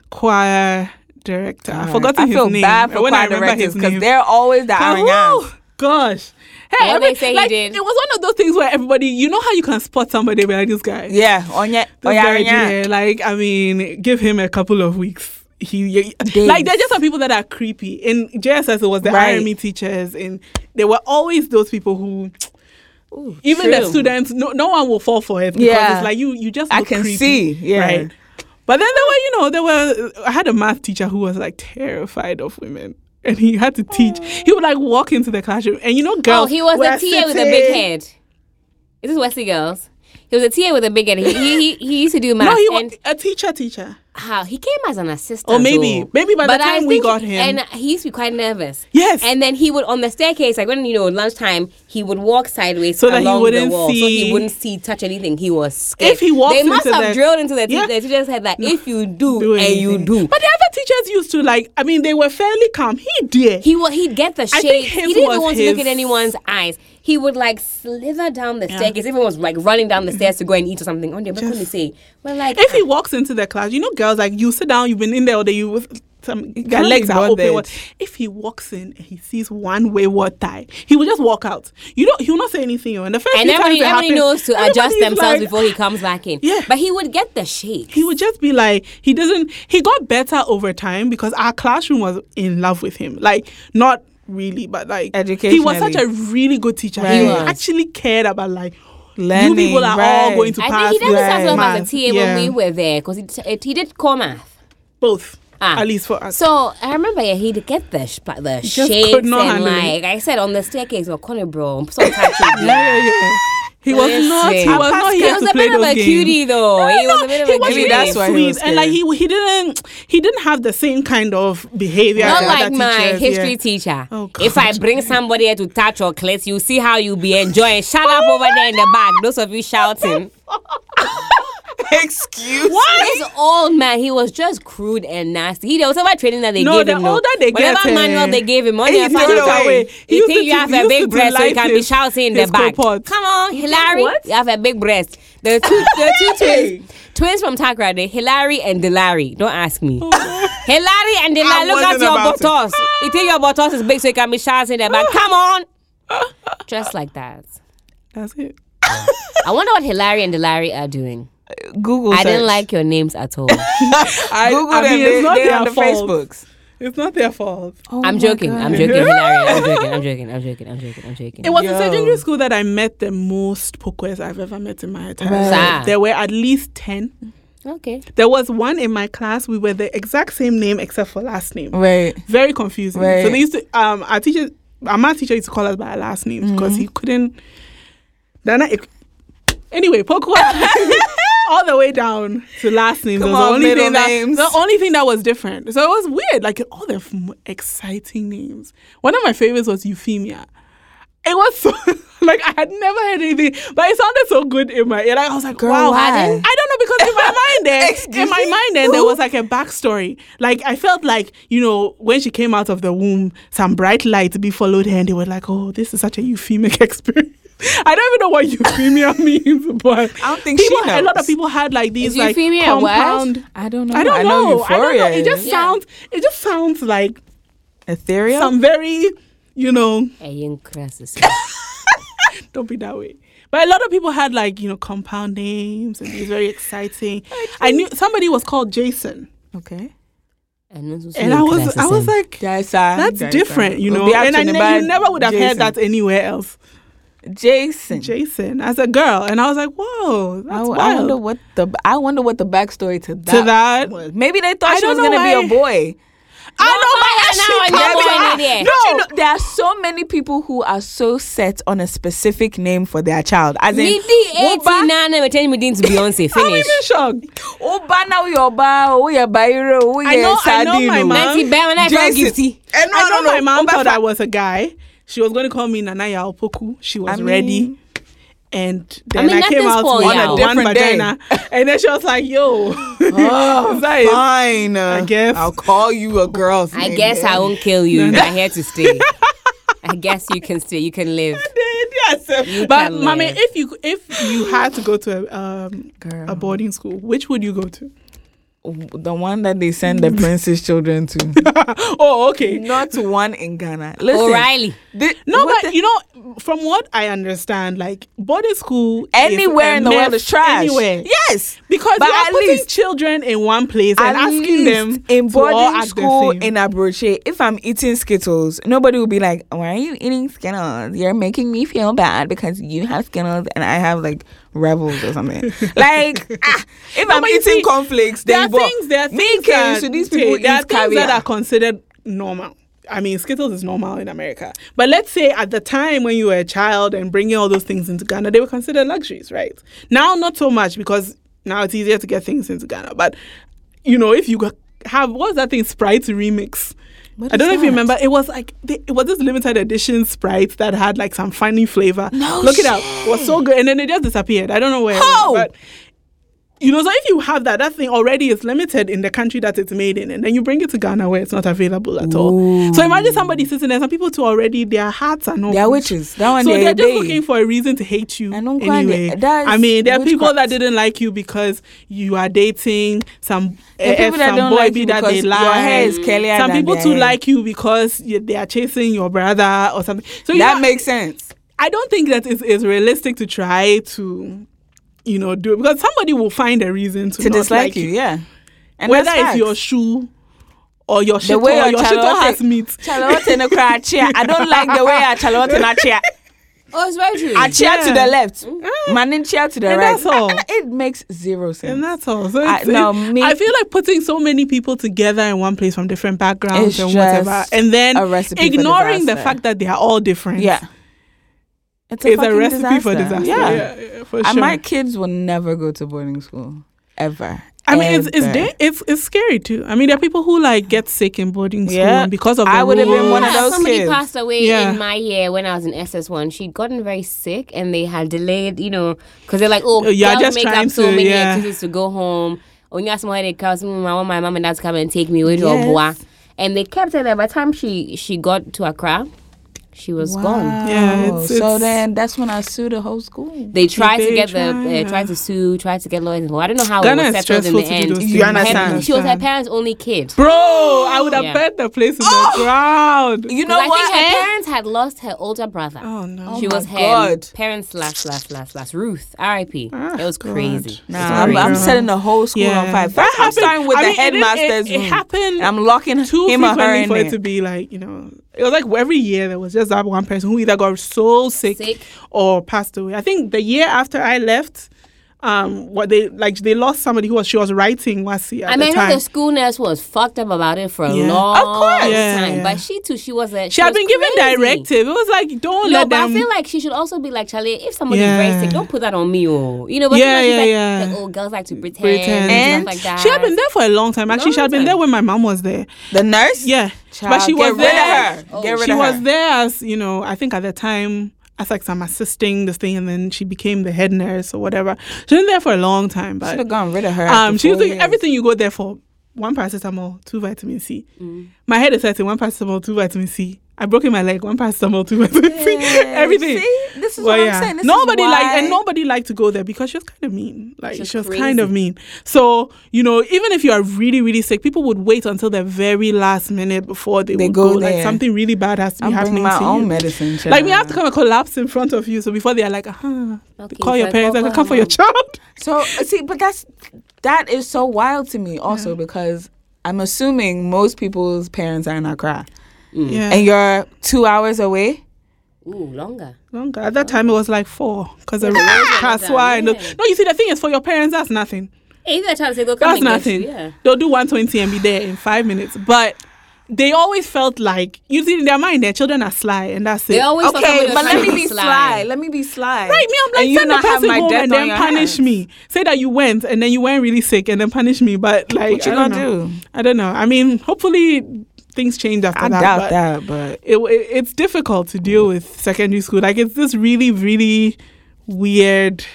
Speaker 3: choir director. I
Speaker 2: God,
Speaker 3: forgot
Speaker 2: I
Speaker 3: his
Speaker 2: feel
Speaker 3: name.
Speaker 2: bad for
Speaker 3: when I
Speaker 2: choir
Speaker 3: remember
Speaker 2: directors
Speaker 3: his
Speaker 2: because they're always the
Speaker 3: Cause,
Speaker 2: Aranyans.
Speaker 3: gosh. Hey,
Speaker 1: What they say he did?
Speaker 3: It was one of those things where everybody, you know how you can spot somebody like this guy.
Speaker 2: Yeah, on your,
Speaker 3: This
Speaker 2: on your
Speaker 3: guy like I mean, give him a couple of weeks. He, he- like there's just some people that are creepy. In JSS, it was the
Speaker 2: Right.
Speaker 3: RME teachers, and there were always those people who. even the students, no, no one will fall for it because
Speaker 2: Yeah.
Speaker 3: it's like you, you just
Speaker 2: I can
Speaker 3: creepy,
Speaker 2: see, yeah.
Speaker 3: right. But then there were, you know, there were. I had a math teacher who was like terrified of women, and he had to teach. Oh. He would like walk into the classroom, and you know, oh, girls.
Speaker 1: Oh, he was a TA with a big
Speaker 3: sitting-
Speaker 1: head. Is this Wesley Girls? He was a TA with a big head. He, he, he, he used to do math.
Speaker 3: No, he was
Speaker 1: and
Speaker 3: a teacher. Teacher.
Speaker 1: How he came as an assistant.
Speaker 3: Oh, or maybe-
Speaker 1: though.
Speaker 3: maybe by the
Speaker 1: But I
Speaker 3: time we got him-
Speaker 1: and he used to be quite nervous.
Speaker 3: Yes.
Speaker 1: And then he would on the staircase, like when you know lunchtime, he would walk sideways
Speaker 3: So that he wouldn't
Speaker 1: the wall, so
Speaker 3: see-
Speaker 1: he wouldn't see touch anything. He was scared.
Speaker 3: If he walked,
Speaker 1: they must have
Speaker 3: the-
Speaker 1: drilled into the, te-
Speaker 3: Yeah.
Speaker 1: the teacher's head that if you do,
Speaker 3: do
Speaker 1: and you do,
Speaker 3: But the other teachers used to like. I mean, they were fairly calm. He did.
Speaker 1: he would he'd get the shade. He didn't want to look
Speaker 3: his-
Speaker 1: at anyone's eyes. He would like slither down the staircase. Everyone was like running down the stairs to go and eat or something. Oh On there, what couldn't say? Well, like
Speaker 3: if he walks into the class, you know, girls like you sit down. You've been in there all day. You with some their legs
Speaker 2: be
Speaker 3: are open.
Speaker 2: bothered.
Speaker 3: What- If he walks in and he sees one wayward tie, he will just walk out. You don't. He will not say anything. Oh. And the first
Speaker 1: and
Speaker 3: few times
Speaker 1: everybody, everybody
Speaker 3: happened,
Speaker 1: knows to adjust themselves
Speaker 3: like-
Speaker 1: before he comes back in.
Speaker 3: Yeah.
Speaker 1: But he would get the shake.
Speaker 3: he would just be like he doesn't he got better over time because our classroom was in love with him like not really but like he was such a really good teacher
Speaker 2: Right.
Speaker 3: he
Speaker 1: was.
Speaker 3: actually cared about like
Speaker 2: Learning,
Speaker 3: you people are all
Speaker 2: right.
Speaker 3: going to
Speaker 1: I
Speaker 3: pass
Speaker 1: think he doesn't
Speaker 2: Right.
Speaker 1: himself
Speaker 3: math.
Speaker 1: as a TA
Speaker 3: Yeah.
Speaker 1: when we were there because he, t- he did core math.
Speaker 3: both
Speaker 1: Ah.
Speaker 3: at least for us
Speaker 1: So I remember yeah, he'd get the sh- the
Speaker 3: just
Speaker 1: shakes and
Speaker 3: handle it.
Speaker 1: like I said on the staircase or corner bro. So touching.
Speaker 3: yeah yeah yeah he was
Speaker 1: Listen.
Speaker 3: not he was not
Speaker 1: He
Speaker 3: here
Speaker 1: was
Speaker 3: to
Speaker 1: a
Speaker 3: play
Speaker 1: bit of
Speaker 3: those
Speaker 1: a
Speaker 3: games.
Speaker 1: cutie though. he was a bit of a cutie.
Speaker 3: really
Speaker 2: that's why he
Speaker 3: sweet
Speaker 2: was
Speaker 3: and like he he didn't he didn't have the same kind of behavior
Speaker 1: Not
Speaker 3: as
Speaker 1: like
Speaker 3: other
Speaker 1: my
Speaker 3: teachers,
Speaker 1: history
Speaker 3: yeah.
Speaker 1: teacher.
Speaker 3: Oh,
Speaker 1: if I bring somebody here to touch your clits, you see how you be enjoying. Shut up over there in the back. Those of you shouting.
Speaker 2: Excuse me? What?
Speaker 1: This old man, he was just crude and nasty. He there was whatever training that they
Speaker 3: No,
Speaker 1: gave
Speaker 3: the
Speaker 1: him. no.
Speaker 3: older they get,
Speaker 1: whatever
Speaker 3: eh,
Speaker 1: manual they gave him, money
Speaker 2: he
Speaker 1: your
Speaker 2: threw it away.
Speaker 3: He
Speaker 1: You think you have a big breast, so you can be shouting in the
Speaker 3: his
Speaker 1: back.
Speaker 3: co-pod.
Speaker 1: Come on, Hilary, you have a big breast. The two, the two twins, twins from Takoradi, Hilary and Delary. Don't ask me. Hilary and
Speaker 3: I
Speaker 1: Delary, look at your
Speaker 3: about it.
Speaker 1: buttocks. You think your buttocks is big, so you can be shouting in the back. Come on, just like that.
Speaker 3: that's it
Speaker 1: I wonder what Hilary and Delary are doing.
Speaker 2: Google.
Speaker 1: I didn't like your names at all.
Speaker 3: I,
Speaker 2: Google
Speaker 3: I
Speaker 2: them.
Speaker 3: mean,
Speaker 2: they,
Speaker 3: it's not
Speaker 2: they're
Speaker 3: their
Speaker 2: on the
Speaker 3: fault.
Speaker 2: Facebooks.
Speaker 3: It's not their fault.
Speaker 2: Oh
Speaker 1: I'm
Speaker 2: my
Speaker 1: joking. I'm joking, Hilary. I'm joking. I'm joking. I'm joking. I'm joking. I'm joking.
Speaker 3: It was
Speaker 2: Yo.
Speaker 3: in secondary school that I met the most pokwes I've ever met in my entire
Speaker 2: Right.
Speaker 3: life. There were at least 10.
Speaker 1: Okay.
Speaker 3: There was one in my class. We were the exact same name except for last name.
Speaker 2: Right.
Speaker 3: Very confusing.
Speaker 2: Right.
Speaker 3: So they used to, um, our teacher, our math teacher used to call us by our last names because
Speaker 2: Mm-hmm.
Speaker 3: he couldn't. Then I, anyway, pokwa. All the way down to last names.
Speaker 2: Come
Speaker 3: was
Speaker 2: on,
Speaker 3: the only thing that the only thing that was different. So it was weird. Like all the f- exciting names. One of my favorites was Euphemia. It was so like I had never heard anything, but it sounded so good in my ear. Like I was like,
Speaker 2: Girl,
Speaker 3: wow.
Speaker 2: why?
Speaker 3: I don't know because in my mind then, in my mind then there was like a backstory. Like I felt like you know when she came out of the womb, some bright light be followed her, and they were like, oh, this is such a euphemic experience. I don't even know what euphemia means, but
Speaker 2: I don't think she
Speaker 3: people, a lot of people had like these
Speaker 1: Is
Speaker 3: like
Speaker 1: euphemia a word?
Speaker 3: compound.
Speaker 2: I don't know.
Speaker 3: I don't know. I don't know.
Speaker 2: Euphoria
Speaker 3: It just.
Speaker 1: Yeah.
Speaker 3: sounds. It just sounds like
Speaker 2: ethereal.
Speaker 3: some very, you know,
Speaker 1: Ayin crasses.
Speaker 3: don't be that way. But a lot of people had like you know compound names and these very exciting. I knew somebody was called Jason,
Speaker 2: okay.
Speaker 3: and I was I was like,
Speaker 2: Yes, sir.
Speaker 3: that's
Speaker 2: Yes,
Speaker 3: different, you know. And I
Speaker 2: acting
Speaker 3: ne-
Speaker 2: about
Speaker 3: you never would have heard that anywhere else.
Speaker 2: Jason.
Speaker 3: Jason as a girl, and I was like, whoa,
Speaker 2: I,
Speaker 3: that's
Speaker 2: I
Speaker 3: wild.
Speaker 2: wonder what the I wonder what the backstory to that
Speaker 3: to that.
Speaker 2: was. Maybe they thought
Speaker 3: I
Speaker 2: she was gonna
Speaker 3: know
Speaker 2: be a boy.
Speaker 3: I know, but
Speaker 1: fire
Speaker 3: she
Speaker 1: now, I know,
Speaker 3: saying-
Speaker 1: I know, yeah.
Speaker 2: Don't you know, there are so many people who are so set on a specific name for their child. As in,
Speaker 1: Me the
Speaker 2: Oba,
Speaker 1: 89 and change me to Beyonce.
Speaker 3: I'm
Speaker 1: Finish.
Speaker 3: even shocked.
Speaker 2: Oba now your ba, oh your Bairo,
Speaker 3: I know-
Speaker 2: your
Speaker 3: I know my mom-
Speaker 1: Nancy Bear and I
Speaker 2: Jason.
Speaker 1: gifty.
Speaker 2: Eh, no,
Speaker 3: I know my mom thought I was a guy. She was going to call me Nanaya Opoku. She was
Speaker 2: I mean-
Speaker 3: ready. And then
Speaker 1: mean,
Speaker 3: I, came out with
Speaker 1: y'all. On a
Speaker 3: one
Speaker 2: different day.
Speaker 3: vagina. and then she was like, yo.
Speaker 2: Oh,
Speaker 3: Is that
Speaker 2: fine.
Speaker 3: I guess.
Speaker 2: I'll call you a girl's
Speaker 1: I
Speaker 2: name
Speaker 1: guess
Speaker 2: then.
Speaker 1: I won't kill you. You're here to stay. I guess you can stay. You can live.
Speaker 3: yes.
Speaker 1: You
Speaker 3: But mommy,
Speaker 1: live.
Speaker 3: if you if you had to go to a um
Speaker 2: Girl.
Speaker 3: a boarding school, which would you go to?
Speaker 2: The one that they send the prince's children to.
Speaker 3: oh, okay.
Speaker 2: Not one in Ghana. Listen,
Speaker 1: O'Reilly.
Speaker 2: thi-
Speaker 3: No, but
Speaker 2: the-
Speaker 3: you know, from what I understand, like boarding school
Speaker 2: anywhere
Speaker 3: a
Speaker 2: in the world is trash.
Speaker 3: Anywhere,
Speaker 2: Yes,
Speaker 3: because
Speaker 2: But
Speaker 3: you are
Speaker 2: at
Speaker 3: putting
Speaker 2: least-
Speaker 3: children in one place and asking them
Speaker 2: in
Speaker 3: to all
Speaker 2: boarding
Speaker 3: act the
Speaker 2: school
Speaker 3: same.
Speaker 2: in Abroche, if I'm eating Skittles, nobody will be like, "Why are you eating Skittles? You're making me feel bad because you have Skittles and I have like Rebels or something." like, ah, if
Speaker 3: No,
Speaker 2: I'm eating
Speaker 3: see,
Speaker 2: cornflakes,
Speaker 3: there are things. There are things that,
Speaker 2: to these people
Speaker 3: there are things
Speaker 2: caviar.
Speaker 3: that are considered normal. I mean, Skittles is normal in America. But let's say at the time when you were a child and bringing all those things into Ghana, they were considered luxuries, right? Now, not so much because now it's easier to get things into Ghana. But, you know, if you have, what was that thing, Sprite remix?
Speaker 2: What
Speaker 3: I don't know if you remember. It was like they, it was this limited edition Sprite that had like some funny flavor.
Speaker 2: No
Speaker 3: look it up. It was so good, and then it just disappeared. I don't know where. it went,
Speaker 2: How?
Speaker 3: but you know, so if you have that, that thing already is limited in the country that it's made in, and then you bring it to Ghana where it's not available at all. So imagine somebody sitting there. Some people too already their hearts are not.
Speaker 2: They are witches. That one
Speaker 3: So
Speaker 2: they,
Speaker 3: they're just looking for a reason to hate you.
Speaker 2: I don't
Speaker 3: anyway. I mean, there are people that didn't like you because you are dating some eh,
Speaker 2: people that
Speaker 3: some boy
Speaker 2: like
Speaker 3: that they like.
Speaker 2: your hair is curlier
Speaker 3: Some people too
Speaker 2: hair.
Speaker 3: like you because you, they are chasing your brother or something. So you
Speaker 2: that
Speaker 3: know,
Speaker 2: makes sense.
Speaker 3: I don't think that it's, it's realistic to try to, you know, do it because somebody will find a reason to,
Speaker 2: To
Speaker 3: not
Speaker 2: dislike
Speaker 3: like
Speaker 2: you, yeah. And
Speaker 3: Whether
Speaker 2: that's
Speaker 3: it's
Speaker 2: facts.
Speaker 3: your shoe or your shit
Speaker 2: the way
Speaker 3: or
Speaker 2: your
Speaker 3: your shit
Speaker 2: Charlotte,
Speaker 3: has meat.
Speaker 2: Charlotte in a chair. I don't like the way a Charlotte in a chair.
Speaker 1: Oh, it's very true.
Speaker 2: A chair to the left, mm. man in chair to the
Speaker 3: And
Speaker 2: right.
Speaker 3: that's all.
Speaker 2: It makes zero sense.
Speaker 3: And that's all. So
Speaker 2: I- no, me-
Speaker 3: I feel like putting so many people together in one place from different backgrounds and whatever, and then
Speaker 2: a recipe for
Speaker 3: ignoring the
Speaker 2: disaster.
Speaker 3: fact that they are all different.
Speaker 2: yeah. It's
Speaker 3: It's a
Speaker 2: fucking
Speaker 3: recipe for disaster.
Speaker 2: Yeah.
Speaker 3: Yeah, yeah, for
Speaker 2: And my kids will never go to boarding school. Ever.
Speaker 3: I mean, it's it's, da- it's it's scary too. I mean, there are people who like get sick in boarding school
Speaker 2: Yeah.
Speaker 3: because of
Speaker 2: that.
Speaker 3: I
Speaker 2: would have been
Speaker 3: rules.
Speaker 2: one of
Speaker 1: Yeah,
Speaker 2: those
Speaker 1: somebody
Speaker 2: kids.
Speaker 1: passed away
Speaker 3: Yeah.
Speaker 1: in my year when I was in SS1. She'd gotten very sick and they had delayed, you know, because they're like, oh,
Speaker 3: yeah,
Speaker 1: girls
Speaker 3: just
Speaker 1: make
Speaker 3: trying
Speaker 1: up so
Speaker 3: to-
Speaker 1: many
Speaker 3: yeah.
Speaker 1: excuses to go home. When you ask me why they cause I want my mom and dad to come and take me away to
Speaker 2: Yes.
Speaker 1: Obua. And they kept her there. By the time she, she got to Accra, she was gone.
Speaker 3: Yeah, it's-
Speaker 2: so
Speaker 3: it's-
Speaker 2: then that's when I sued the whole school.
Speaker 1: They tried to get
Speaker 3: try,
Speaker 1: the,
Speaker 3: yeah.
Speaker 1: uh, tried to sue, tried to get lawyers involved. I don't know how
Speaker 3: Ghana
Speaker 1: it
Speaker 3: is
Speaker 1: was settled in the end.
Speaker 2: You understand?
Speaker 1: She was her parents' only kid.
Speaker 3: Bro, I would have
Speaker 1: Yeah.
Speaker 3: bet the place in
Speaker 2: Oh!
Speaker 3: the ground.
Speaker 2: You
Speaker 1: 'Cause
Speaker 2: know
Speaker 1: I
Speaker 2: what?
Speaker 1: think her parents had lost her older brother.
Speaker 3: Oh no.
Speaker 1: she
Speaker 2: my
Speaker 1: was her
Speaker 2: God.
Speaker 1: parents last, last, last, last. Ruth, R.I.P.
Speaker 3: Ah,
Speaker 1: it was
Speaker 3: God.
Speaker 1: crazy.
Speaker 2: Nah, I'm, I'm setting the whole school
Speaker 3: Yeah.
Speaker 2: on fire.
Speaker 3: That
Speaker 2: I'm
Speaker 3: happened-
Speaker 2: starting with
Speaker 3: I
Speaker 2: the
Speaker 3: mean,
Speaker 2: headmaster's
Speaker 3: it, it
Speaker 2: room.
Speaker 3: happened
Speaker 2: I'm locking
Speaker 3: too
Speaker 2: him or her in
Speaker 3: for it to be like you know it was like every year there was just that one person who either got so sick,
Speaker 1: Sick.
Speaker 3: or passed away i think the year after i left um what they like they lost somebody who was she was writing Wasi at
Speaker 1: I mean,
Speaker 3: the
Speaker 1: I know
Speaker 3: time
Speaker 1: the school nurse was fucked up about it for a
Speaker 3: Yeah.
Speaker 1: long
Speaker 2: Of course.
Speaker 3: Yeah,
Speaker 1: time,
Speaker 3: yeah.
Speaker 1: but she too, she was a.
Speaker 3: she had
Speaker 1: was
Speaker 3: been given
Speaker 1: crazy.
Speaker 3: directive it was like don't
Speaker 1: No,
Speaker 3: let
Speaker 1: but
Speaker 3: them
Speaker 1: I feel like she should also be like Charlie. If somebody's
Speaker 3: Yeah.
Speaker 1: very sick, don't put that on me, oh, you know. But
Speaker 3: Yeah, yeah,
Speaker 1: like,
Speaker 3: yeah.
Speaker 1: like, oh, girls like to pretend,
Speaker 3: Pretend.
Speaker 1: and
Speaker 2: And
Speaker 1: stuff like that.
Speaker 3: she had been there for a long time actually she had been
Speaker 1: time.
Speaker 3: there when my mom was there
Speaker 2: The nurse?
Speaker 3: yeah
Speaker 2: Child,
Speaker 3: but she
Speaker 2: get
Speaker 3: was
Speaker 2: rid
Speaker 3: there
Speaker 2: of her.
Speaker 1: Oh.
Speaker 2: Get rid
Speaker 3: she
Speaker 2: of
Speaker 3: was there as you know i think at the time as like I'm assisting this thing and then she became the head nurse or whatever she's been there for a long time but Should
Speaker 2: have gone rid of her.
Speaker 3: um she was doing
Speaker 2: years.
Speaker 3: everything you go there for one paracetamol two vitamin c my head is hurting one paracetamol two vitamin c i broke in my leg one two vitamin c everything
Speaker 2: See, this is
Speaker 3: Well,
Speaker 2: what
Speaker 3: yeah.
Speaker 2: I'm saying. This
Speaker 3: nobody liked and nobody liked to go there because she was kind of mean. Like
Speaker 1: She's
Speaker 3: she was kind of mean. So you know, even if you are really really sick, people would wait until the very last minute before they,
Speaker 2: They
Speaker 3: would
Speaker 2: go
Speaker 3: go. Like something really bad has to be
Speaker 2: I'm
Speaker 3: happening
Speaker 2: bringing my
Speaker 3: to
Speaker 2: own
Speaker 3: you.
Speaker 2: medicine.
Speaker 3: Like we have to come and collapse in front of you. So before they are like, uh
Speaker 1: Okay,
Speaker 3: call your
Speaker 1: so
Speaker 3: parents, like, come for your child.
Speaker 2: So see, but that's that is so wild to me also because I'm assuming most people's parents are in Accra Mm.
Speaker 3: Yeah,
Speaker 2: and you're two hours away.
Speaker 1: Ooh, longer.
Speaker 3: longer. At that time, it was like four because of
Speaker 1: Yeah.
Speaker 3: Kasoa and
Speaker 1: Yeah.
Speaker 3: no. You see, the thing is, for your parents, that's nothing.
Speaker 1: Hey, if they're trying to say go come
Speaker 3: That's
Speaker 1: and get
Speaker 3: nothing.
Speaker 1: you, yeah.
Speaker 3: They'll do 120 and be there in five minutes. But they always felt like you see in their mind their children are sly and that's it.
Speaker 1: They always thought
Speaker 2: Okay, but let me be sly. Let me be sly.
Speaker 3: Right, me, I'm like,
Speaker 2: and you
Speaker 3: send the
Speaker 2: not have
Speaker 3: person
Speaker 2: my
Speaker 3: home and then punish
Speaker 2: hands.
Speaker 3: me. Say that you went and then you weren't really sick and then punish me. But like,
Speaker 2: What you
Speaker 3: I don't
Speaker 2: gonna
Speaker 3: know.
Speaker 2: do?
Speaker 3: I don't know. I mean, hopefully things change after
Speaker 2: I
Speaker 3: that.
Speaker 2: doubt
Speaker 3: but
Speaker 2: that, but
Speaker 3: It, it, it's difficult to deal with secondary school. Like, it's this really, really weird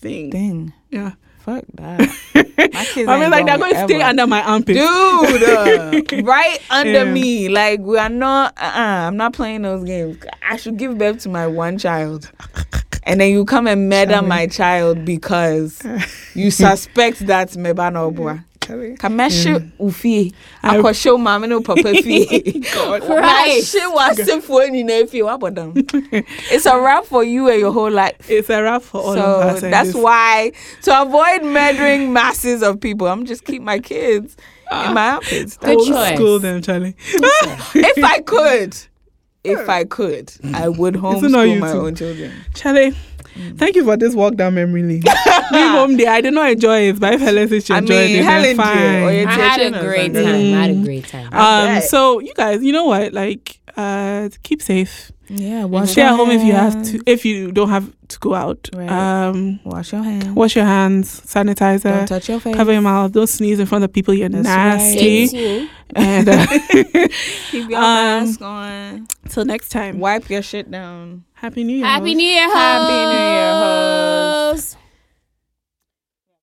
Speaker 3: thing.
Speaker 2: dang,
Speaker 3: Yeah.
Speaker 2: fuck that. My kids
Speaker 3: I mean, like, they're going to stay under my armpit.
Speaker 2: Dude, uh, right under
Speaker 3: Yeah.
Speaker 2: me. Like we are not. Uh, uh I'm not playing those games. I should give birth to my one child, and then you come and murder my child because you suspect that mebana obua. Kameshe ufi. Mm.
Speaker 3: I-
Speaker 2: Akosho mama no papa fi.
Speaker 1: Christ.
Speaker 2: She was for any nephew. What about them? It's a wrap for you and your whole life.
Speaker 3: It's a wrap for all
Speaker 2: so
Speaker 3: of us. and
Speaker 2: that's why to avoid murdering masses of people, I'm just keep my kids in ah. my armpits.
Speaker 1: Good
Speaker 3: Old
Speaker 1: choice.
Speaker 3: School them, Charlie.
Speaker 2: if I could, if hmm. I could, I would
Speaker 3: not
Speaker 2: homeschool
Speaker 3: you
Speaker 2: my own children.
Speaker 3: Charlie, thank you for this walk down memory lane. Me home day, I did not enjoy it, but if Helen says she
Speaker 2: I
Speaker 3: enjoyed
Speaker 2: mean,
Speaker 3: it,
Speaker 2: Helen
Speaker 3: fine.
Speaker 1: I had a great
Speaker 2: something.
Speaker 1: time. I had a great time.
Speaker 3: Um, so you guys, you know what? Like, uh, keep safe.
Speaker 2: Yeah, wash
Speaker 3: Stay
Speaker 2: your
Speaker 3: at home if you have to. If you don't have to go out,
Speaker 2: Right.
Speaker 3: um,
Speaker 2: Wash your hands.
Speaker 3: wash your hands, sanitizer,
Speaker 2: Don't touch your face.
Speaker 3: cover your mouth. Don't sneeze in front of people. You're
Speaker 2: That's
Speaker 3: nasty.
Speaker 1: Stay tuned.
Speaker 3: And uh,
Speaker 2: Keep your
Speaker 3: Um,
Speaker 2: mask on.
Speaker 3: till next time,
Speaker 2: Wipe your shit down.
Speaker 3: happy New Year.
Speaker 1: Happy New Year,
Speaker 2: Happy New Year,
Speaker 1: hoes.